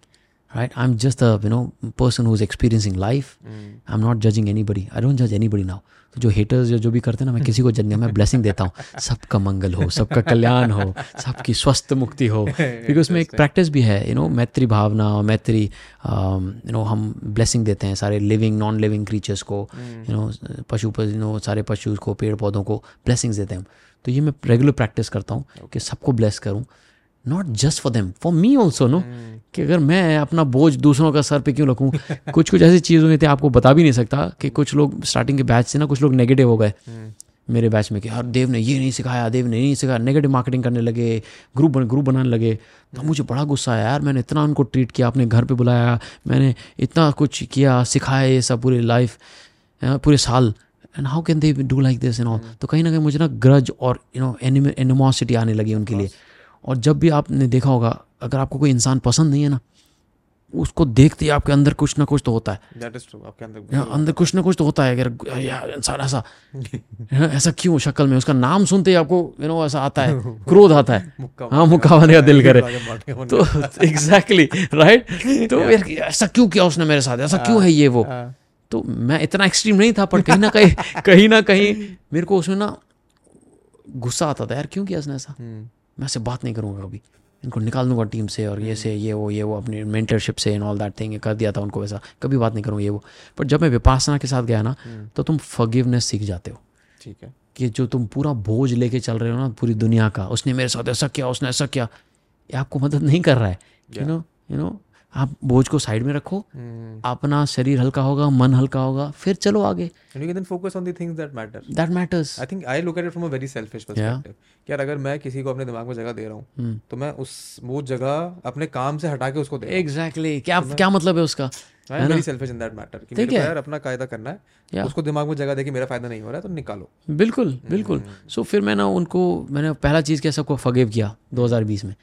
right? I'm just a you know person who's experiencing life. Mm. i'm not judging anybody. I don't judge anybody now. तो जो haters जो जो भी करते हैं ना मैं किसी को जज नहीं मैं ब्लेसिंग देता हूँ। सबका मंगल हो सबका कल्याण हो सबकी स्वस्थ मुक्ति हो। [laughs] क्योंकि उसमें एक प्रैक्टिस भी है यू नो मैत्री भावना मैत्री यू नो हम ब्लेसिंग देते हैं सारे लिविंग नॉन लिविंग क्रीचर्स को यू नो पशु यू नो सारे पशु को पेड़ पौधों को ब्लेसिंग्स देते हैं हम। तो ये मैं रेगुलर प्रैक्टिस करता हूँ कि सबको ब्लेस करूँ। Not just for them for me also no कि अगर मैं अपना बोझ दूसरों का सर पे क्यों रखूँ? कुछ कुछ ऐसी चीज़ हुई थी आपको बता भी नहीं सकता कि कुछ लोग स्टार्टिंग के बैच से ना कुछ लोग नेगेटिव हो गए। मेरे बैच में कि यार देव ने ये नहीं सिखाया देव ने नहीं सिखाया नेगेटिव मार्केटिंग करने लगे ग्रुप बन ग्रुप बनाने लगे। तो मुझे बड़ा गुस्सा आया यार मैंने इतना उनको ट्रीट किया अपने घर पे बुलाया मैंने इतना कुछ किया सिखाया ये सब पूरी लाइफ पूरे साल। And how can they do like this and all तो कहीं ना कहीं मुझे ना ग्रज और यू नो एनिमोसिटी आने लगी उनके लिए। और जब भी आपने देखा होगा अगर आपको कोई इंसान पसंद नहीं है ना उसको देखते ही आपके अंदर कुछ ना कुछ तो होता है। ट्रू आपके अंदर अंदर कुछ ना कुछ तो होता है अगर यार इंसान ऐसा [laughs] हाँ, ऐसा क्यों शक्ल में उसका नाम सुनते ही आपको यू नो ऐसा आता है [laughs] क्रोध आता है। [laughs] हाँ मुक्का मारने का दिल करे। तो एग्जैक्टली राइट तो ऐसा क्यों किया उसने मेरे साथ? ऐसा क्यों है ये वो? हाँ, तो मैं इतना एक्सट्रीम नहीं था पर कहीं ना कहीं कहीं ना कहीं मेरे को उसमें ना गुस्सा आता था यार क्यों किया उसने ऐसा? हम्म, मैं ऐसे बात नहीं करूँगा कभी। इनको निकाल दूँगा टीम से और ये से ये वो ये वो अपनी मेंटरशिप से एंड ऑल दैट थिंग कर दिया था उनको वैसा। कभी बात नहीं करूँगा ये वो। पर जब मैं विपासना के साथ गया ना तो तुम फगीवनेस सीख जाते हो। ठीक है। कि जो तुम पूरा बोझ लेके चल रहे हो ना पूरी दुनिया का उसने मेरे साथ ऐसा किया उसने ऐसा किया। ये आपको मदद नहीं कर रहा है। यू नो यू नो आप बोझ को साइड में रखो हम्म, अपना शरीर हल्का होगा मन हल्का होगा फिर चलो आगे। And you can then focus on the things that that matters I think I look at it from a very selfish perspective यार अगर मैं किसी को अपने दिमाग में जगह दे रहा हूँ हूँ तो मैं उस वो जगह अपने काम से हटा के उसको दे एग्जैक्टली क्या तो क्या मतलब है उसका? I am very selfish in that matter कि मेरे को यार अपना कायदा करना है Yeah. उसको दिमाग में जगह दे कि मेरा फ़ायदा नहीं हो रहा है तो निकालो। बिल्कुल बिल्कुल। सो फिर मैं ना उनको मैंने पहला चीज़ क्या सबको फगेव किया 2020 में।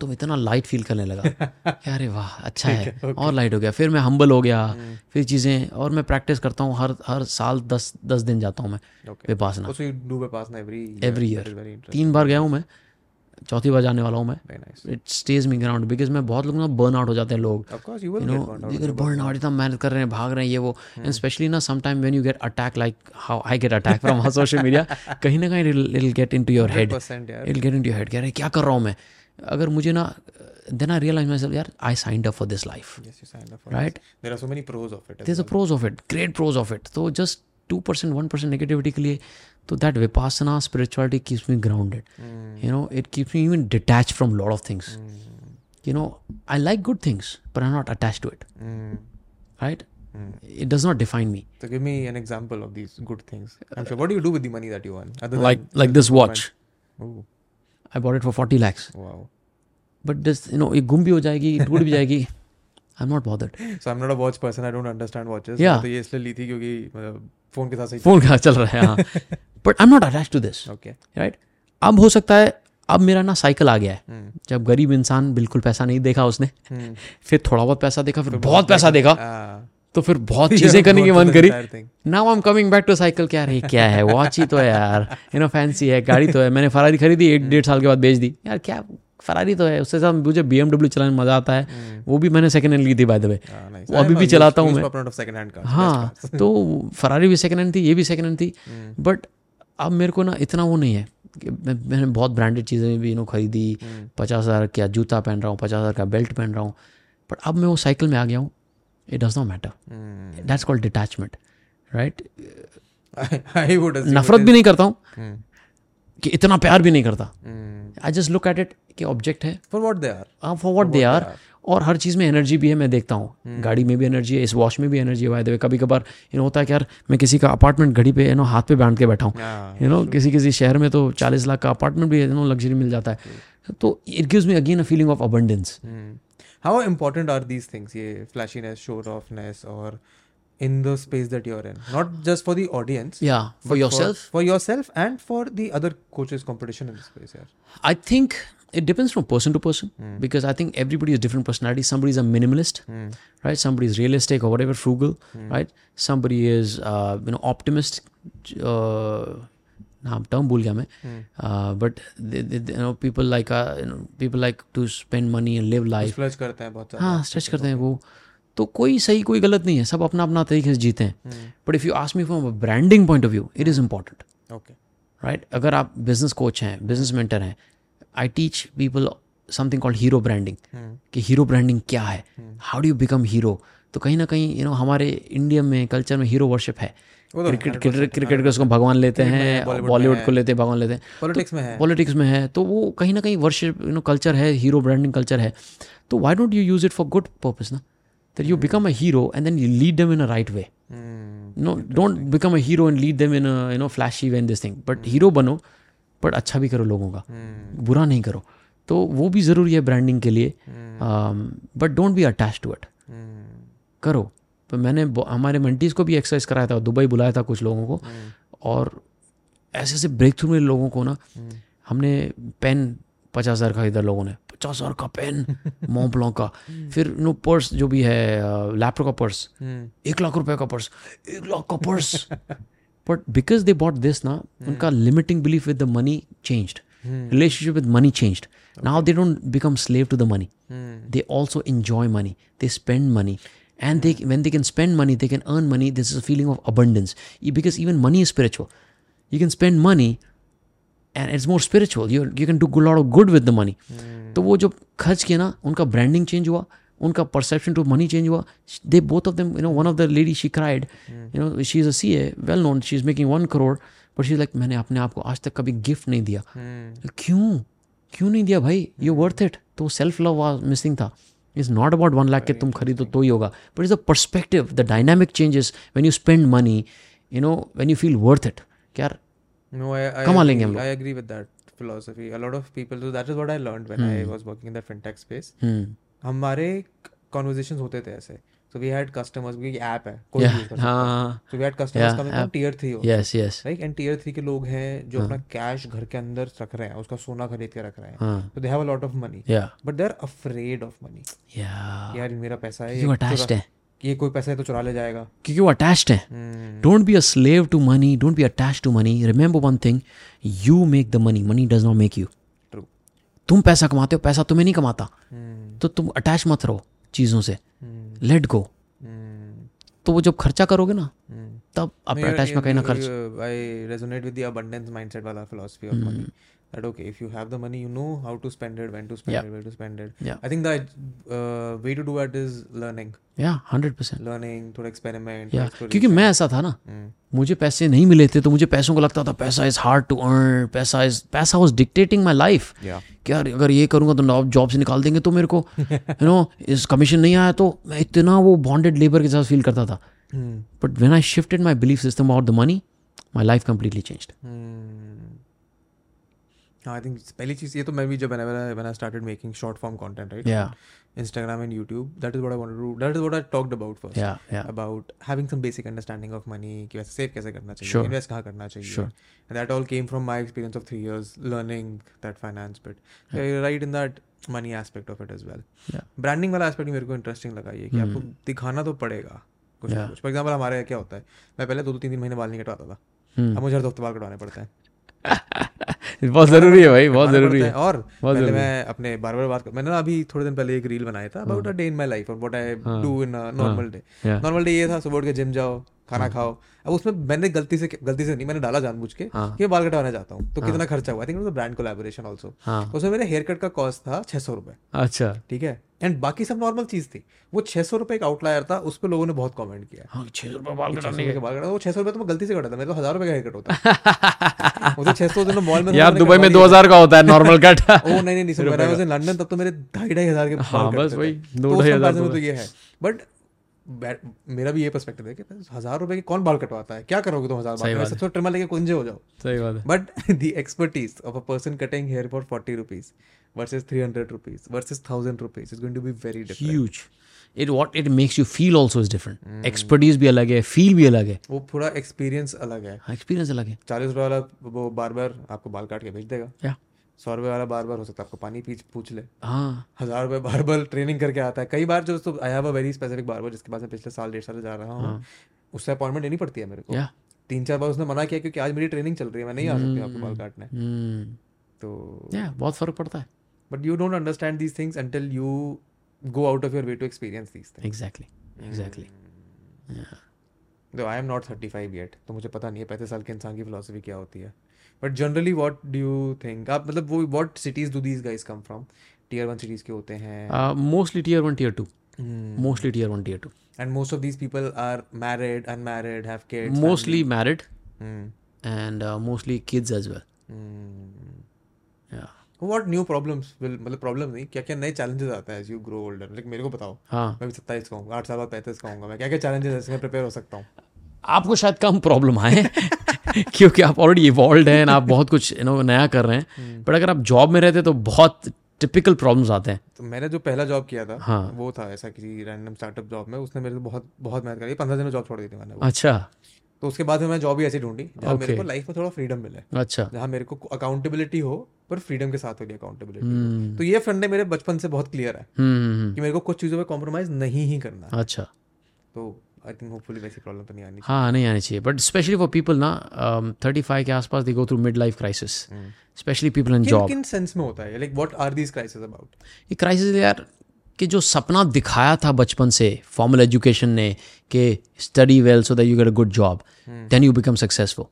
तो इतना लाइट फील करने लगा। [laughs] अरे वाह अच्छा है और लाइट हो गया। फिर मैं हम्बल हो गया फिर चीज़ें और मैं प्रैक्टिस करता हूँ हर हर साल दस दस दिन जाता हूँ मैं विपासना। is very interesting तीन बार गया हूँ मैं। चौथी बार जाने वाला हूँ मैं। It stage me ground because मैं बहुत लोग ना बर्न आउट हो जाते हैं लोग। बर्न आउट इतना मेहनत कर रहे हैं भाग रहे हैं ये वो। एंड स्पेशली ना some time when you get attack like how I get attack from social media कहीं ना कहीं it will get into your head 100% यार it get into your head कह रहे क्या कर रहा हूँ मैं? अगर मुझे ना then I realise myself यार I signed up for this life yes you signed up for Right. this. there are so many pros of it there's a pros of it great pros of it. तो just two percent one percent negativity के लिए तो that Vipassana spirituality keeps me grounded you know it keeps me even detach from lot of things you know i like good things but i'm not attached to it Mm. right it does not define me So give me an example of these good things. I'm sure. What do you do with the money that you earn? Other like than like this watch Oh, i bought it for 40 lakhs wow. but this you know ये गुम भी हो जाएगी टूट भी जाएगी [laughs] I am not bothered so I am not a watch person I don't understand watches Yeah. तो ये इसलिए ली थी क्योंकि मतलब फोन के साथ सही फोन कहाँ चल रहा है हाँ but I am not attach to this okay right अब हो सकता है अब मेरा ना साइकिल आ गया है। हम्म। जब गरीब इंसान बिल्कुल पैसा नहीं देखा उसने हम्म। [laughs] फिर थोड़ा बहुत पैसा देखा फिर बहुत पैसा देखा ah तो फिर बहुत [laughs] चीज़ें करने की मन करी। Now I am coming back to cycle क्या रे क्या है वॉच ही तो है यार। यू नो फैंसी है गाड़ी तो है। मैंने फरारी खरीदी एक डेढ़ साल के बाद बेच दी। यार क्या फरारी तो है उससे साथ मुझे बी एमडब्ल्यू चलाने में मज़ा आता है। वो भी मैंने सेकंड हैंड ली थी बाय द वे वो अभी भी चलाता हूँ मैं। हाँ तो फरारी भी सेकंड हैंड थी ये भी सेकंड हैंड थी। हम्म, बट अब मेरे को ना इतना वो नहीं है कि मैं मैंने बहुत ब्रांडेड चीज़ें भी यू नो खरीदी हम्म, पचास हज़ार का जूता पहन रहा हूँ पचास हज़ार का बेल्ट पहन रहा हूँ बट अब मैं वो साइकिल में आ गया हूँ it does not matter. That's called detachment right नफरत भी नहीं करता हूँ हम्म, कि इतना प्यार भी नहीं करता. I just look at it कि ऑब्जेक्ट है। For what they are. For what they are और हर चीज़ में एनर्जी भी है मैं देखता हूँ। hmm. गाड़ी में भी एनर्जी है इस वॉश में भी एनर्जी है वे कभी कभार यू नो होता है कि यार मैं किसी का अपार्टमेंट घड़ी पे यू नो हाथ पे बाँध के बैठा हूँ। यू नो किसी किसी शहर में तो चालीस लाख का अपार्टमेंट भी यू नो लग्जरी मिल जाता है। hmm. तो it gives me again a feeling of abundance how important are these things ये फ्लैशीनेस शोर ऑफनेस और in the space that you are in not just for the audience या for yourself for yourself and for the other coaches competition in the space यार। I think it depends from person to person because I think everybody has different personalities. Somebody is a minimalist, Hmm. right? Somebody is realistic or whatever, frugal, right? Somebody is uh, you know optimist. Uh, नाम term भूल गया मैं but you know people like you know people like to spend money and live life Splurge करते हैं बहुत ज़्यादा. हाँ stretch करते हैं वो तो कोई सही कोई गलत नहीं है सब अपना अपना तरीके से जीते हैं but if you ask me from a branding point of view it is important Okay. Right अगर आप बिजनेस कोच हैं बिजनेस मेंटर हैं I teach people something called hero branding कि हीरो ब्रांडिंग क्या है? How do you become hero तो कहीं ना कहीं यू नो हमारे इंडिया में कल्चर में हीरो वर्शिप है। तो क्रिकेट क्रिकेट क्रिकेटर्स को भगवान लेते हैं बॉलीवुड को लेते हैं भगवान लेते हैं। Politics में है. पॉलिटिक्स में है। तो वो कहीं ना कहीं वर्शिप यू नो कल्चर है हीरो ब्रांडिंग कल्चर है। तो why don't you use it for good purpose ना that you become a hero and then you lead them in a right way. No don't become a hero and lead them in you know flashy way in this thing but hero बनो but अच्छा भी करो लोगों का। Hmm. बुरा नहीं करो। तो वो भी ज़रूरी है ब्रांडिंग के लिए। But don't be attach to it. करो। तो मैंने हमारे मंटीज़ को भी एक्सरसाइज कराया था दुबई बुलाया था कुछ लोगों को। और ऐसे ऐसे ब्रेक थ्रू में लोगों को ना हमने पेन पचास हज़ार खरीदा लोगों ने। पचास हज़ार का पेन मोम्पलों [laughs] का। फिर नो पर्स जो भी है लैपटॉप का पर्स. एक लाख रुपए का पर्स एक लाख का purse [laughs] But because they bought this ना उनका limiting belief with the money changed relationship with money changed now they don't become slave to the money Hmm. they also enjoy money they spend money and they when they can spend money they can earn money this is a feeling of abundance E- because even money is spiritual you can spend money and it's more spiritual you you can do a lot of good with the money तो वो जो खर्च किया ना उनका branding change हुआ उनका perception to money change हुआ। They both of them you know one of the lady she cried you know she is a C A well known she is making one crore but she like मैंने अपने आप को आज तक कभी gift नहीं दिया. Hmm. क्यों? क्यों नहीं दिया भाई? यू वर्थ इट तो सेल्फ लव वाज मिसिंग था। Is not about one lakh के तुम खरीदो तो ही होगा। But is the perspective the dynamic changes when you spend money you know when you feel worth it यार No, I, I, कमा लेंगे हम। I agree with that philosophy. A lot of people, so that is what I learned when hmm. I was working in that fintech space. हम्म हमारे conversation होते थे ऐसे. So we had customers, क्योंकि app है, कोई use कर है. हाँ we had customers Yeah, coming from app. tier yes yes Right? And tier three के लोग हैं जो हाँ। अपना कैश घर के अंदर रख रहे हैं, उसका सोना खरीद के रख रहे हैं. हाँ they have a lot of money. या But they're afraid of money. या यार मेरा पैसा है, वो ये अटैच्ड है कि ये कोई पैसा है तो चुरा ले जाएगा. क्योंकि वो अटैच्ड है. Don't be a slave to money don't be attach to money remember one thing you make the money money does not make you True. तुम पैसा कमाते हो पैसा तुम्हें नहीं कमाता Hmm. तो तुम अटैच मत रहो चीज़ों से। लेट गो तो वो जब खर्चा करोगे ना तब अपने अटैच में कहीं ना खर्च। I resonate with the abundance mindset वाला philosophy of money That okay, if you have the money, you know how to spend it, when to spend Yeah. it, where to spend it. Yeah. I think the uh, way to do it is learning, hundred percent learning, थोड़ा experiment. या क्योंकि मैं ऐसा था ना Hmm. मुझे पैसे नहीं मिले थे तो मुझे पैसों को लगता था पैसा इज़ हार्ड टू अर्न पैसा इज़ पैसा was dictating my life Yeah. अगर ये करूँगा तो जॉब से निकाल देंगे तो मेरे को [laughs] यू नो इस कमीशन नहीं आया तो मैं इतना वो बॉन्डेड लेबर के साथ फील करता था. But when I shifted my belief system about the money my life completely changed I think पहली चीज़ ये तो मैं भी जब I started making short form content right Instagram and YouTube that is what I wanted to is what I about first about having some basic understanding of money कि वैसे save कैसे करना चाहिए इन्वेस्ट कहाँ करना चाहिए। That all came from my experience of three years learning that finance but right in that money aspect of it is well branding वाला aspect मेरे को इंटरेस्टिंग लगा ये कि आपको hmm. दिखाना तो पड़ेगा कुछ ना कुछ। फॉर एग्ज़ाम्पल हमारे क्या होता है? मैं पहले दो दो तीन तीन महीने बाल नहीं कटवाता था। hmm. अब मुझे हर दो हफ़्ते बाल कटवाने पड़ते हैं। [laughs] [laughs] बहुत ज़रूरी है भाई बहुत ज़रूरी है। और बहुत ज़रूरी मैं अपने बार बार बात कर मैंने ना अभी थोड़े दिन पहले एक रील बनाया था about a day in my life और व्हाट आई हाँ। Do in normal day normal day ये था सुबह उठ के जिम जाओ खाना खाओ। अब उसमें मैंने गलती से गलती से नहीं मैंने डाला जानबूझ के हाँ। कि मैं बाल कटवाना चाहता हूँ। तो कितना खर्चा हुआ? I think brand collaboration also हाँ। उसमें मेरे हेयर कट का कॉस्ट था छह सौ रुपए। अच्छा। ठीक है? एंड बाकी सब नॉर्मल चीज़ थी। वो छह सौ रुपए का आउटलायर था उस पर लोगों ने बहुत कमेंट किया। हाँ छह सौ रुपये बाल कटाने रुपए के। के बाल कटा वो छह सौ रुपए तो मैं गलती से कटा था मेरे तो हज़ार रुपए का हेयर कट होता तो [laughs] छह सौ दिन मॉल में यार दुबई में दो हज़ार का होता है नॉर्मल कट [laughs] ओ नहीं नहीं नहीं सुन मैंने लंदन तब तो मेरे ढाई ढाई हज़ार के हाँ, बस वही, दो तो ढाई हज़ार तो तो ये है। बट मेरा भी ये पर्सपेक्टिव है कि हज़ार रुपए के कौन बाल कटवाता है? क्या करोगे तुम हज़ार बाल सबसे ट्रिमर लेके कुंजे हो जाओ। सही बात है। But the expertise of a person cutting hair for forty rupees versus three hundred rupees versus thousand rupees is going to be very different huge it what it makes you feel also is different expertise भी अलग है feel भी अलग है. वो पूरा experience अलग है. एक्सपीरियंस अलग है. चालीस रुपए वाला वो बार बार आपको बाल काट के भेज देगा. या सौ रुपए वाला बार बार हो सकता है आपको पानी पीछ पूछ ले. हाँ. हज़ार रुपए बार बार ट्रेनिंग करके आता है. कई बार जो तो I have a very specific बार बार जिसके पास मैं पिछले साल डेढ़ साल जा रहा हूँ. उससे अपॉइंटमेंट लेनी पड़ती है मेरे को. या तीन चार बार उसने मना किया क्योंकि आज मेरी ट्रेनिंग चल रही है मैं नहीं आ सकती आपको बाल काटने. हम्म तो या बहुत फ़र्क पड़ता है. But you don't understand these things until you go out of your way to experience these things exactly exactly though I am not thirty five yet तो मुझे पता नहीं है पैंतीस साल के इंसान की फिलोसफी क्या होती है। But generally what do you think आप मतलब वो what cities do these guys come from tier one cities के होते हैं। Mostly tier one tier two Hmm. Mostly tier one tier two and most of these people are married unmarried have kids mostly married hmm. And mostly kids as well या what new problems will मतलब problem नहीं क्या क्या नए challenges आते हैं as you grow older? Like मेरे को बताओ। हाँ। मैं भी सत्ताईस का हूँ आठ साल बाद पैंतीस का हूँ मैं क्या क्या चैलेंजेस ऐसे मैं प्रिपेयर हो सकता हूँ? आपको शायद कम प्रॉब्लम आए [laughs] क्योंकि आप ऑलरेडी इवॉल्व हैं आप बहुत कुछ यू नो नया कर रहे हैं। [laughs] बट अगर आप जॉब में रहते तो बहुत टिपिकल प्रॉब्लम्स आते हैं। तो मैंने जो पहला जॉब किया था हाँ। वो था ऐसा किसी रैंडम स्टार्टअप जॉब में उसने मेरे को बहुत बहुत मेहनत करी। पंद्रह दिन में जॉब छोड़ दी थी मैंने अच्छा। तो उसके बाद मैं जॉब ही ऐसी ढूंढी जहाँ okay. मेरे को लाइफ में थोड़ा फ्रीडम मिले। अच्छा। जहाँ मेरे को अकाउंटेबिलिटी हो पर फ्रीडम के साथ हो अकाउंटेबिलिटी हम्म। तो ये फंडे मेरे बचपन से बहुत क्लियर है हम्म कि मेरे को कुछ चीज़ों पे कॉम्प्रोमाइज नहीं ही करना। अच्छा। तो आई थिंक होपफुली वैसी प्रॉब्लम तो नहीं आनी हाँ नहीं आनी चाहिए। बट स्पेशली फॉर पीपल ना थर्टी फाइव के आसपास they go through mid life crisis specially people in job किन सेंस में होता है? Like what are these crisis about ये क्राइसिस यार कि जो सपना दिखाया था बचपन से फॉर्मल एजुकेशन ने कि study well so that you get a good job then you become successful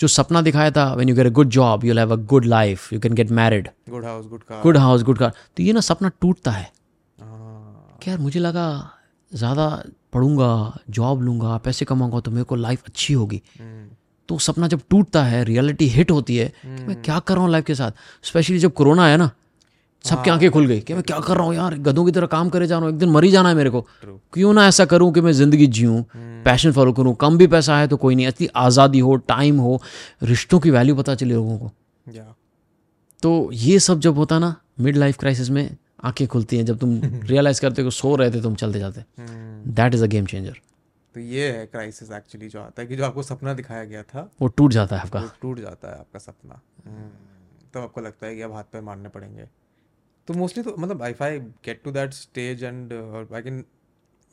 जो सपना दिखाया था when you get a good job you have a good life you can get married good house good car good house good car तो ये ना सपना टूटता है। हाँ, कि यार मुझे लगा ज़्यादा पढ़ूँगा जॉब लूँगा पैसे कमाऊँगा तो मेरे को लाइफ अच्छी होगी। हम्म, तो सपना जब टूटता है रियलिटी हिट होती है कि मैं क्या कर रहा हूँ लाइफ के साथ? स्पेशली जब कोरोना आया ना सबकी आँखें खुल गई कि मैं क्या कर रहा हूँ यार? गधों की तरह काम करे जा रहा हूँ। एक दिन मर जाना है मेरे को. क्यों ना ऐसा करूँ कि मैं ज़िंदगी जीऊँ पैशन फॉलो करूँ। कम भी पैसा है तो कोई नहीं। इतनी आज़ादी हो टाइम हो रिश्तों की वैल्यू पता चले लोगों को। तो ये सब जब होता ना मिड लाइफ क्राइसिस में आँखें खुलती हैं। जब तुम [laughs] रियलाइज़ करते हो सो रहे थे तुम चलते जाते। That is a game changer तो ये है क्राइसिस एक्चुअली जो आता है कि जो आपको सपना दिखाया गया था वो टूट जाता है आपका। टूट जाता है आपका सपना। हम्म, तब आपको लगता है कि अब हाथ पैर मारने पड़ेंगे। तो मोस्टली तो मतलब if I get to that stage and I can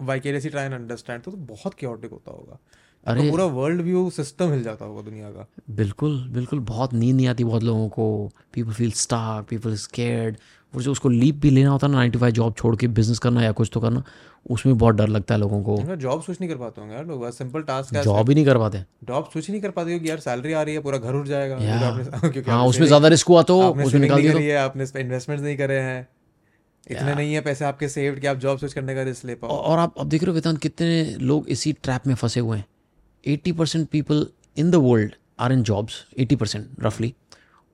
vicariously try and understand तो, तो बहुत क्योटिक होता होगा। अरे- तो पूरा वर्ल्ड व्यू सिस्टम हिल जाता होगा दुनिया का। बिल्कुल बिल्कुल बहुत नींद नहीं आती बहुत लोगों को। People feel star people scared और जो उसको लीप भी लेना होता है ना नाइन्टी फाइव जॉब छोड़ के बिज़नेस करना या कुछ तो करना उसमें बहुत डर लगता है लोगों को। जॉब स्विच नहीं कर पाते होंगे यार लोग सिंपल टास्क जॉब ही नहीं कर पाते। जॉब स्विच नहीं कर पाते क्योंकि यार सैलरी आ रही है पूरा घर उठ जाएगा। हाँ उसमें ज़्यादा रिस्क हुआ तो उसमें निकाल दिया तो। आपने इन्वेस्टमेंट नहीं करे हैं। इतने नहीं है पैसे आपके सेव्ड कि आप जॉब स्विच करने का रिस्क ले पाओ। और आप अब देख रहे हो वेदांत कितने लोग इसी ट्रैप में फंसे हुए हैं। Eighty percent people in the world are in jobs eighty percent रफली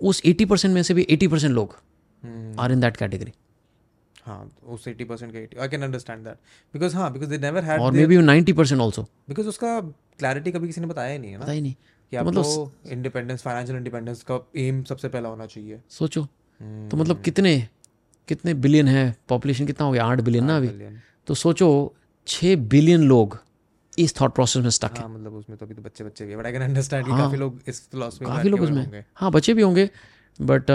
उस एटी परसेंट में से भी एटी परसेंट लोग आर इन दैट कैटेगरी हाँ उस 80% परसेंट का 80 I can understand that because हाँ बिकॉज़ दे नेवर हैड और maybe ninety percent also because उसका क्लैरिटी कभी किसी ने बताया ही नहीं है ना? नहीं। कि आपको इंडिपेंडेंस फाइनेंशियल इंडिपेंडेंस का एम सबसे पहला होना चाहिए। सोचो। तो मतलब कितने कितने बिलियन है? पॉपुलेशन कितना हो गया? आठ बिलियन ना अभी? तो सोचो छः बिलियन लोग इस थॉट प्रोसेस में स्टक है। हाँ मतलब उसमें तो अभी तो बच्चे बच्चे भी बट आई कैन अंडरस्टैंड काफ़ी लोग इस फिलोसफी काफ़ी लोग उसमें हाँ बच्चे भी होंगे। बट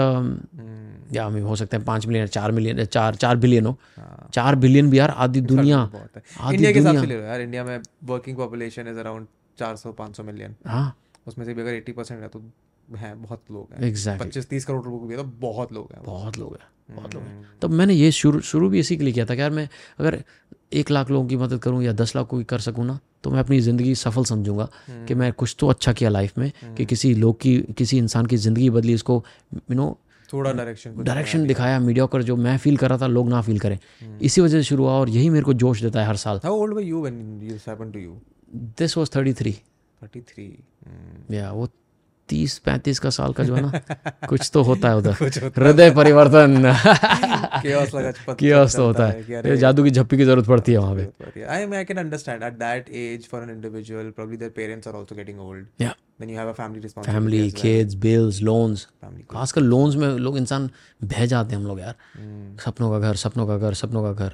या हमें हो सकते हैं पाँच मिलियन चार मिलियन चार चार बिलियन हो। हाँ। चार बिलियन भी यार आधी दुनिया आधी इंडिया के हिसाब दुनिया। से ले लो यार इंडिया में working population is around 400 500 million हाँ। उसमें से भी अगर 80 परसेंट है तो हैं बहुत लोग हैं। एग्जैक्टली पच्चीस तीस करोड़ लोगों भी है तो बहुत लोग हैं। बहुत लोग हैं बहुत लोग हैं। हम्म, तब मैंने ये शुरू शुरू भी इसी के लिए किया था कि यार मैं अगर एक लाख लोगों की मदद करूँ या दस लाख को भी कर सकूँ ना तो मैं अपनी ज़िंदगी सफल समझूँगा हम्म। कि मैं कुछ तो अच्छा किया लाइफ में कि किसी लोग की किसी इंसान की ज़िंदगी बदली उसको यू नो थोड़ा डायरेक्शन डायरेक्शन दिखाया। मीडिया कर जो मैं फील कर रहा था लोग ना फील करें। इसी वजह से शुरू हुआ और यही मेरे को जोश देता है हर साल। How old were you when this happened to you this was thirty three 33 या वो तीस पैंतीस का साल का जो है ना कुछ तो होता है उधर। [laughs] हृदय परिवर्तन। [laughs] कियोस [laughs] तो होता है। ये जादू की झप्पी की ज़रूरत पड़ती है वहाँ पे। I mean, I can understand at that age for an individual, probably their parents are also getting old. या Then you have a family responsibility. Family kids bills loans खासकर लोन्स में लोग इंसान बह जाते हैं हम लोग यार। हम्म, सपनों का घर सपनों का घर सपनों का घर।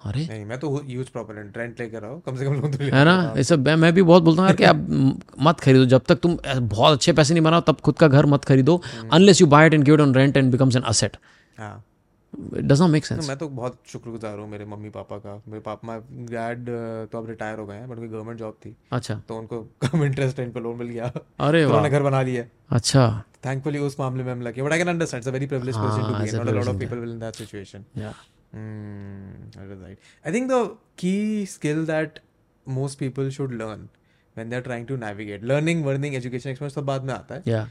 अरे। नहीं मैं तो ह्यूज प्रॉपर्टी रेंट लेकर आओ कम से कम लोग तो है ना? ये सब मैं भी बहुत बोलता हूँ यार कि आप [laughs] मत खरीदो। जब तक तुम बहुत अच्छे पैसे नहीं बनाओ तब खुद का घर मत खरीदो। Unless you buy it and give it on rent and becomes an asset it does not make तो सेंस मैं तो बहुत शुक्रगुजार हूँ मेरे मम्मी पापा का। मेरे पापा डैड तो अब रिटायर हो गए हैं बट उनकी गवर्नमेंट जॉब थी। अच्छा। तो उनको [laughs] कम इंटरेस्ट रेंट पे लोन मिल गया। तो अरे वाह। उन्होंने घर बना लिया। अच्छा। थैंकफुली उस मामले में हम लगे but I can understand it's a very privileged position to be not a lot of people will in that situation या Mm, that is right. I think the key skill that most people should learn when they're trying to navigate learning, learning, education, experience सब बाद में आता है. या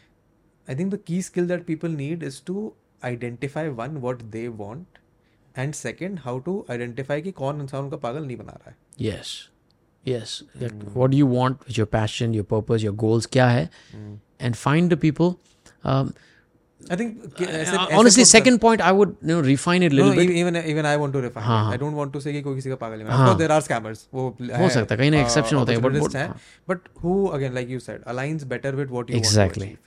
I think the key skill that people need is to identify one what they want and second how to identify कि कौन इंसान उनका पागल नहीं बना रहा है. yes yes like what do you want with your passion your purpose your goals क्या है and find the people um, I think कि ऐसे uh, ऐसे honestly बहुत- second point I would you know refine it a No, little no, bit even even even I want to refine. हाँ, it. हाँ. I don't want to say कि कोई किसी का पागल नहीं बना. हाँ. Of course there are scammers. वो हो सकता है, कहीं ना exception होते हैं, but- opportunists but- हैं. But who again like you said aligns better with what you exactly want to achieve.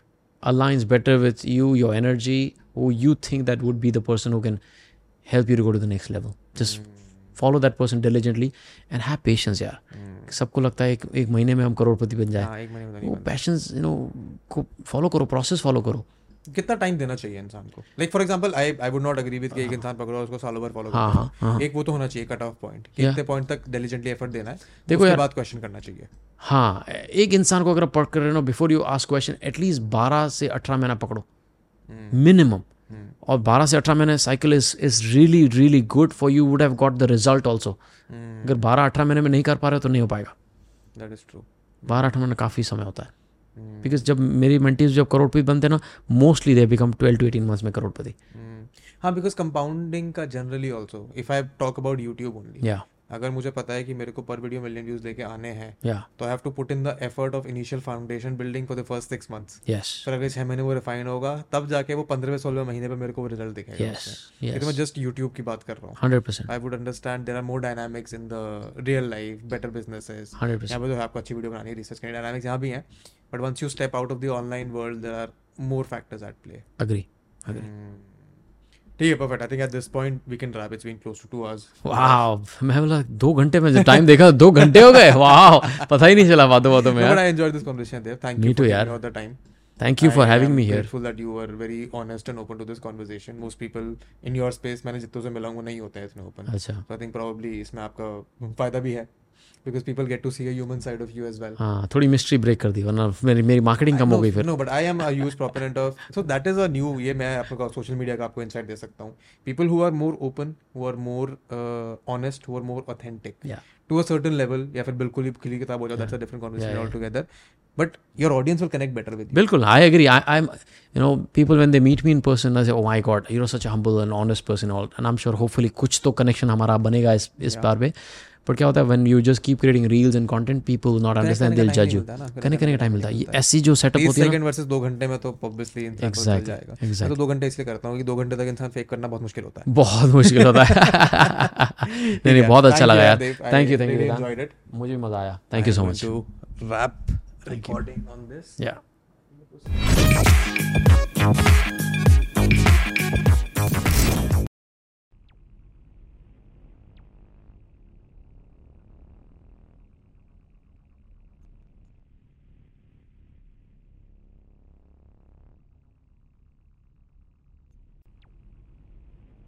aligns better with you your energy who you think that would be the person who can help you to go to the next level just follow that person diligently and have patience यार सबको लगता है एक एक महीने में हम करोड़पति बन जाए हाँ एक महीने में तो नहीं वो पैशंस यू नो को फॉलो करो प्रोसेस फॉलो करो बनता। कितना टाइम देना चाहिए इंसान को? Like for example I I would not agree with कि एक इंसान पकड़ो उसको सालों भर फॉलो हाँ करो। हाँ हाँ। एक वो तो होना चाहिए कट ऑफ़ पॉइंट कि Yeah. इतने पॉइंट तक डिलीजेंटली एफर्ट देना है देखो उसके यार- बाद क्वेश्चन करना चाहिए। हाँ एक इंसान को अगर आप पढ़ कर रहे हो before you ask question at least बारह से अठारह महीना पकड़ो। मिनिमम और बारह से अठारह महीने cycle is is really really good for you would have got the result also अगर बारह अठारह महीने में नहीं कर पा रहे हो तो नहीं हो पाएगा। दैट इज़ ट्रू बारह अठारह महीने काफ़ी समय होता है। बिकॉज़ जब मेरी मेंटीज जब करोड़पति बनते हैं ना mostly they become twelve to eighteen months में करोड़पति। हाँ बिकॉज़ कंपाउंडिंग का generally also if I talk about YouTube only या अगर मुझे पता है कि मेरे को पर वीडियो मिलियन व्यूज़ लेके आने हैं तो I have to put in the effort of initial foundation building for the first six months yes फिर अगर छह महीने वो रिफाइन होगा तब जाके वो पंद्रहवें सोलहवें महीने पे मेरे को रिज़ल्ट दिखेगा तो मैं जस्ट यूट्यूब की बात कर रहा हूँ। Hundred percent I would understand there are more dynamics in the real life better hundred यहाँ परसेंट पे तो आपको अच्छी वीडियो बनानी है रिसर्च करनी डायनामिक्स यहाँ भी हैं but once you step out of the online world there are more factors at play agree agree ठीक है perfect I think at this point we can wrap it's been close to 2 hours wow मैं बोला 2 घंटे में time देखा 2 घंटे हो गए? वाओ पता ही नहीं चला बातों बातों में but I enjoyed this conversation Dev thank you for the time thank you for having me here full that you are very honest and open to this conversation most people in your space मैंने जितनों से मिला हूँ वो नहीं होते हैं इतने ओपन अच्छा। आई थिंक प्रोबब्ली इसमें आपका फ़ायदा भी है। Because people get to see a human side of you as well. हाँ थोड़ी मिस्ट्री ब्रेक कर दी वरना मेरी मेरी मार्केटिंग कम हो गई फिर No, but I am a huge proponent of. So that is a new. ये मैं आपको सोशल मीडिया का आपको insight दे सकता हूँ. People who are more open, who are more uh, honest, who are more authentic. या To a certain level, या फिर बिल्कुल ही खुली किताब हो जाए. That's a different conversation Yeah, yeah. altogether. But your audience will connect better with you. बिल्कुल I agree I I you know people when they meet me in person I say oh my god you know such a humble and honest person all and I am sure hopefully कुछ तो connection हमारा बनेगा इस इस पर क्या होता है when you just keep creating reels and content people not understand they का जज यू है करने का टाइम मिलता है। ये ऐसी जो सेटअप होती है सेकंड वर्सेस दो घंटे में तो ऑब्वियसली इंसान Exactly, जाएगा. मैं तो दो घंटे इसलिए करता हूँ कि दो घंटे तक इंसान फेक करना बहुत मुश्किल होता है। बहुत मुश्किल होता है। [laughs] नहीं नहीं बहुत अच्छा लगा यार। थैंक यू थैंक यू मुझे भी मज़ा आया। Thank you so much wrap recording on this. Yeah.